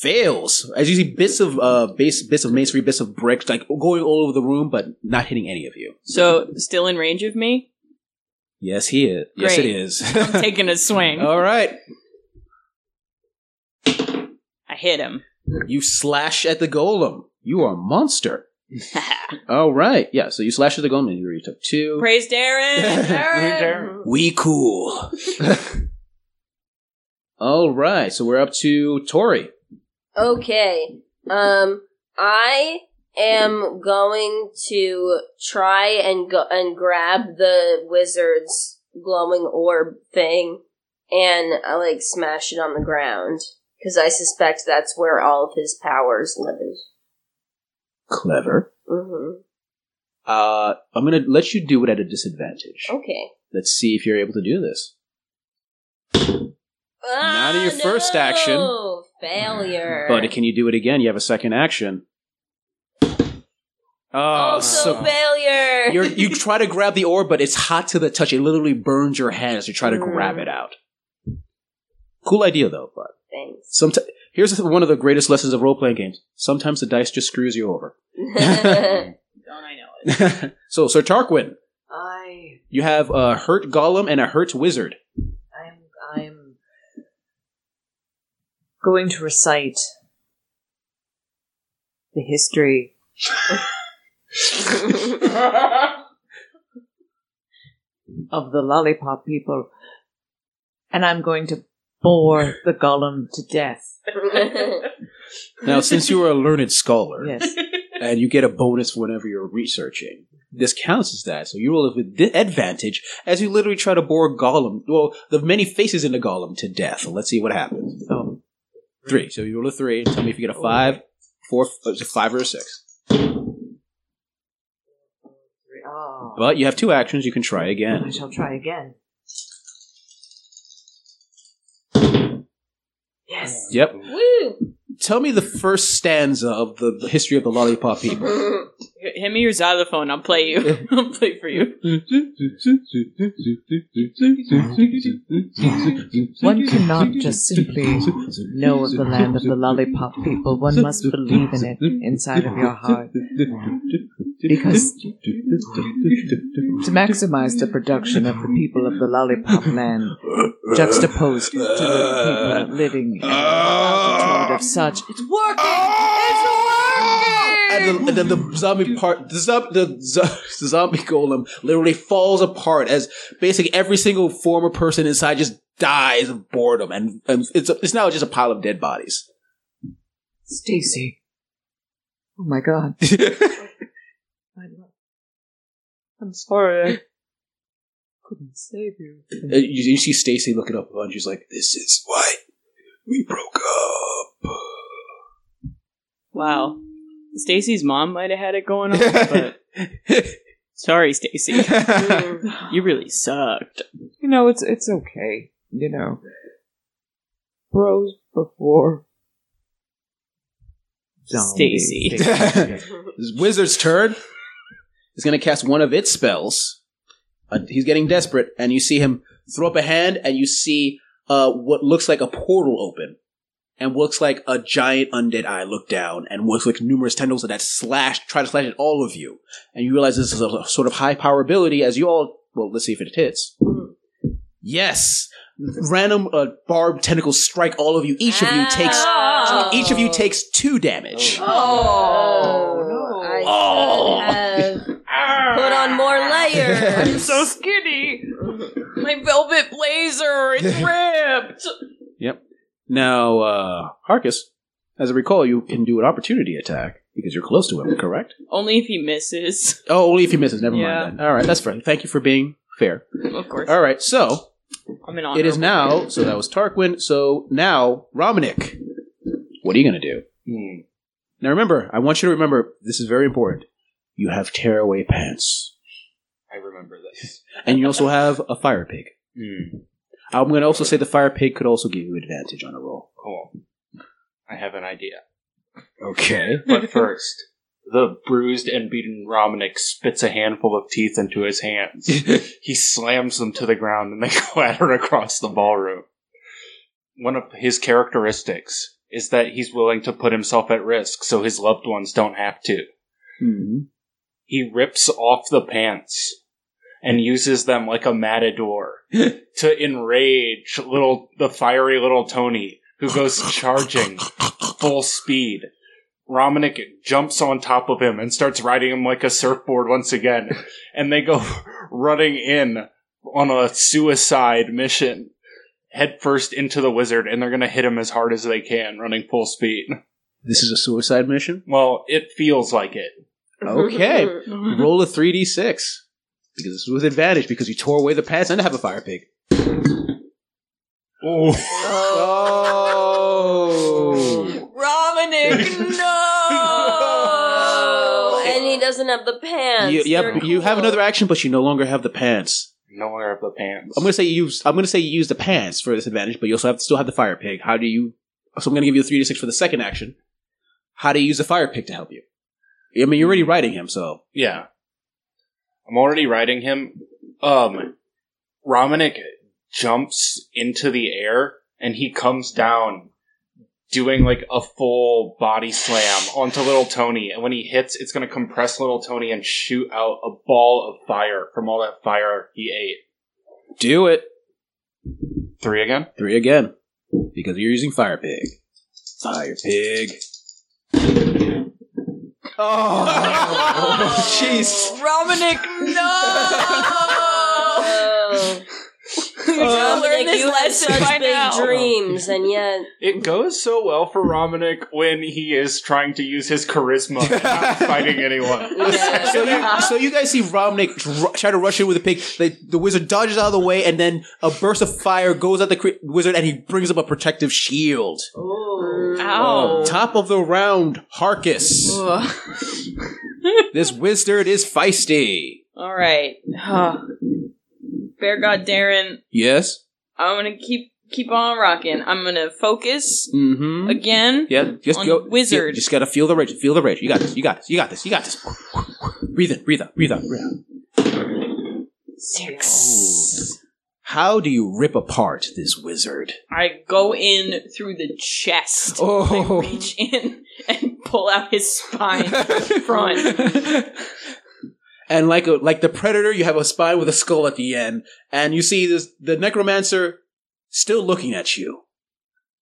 [SPEAKER 1] fails as you see bits of uh base bits of masonry, bits of bricks like going all over the room, but not hitting any of you.
[SPEAKER 4] So, still in range of me?
[SPEAKER 1] Yes, he is. Yes, it
[SPEAKER 4] Great.
[SPEAKER 1] is. (laughs)
[SPEAKER 4] I'm taking a swing. (laughs)
[SPEAKER 1] all right,
[SPEAKER 4] I hit him.
[SPEAKER 1] you slash at the golem. You are a monster. (laughs) All right, yeah. So you slash at the golem, and you already took two.
[SPEAKER 4] Praise Darren! Darren!
[SPEAKER 1] We cool. All right, so we're up to Tori.
[SPEAKER 5] Okay. Um, I am going to try and go and grab the wizard's glowing orb thing and I like smash it on the ground because I suspect that's where all of his powers live.
[SPEAKER 1] Clever.
[SPEAKER 5] hmm
[SPEAKER 1] Uh, I'm gonna let you do it at a disadvantage.
[SPEAKER 5] Okay.
[SPEAKER 1] Let's see if you're able to do this. Not in your
[SPEAKER 5] Ah,
[SPEAKER 1] first action.
[SPEAKER 5] Failure.
[SPEAKER 1] But can you do it again? You have a second action. Oh,
[SPEAKER 5] also
[SPEAKER 1] so
[SPEAKER 5] failure.
[SPEAKER 1] you're, you (laughs) try to grab the orb, but it's hot to the touch. It literally burns your hand as you try to
[SPEAKER 5] Mm.
[SPEAKER 1] grab it out. Cool idea, though. But
[SPEAKER 5] Thanks.
[SPEAKER 1] sometimes here's one of the greatest lessons of role playing games. Sometimes the dice just screws you over. (laughs) (laughs)
[SPEAKER 4] Don't I know it?
[SPEAKER 1] so, Sir Tarquin,
[SPEAKER 3] I
[SPEAKER 1] you have a hurt golem and a hurt wizard.
[SPEAKER 3] I'm I'm going to recite the history (laughs) of the lollipop people, and I'm going to bore the golem to death. (laughs)
[SPEAKER 1] Now, since you are a learned scholar,
[SPEAKER 3] Yes,
[SPEAKER 1] and you get a bonus whenever you're researching. This counts as that, so you roll it with di- advantage as you literally try to bore Gollum, well, the many faces in the Gollum to death. Let's see what happens.
[SPEAKER 3] so
[SPEAKER 1] Three. So you roll a three. Tell me if you get a five, four, uh, is it five or a six.
[SPEAKER 3] oh,
[SPEAKER 1] But you have two actions. You can try again.
[SPEAKER 3] I shall try again. Yes.
[SPEAKER 1] Yep.
[SPEAKER 5] Woo!
[SPEAKER 1] Tell me the first stanza of the, the history of the lollipop people. (laughs)
[SPEAKER 4] Hit me your xylophone. I'll play you. (laughs) I'll play for you.
[SPEAKER 3] One cannot just simply know of the land of the lollipop people. One must believe in it inside of your heart. Because to maximize the production of the people of the lollipop land, juxtaposed to the people living at an altitude of such. It's working!
[SPEAKER 1] And, the, and then the zombie part, the, the, (laughs) the zombie golem literally falls apart as basically every single former person inside just dies of boredom, and, and it's it's now just a pile of dead bodies.
[SPEAKER 3] Stacy. Oh my god. (laughs) I'm sorry. I couldn't save you.
[SPEAKER 1] Uh, you, you see Stacy looking up, and she's like, "This is why we broke up."
[SPEAKER 4] Wow. Stacy's mom might have had it going on, (laughs) but sorry, Stacy. (laughs) You really sucked.
[SPEAKER 3] You know, it's it's okay. You know, bros before zombies.
[SPEAKER 4] Stacy. (laughs)
[SPEAKER 1] This wizard's turn is going to cast one of its spells. Uh, he's getting desperate, and you see him throw up a hand, and you see uh, what looks like a portal open, and looks like a giant undead eye look down, and looks like numerous tendrils that slash, try to slash at all of you. And you realize this is a sort of high power ability as you all, well, let's see if it hits. Yes! Random uh, barbed tentacles strike all of you. Each of you takes
[SPEAKER 5] Oh.
[SPEAKER 1] each of you takes two damage.
[SPEAKER 5] Oh,
[SPEAKER 3] no.
[SPEAKER 5] I
[SPEAKER 1] Oh.
[SPEAKER 5] have put on more layers. (laughs)
[SPEAKER 3] I'm so skinny.
[SPEAKER 4] My velvet blazer, it's ripped.
[SPEAKER 1] Now, uh, Harkus, as I recall, you can do an opportunity attack because you're close to him, correct?
[SPEAKER 4] Only if he misses.
[SPEAKER 1] Oh, only if he misses. Never
[SPEAKER 4] Yeah.
[SPEAKER 1] mind then. All right, that's fair. Thank you for being fair.
[SPEAKER 4] Of course.
[SPEAKER 1] All right, so
[SPEAKER 4] I'm an
[SPEAKER 1] it is now. So that was Tarquin. So now, Romanic, what are you going to do?
[SPEAKER 2] Hmm.
[SPEAKER 1] Now remember, I want you to remember this is very important. You have tearaway pants,
[SPEAKER 2] I remember this.
[SPEAKER 1] and you also have a fire pig.
[SPEAKER 2] Hmm.
[SPEAKER 1] I'm going to also say the fire pig could also give you advantage on a roll.
[SPEAKER 2] Cool. I have an idea.
[SPEAKER 1] Okay.
[SPEAKER 2] But first, the bruised and beaten Romanic spits a handful of teeth into his hands. (laughs) he slams them to the ground and they (laughs) clatter across the ballroom. One of his characteristics is that he's willing to put himself at risk so his loved ones don't have to.
[SPEAKER 1] hmm
[SPEAKER 2] He rips off the pants and uses them like a matador (laughs) to enrage little the fiery little Tony who goes (laughs) charging full speed. Romanic jumps on top of him and starts riding him like a surfboard once again, (laughs) and they go running in on a suicide mission headfirst into the wizard, and they're gonna hit him as hard as they can, running full speed.
[SPEAKER 1] This is a suicide mission.
[SPEAKER 2] Well, it feels like it.
[SPEAKER 1] Okay. Roll a 3d6. Because this is with advantage because you tore away the pants and have a fire pig.
[SPEAKER 2] Oh.
[SPEAKER 1] Oh. oh.
[SPEAKER 3] Romanic, (laughs) no!
[SPEAKER 5] and he doesn't have the pants.
[SPEAKER 1] You,
[SPEAKER 5] They're
[SPEAKER 1] yep, you have another action, but you no longer have the pants.
[SPEAKER 2] No longer have the pants.
[SPEAKER 1] I'm gonna say you use. I'm gonna say you use the pants for this advantage, but you also have still have the fire pig. How do you? So I'm gonna give you a three to six for the second action. How do you use the fire pig to help you? I mean, you're already riding him, so
[SPEAKER 2] Yeah. I'm already riding him. Um, Romanic jumps into the air and he comes down doing like a full body slam onto little Tony. And when he hits, it's going to compress little Tony and shoot out a ball of fire from all that fire he ate.
[SPEAKER 1] do it.
[SPEAKER 2] Three again?
[SPEAKER 1] Three again, because you're using fire pig. Fire pig. Oh, (laughs) jeez.
[SPEAKER 3] Romanic, no! (laughs) You should
[SPEAKER 5] Dominic,
[SPEAKER 3] learn this
[SPEAKER 5] you have
[SPEAKER 3] lesson
[SPEAKER 5] such
[SPEAKER 3] by
[SPEAKER 5] big
[SPEAKER 3] now.
[SPEAKER 5] dreams, and yet
[SPEAKER 2] It goes so well for Romanic when he is trying to use his charisma and not (laughs) fighting anyone.
[SPEAKER 5] Yeah.
[SPEAKER 1] So you, so you guys see Romanic dr- try to rush in with a pig. The, the wizard dodges out of the way, and then a burst of fire goes at the cre- wizard, and he brings up a protective shield.
[SPEAKER 4] Ow.
[SPEAKER 1] Top of the round, Harkus. This wizard is feisty.
[SPEAKER 4] All right. Bear God Darren,
[SPEAKER 1] Yes.
[SPEAKER 4] I'm gonna keep keep on rocking. I'm gonna focus
[SPEAKER 1] Mm-hmm.
[SPEAKER 4] again.
[SPEAKER 1] Yeah. Just
[SPEAKER 4] on
[SPEAKER 1] go.
[SPEAKER 4] wizard.
[SPEAKER 1] just gotta feel the rage. Feel the rage. You got this. You got this. You got this. You got this. Breathe in. Breathe out. Breathe out. Breathe out.
[SPEAKER 4] Six.
[SPEAKER 1] How do you rip apart this wizard?
[SPEAKER 4] I go in through the chest.
[SPEAKER 1] Oh.
[SPEAKER 4] I reach in and pull out his spine (laughs) front.
[SPEAKER 1] and like a, like the predator, you have a spine with a skull at the end, and you see this the necromancer still looking at you.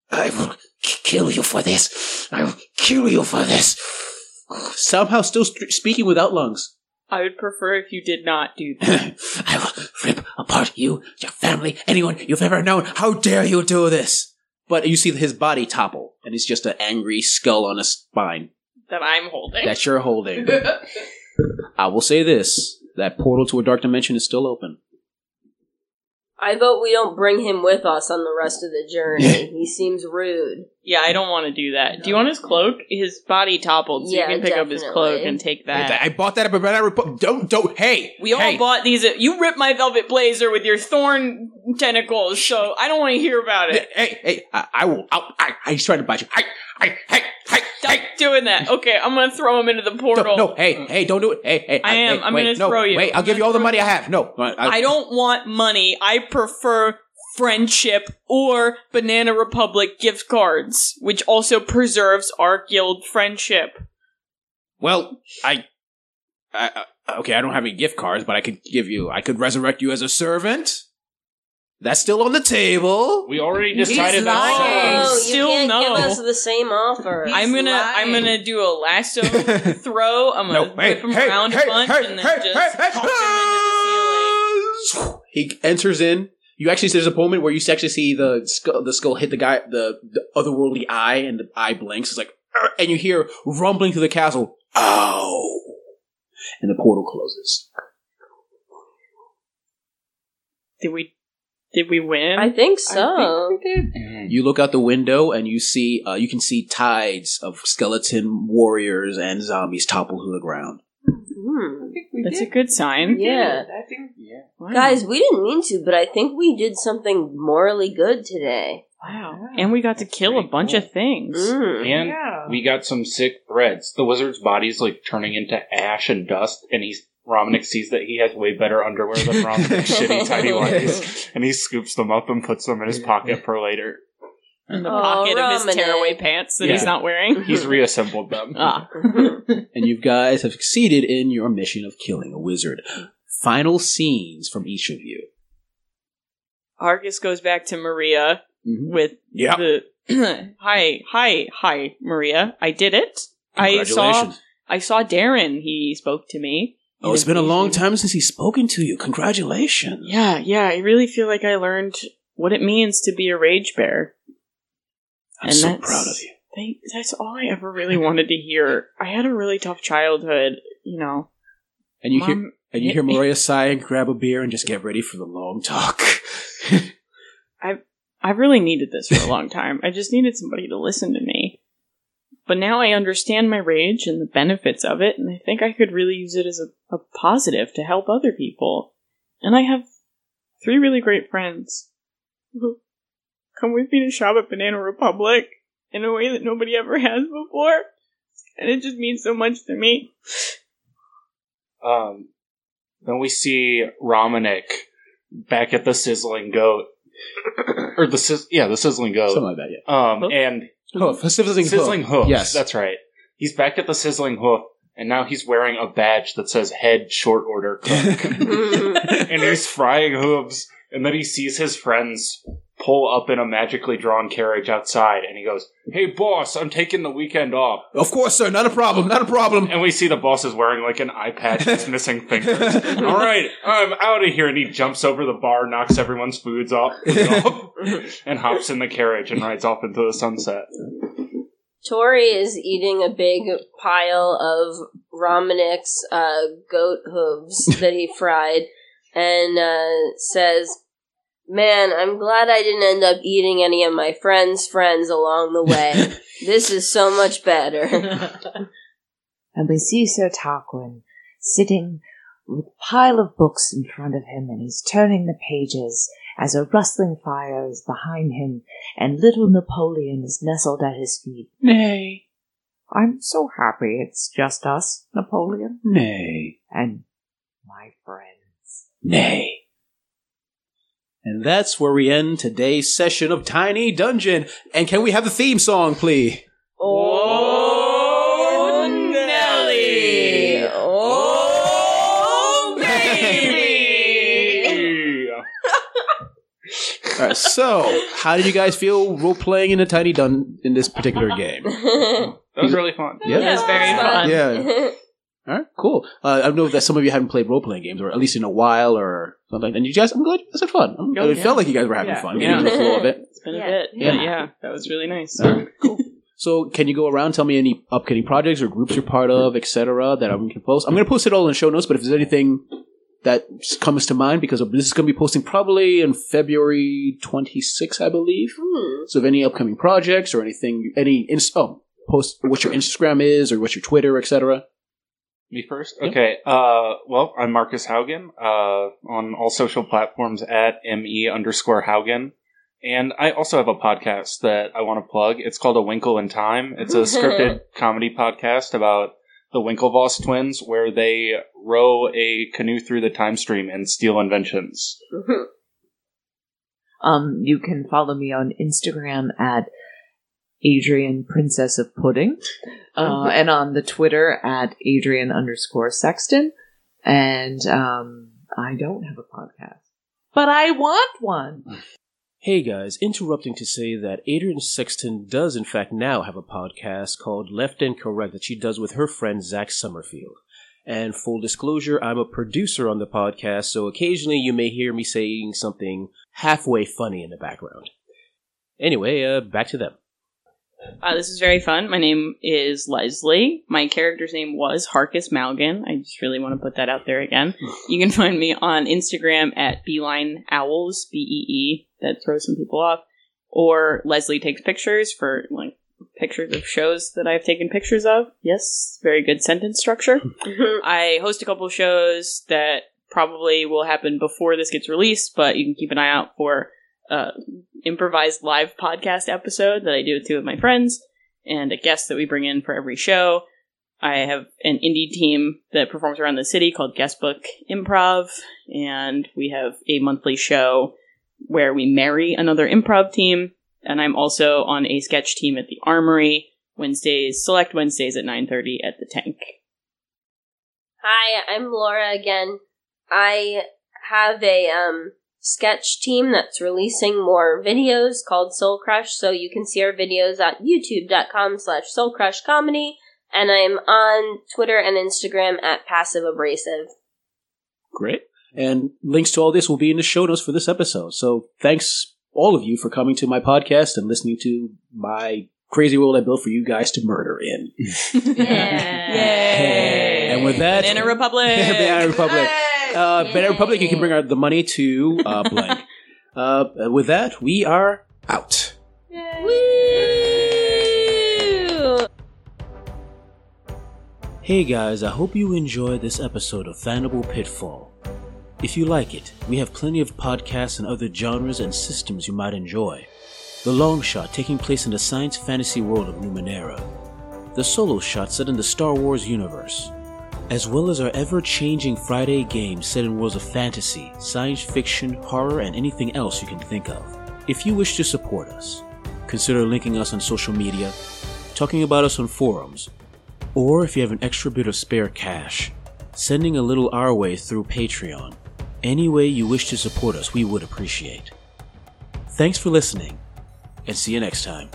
[SPEAKER 1] I will k- kill you for this. I will kill you for this. Somehow, still st- speaking without lungs.
[SPEAKER 4] I would prefer if you did not do (laughs) that.
[SPEAKER 1] I will rip apart you, your family, anyone you've ever known. How dare you do this? But you see his body topple, and it's just an angry skull on a spine
[SPEAKER 4] that I'm holding.
[SPEAKER 1] that you're holding. (laughs) I will say this: that portal to a dark dimension is still open.
[SPEAKER 5] I vote we don't bring him with us on the rest of the journey. (laughs) he seems rude.
[SPEAKER 4] Yeah, I don't want to do that. Do you want his cloak? His body toppled, so
[SPEAKER 5] Yeah,
[SPEAKER 4] you can pick up his
[SPEAKER 5] definitely.
[SPEAKER 4] cloak and take that.
[SPEAKER 1] I bought that up, but I rep- don't don't. Hey,
[SPEAKER 4] We all
[SPEAKER 1] hey.
[SPEAKER 4] bought these. You ripped my velvet blazer with your thorn tentacles, so I don't want to hear about it.
[SPEAKER 1] Hey, hey, I, will. I will. I, I, he's trying to bite you. Hey, hey, hey, hey,
[SPEAKER 4] Stop
[SPEAKER 1] hey.
[SPEAKER 4] doing that. Okay, I'm gonna throw him into the portal.
[SPEAKER 1] No, no, hey, hey, don't do it. Hey, hey,
[SPEAKER 4] I am.
[SPEAKER 1] hey,
[SPEAKER 4] I'm
[SPEAKER 1] wait,
[SPEAKER 4] gonna
[SPEAKER 1] no,
[SPEAKER 4] throw you.
[SPEAKER 1] Wait, I'll
[SPEAKER 4] I'm
[SPEAKER 1] give you all the
[SPEAKER 4] throw
[SPEAKER 1] money I have. No,
[SPEAKER 4] I don't want money. I prefer friendship or Banana Republic gift cards, which also preserves our guild friendship.
[SPEAKER 1] Well, I, I, I, okay, I don't have any gift cards, but I could give you. I could resurrect you as a servant. That's still on the table.
[SPEAKER 2] We already decided
[SPEAKER 3] lying.
[SPEAKER 2] that.
[SPEAKER 5] Oh, you
[SPEAKER 4] Still
[SPEAKER 5] can't
[SPEAKER 4] no.
[SPEAKER 5] give us the same offer.
[SPEAKER 3] He's
[SPEAKER 4] I'm gonna I'm gonna do a lasso (laughs) throw. I'm gonna
[SPEAKER 1] No, hey,
[SPEAKER 4] whip him
[SPEAKER 1] hey,
[SPEAKER 4] around
[SPEAKER 1] hey,
[SPEAKER 4] a bunch
[SPEAKER 1] hey,
[SPEAKER 4] and then
[SPEAKER 1] hey,
[SPEAKER 4] just
[SPEAKER 1] hey, hey,
[SPEAKER 4] him into the ceiling.
[SPEAKER 1] He enters in. You actually see there's a moment where you actually see the skull, the skull hit the guy, the, the otherworldly eye, and the eye blinks. It's like, and you hear rumbling through the castle. Ow! And the portal closes.
[SPEAKER 4] Did we? Did we win?
[SPEAKER 5] I think
[SPEAKER 4] I
[SPEAKER 5] so.
[SPEAKER 4] think did.
[SPEAKER 1] You look out the window and you see, uh, you can see tides of skeleton warriors and zombies topple to the ground.
[SPEAKER 5] Hmm.
[SPEAKER 4] That's a good sign.
[SPEAKER 5] Yeah.
[SPEAKER 3] I think.
[SPEAKER 4] Wow.
[SPEAKER 5] Guys, we didn't mean to, but I think we did something morally good today.
[SPEAKER 4] Wow. And we got to kill a bunch
[SPEAKER 2] cool.
[SPEAKER 4] of things.
[SPEAKER 5] Mm.
[SPEAKER 2] And
[SPEAKER 3] Yeah.
[SPEAKER 2] we got some sick threads. The wizard's body's like turning into ash and dust, and he's Romanic sees that he has way better underwear than Romanic's (laughs) shitty tiny ones, (laughs) and he scoops them up and puts them in his pocket for later.
[SPEAKER 4] In the
[SPEAKER 5] Oh,
[SPEAKER 4] pocket of his
[SPEAKER 5] Romanic.
[SPEAKER 4] tearaway pants that he's not wearing. (laughs)
[SPEAKER 2] He's reassembled them. (laughs)
[SPEAKER 4] ah. (laughs)
[SPEAKER 1] And you guys have succeeded in your mission of killing a wizard. Final scenes from each of you.
[SPEAKER 4] Argus goes back to Maria with
[SPEAKER 1] Yeah.
[SPEAKER 4] the (clears throat) hi, hi, hi, Maria. I did it. I saw
[SPEAKER 1] Congratulations.
[SPEAKER 4] I saw Darren. He spoke to me.
[SPEAKER 1] Oh, it's been a long time since he's spoken to you. Congratulations.
[SPEAKER 4] Yeah, yeah. I really feel like I learned what it means to be a rage bear.
[SPEAKER 1] I'm
[SPEAKER 4] And
[SPEAKER 1] so proud of you.
[SPEAKER 4] Thank, that's all I ever really wanted to hear. I had a really tough childhood, you know.
[SPEAKER 1] And you hear and you hear. Maria sigh and grab a beer and just get ready for the long talk. (laughs)
[SPEAKER 4] I I really needed this for a long time. I just needed somebody to listen to me. But now I understand my rage and the benefits of it, and I think I could really use it as a, a positive to help other people. And I have three really great friends who come with me to shop at Banana Republic in a way that nobody ever (laughs) has before. And it just means so much to me.
[SPEAKER 2] Um, then we see Romanic back at the sizzling goat, (clears throat) or the sizz- yeah, the sizzling goat.
[SPEAKER 1] Something like that, yeah.
[SPEAKER 2] Um, and
[SPEAKER 1] Hoof. A sizzling,
[SPEAKER 2] sizzling
[SPEAKER 1] hoof.
[SPEAKER 2] hoof.
[SPEAKER 1] Yes.
[SPEAKER 2] that's right. He's back at the sizzling hoof, and now he's wearing a badge that says "Head Short Order Cook," (laughs) (laughs) and he's frying hooves. And then he sees his friends pull up in a magically drawn carriage outside, and he goes, "Hey, boss, I'm taking the weekend off."
[SPEAKER 1] of course, sir. Not a problem. Not a problem.
[SPEAKER 2] And we see the boss is wearing like an eye patch that's missing (laughs) fingers. All right, I'm out of here. And he jumps over the bar, knocks everyone's foods off, food (laughs) off, (laughs) and hops in the carriage and rides off into the sunset.
[SPEAKER 5] Tori is eating a big pile of Romanic's uh, goat hooves that he fried and uh, says, Man, I'm glad I didn't end up eating any of my friends' friends along the way. (laughs) this is so much better. (laughs)
[SPEAKER 3] And we see Sir Tarquin sitting with a pile of books in front of him, and he's turning the pages as a rustling fire is behind him, and little Napoleon is nestled at his feet.
[SPEAKER 1] Nay.
[SPEAKER 3] I'm so happy it's just us, Napoleon,
[SPEAKER 1] Nay.
[SPEAKER 3] and my friends.
[SPEAKER 1] Nay. And that's where we end today's session of Tiny Dungeon. And can we have the theme song, please?
[SPEAKER 5] Oh,
[SPEAKER 4] Nelly!
[SPEAKER 5] Oh,
[SPEAKER 1] All right. So, how did you guys feel role playing in a Tiny Dun in this particular game? (laughs)
[SPEAKER 2] That was really fun.
[SPEAKER 1] Yeah.
[SPEAKER 4] It was very fun.
[SPEAKER 1] Yeah. (laughs) All right. Cool. Uh, I know that some of you haven't played role playing games, or at least in a while, or something. And you guys, I'm glad you guys had fun. I'm-
[SPEAKER 4] Oh,
[SPEAKER 1] it
[SPEAKER 4] yeah.
[SPEAKER 1] felt like you guys were having
[SPEAKER 4] Yeah.
[SPEAKER 1] fun, getting the
[SPEAKER 4] Yeah.
[SPEAKER 1] flow of it.
[SPEAKER 4] It's been
[SPEAKER 5] Yeah.
[SPEAKER 4] a bit.
[SPEAKER 1] Yeah.
[SPEAKER 4] Yeah. yeah, that was really nice.
[SPEAKER 1] All right, cool. So, can you go around tell me any upcoming projects or groups you're part of, etc., that I'm going to post? I'm going to post it all in the show notes, but if there's anything that comes to mind, because this is going to be posting probably in February 26, I believe.
[SPEAKER 5] Hmm.
[SPEAKER 1] So, if any upcoming projects or anything, any inst- oh, post what your Instagram is or what's your Twitter, etc.
[SPEAKER 2] Me first?
[SPEAKER 1] Yeah.
[SPEAKER 2] Okay. Uh, well, I'm Marcus Haugen, uh, on all social platforms at ME underscore Haugen. And I also have a podcast that I want to plug. It's called A Winkle in Time. It's a (laughs) scripted comedy podcast about the Winklevoss twins where they row a canoe through the time stream and steal inventions. (laughs)
[SPEAKER 3] Um, you can follow me on Instagram at Adrian Princess of Pudding, uh, and on the Twitter at Adrian underscore Sexton. And um, I don't have a podcast, but I want one.
[SPEAKER 1] Hey guys, interrupting to say that Adrian Sexton does in fact now have a podcast called Left and Correct that she does with her friend Zach Summerfield. And full disclosure, I'm a producer on the podcast, so occasionally you may hear me saying something halfway funny in the background. Anyway, uh, back to them.
[SPEAKER 4] Uh, this is very fun. My name is Leslie. My character's name was Harkus Malgin. I just really want to put that out there again. You can find me on Instagram at Beeline Owls, B E E. That throws some people off. Or Leslie takes pictures for like pictures of shows that I've taken pictures of. Yes, very good sentence structure. (laughs) I host a couple of shows that probably will happen before this gets released, but you can keep an eye out for uh, improvised live podcast episode that I do with two of my friends and a guest that we bring in for every show. I have an indie team that performs around the city called Guestbook Improv, and we have a monthly show where we marry another improv team. And I'm also on a sketch team at the Armory Wednesdays, select Wednesdays at 9:30 at the Tank.
[SPEAKER 5] Hi, I'm Laura again. I have a um, sketch team that's releasing more videos called Soul Crush, so you can see our videos at youtube.com slash Soul Crush Comedy, and I'm on Twitter and Instagram at Passive Abrasive.
[SPEAKER 1] Great. And links to all this will be in the show notes for this episode. So thanks all of you for coming to my podcast and listening to my crazy world I built for you guys to murder in. (laughs)
[SPEAKER 4] Yay! (laughs)
[SPEAKER 1] And with that,
[SPEAKER 4] Banana Republic! (laughs)
[SPEAKER 1] Banana Republic. Uh, Banana Republic, you can bring out the money to uh, (laughs) blank. uh, with that, we are out.
[SPEAKER 5] Woo!
[SPEAKER 1] Hey guys, I hope you enjoyed this episode of Fanable Pitfall. If you like it, we have plenty of podcasts and other genres and systems you might enjoy. The Long Shot taking place in the science fantasy world of Numenera. The Solo Shot set in the Star Wars universe. As well as our ever changing Friday games set in worlds of fantasy, science fiction, horror, and anything else you can think of. If you wish to support us, consider linking us on social media, talking about us on forums, or if you have an extra bit of spare cash, sending a little our way through Patreon. Any way you wish to support us, we would appreciate. Thanks for listening, and see you next time.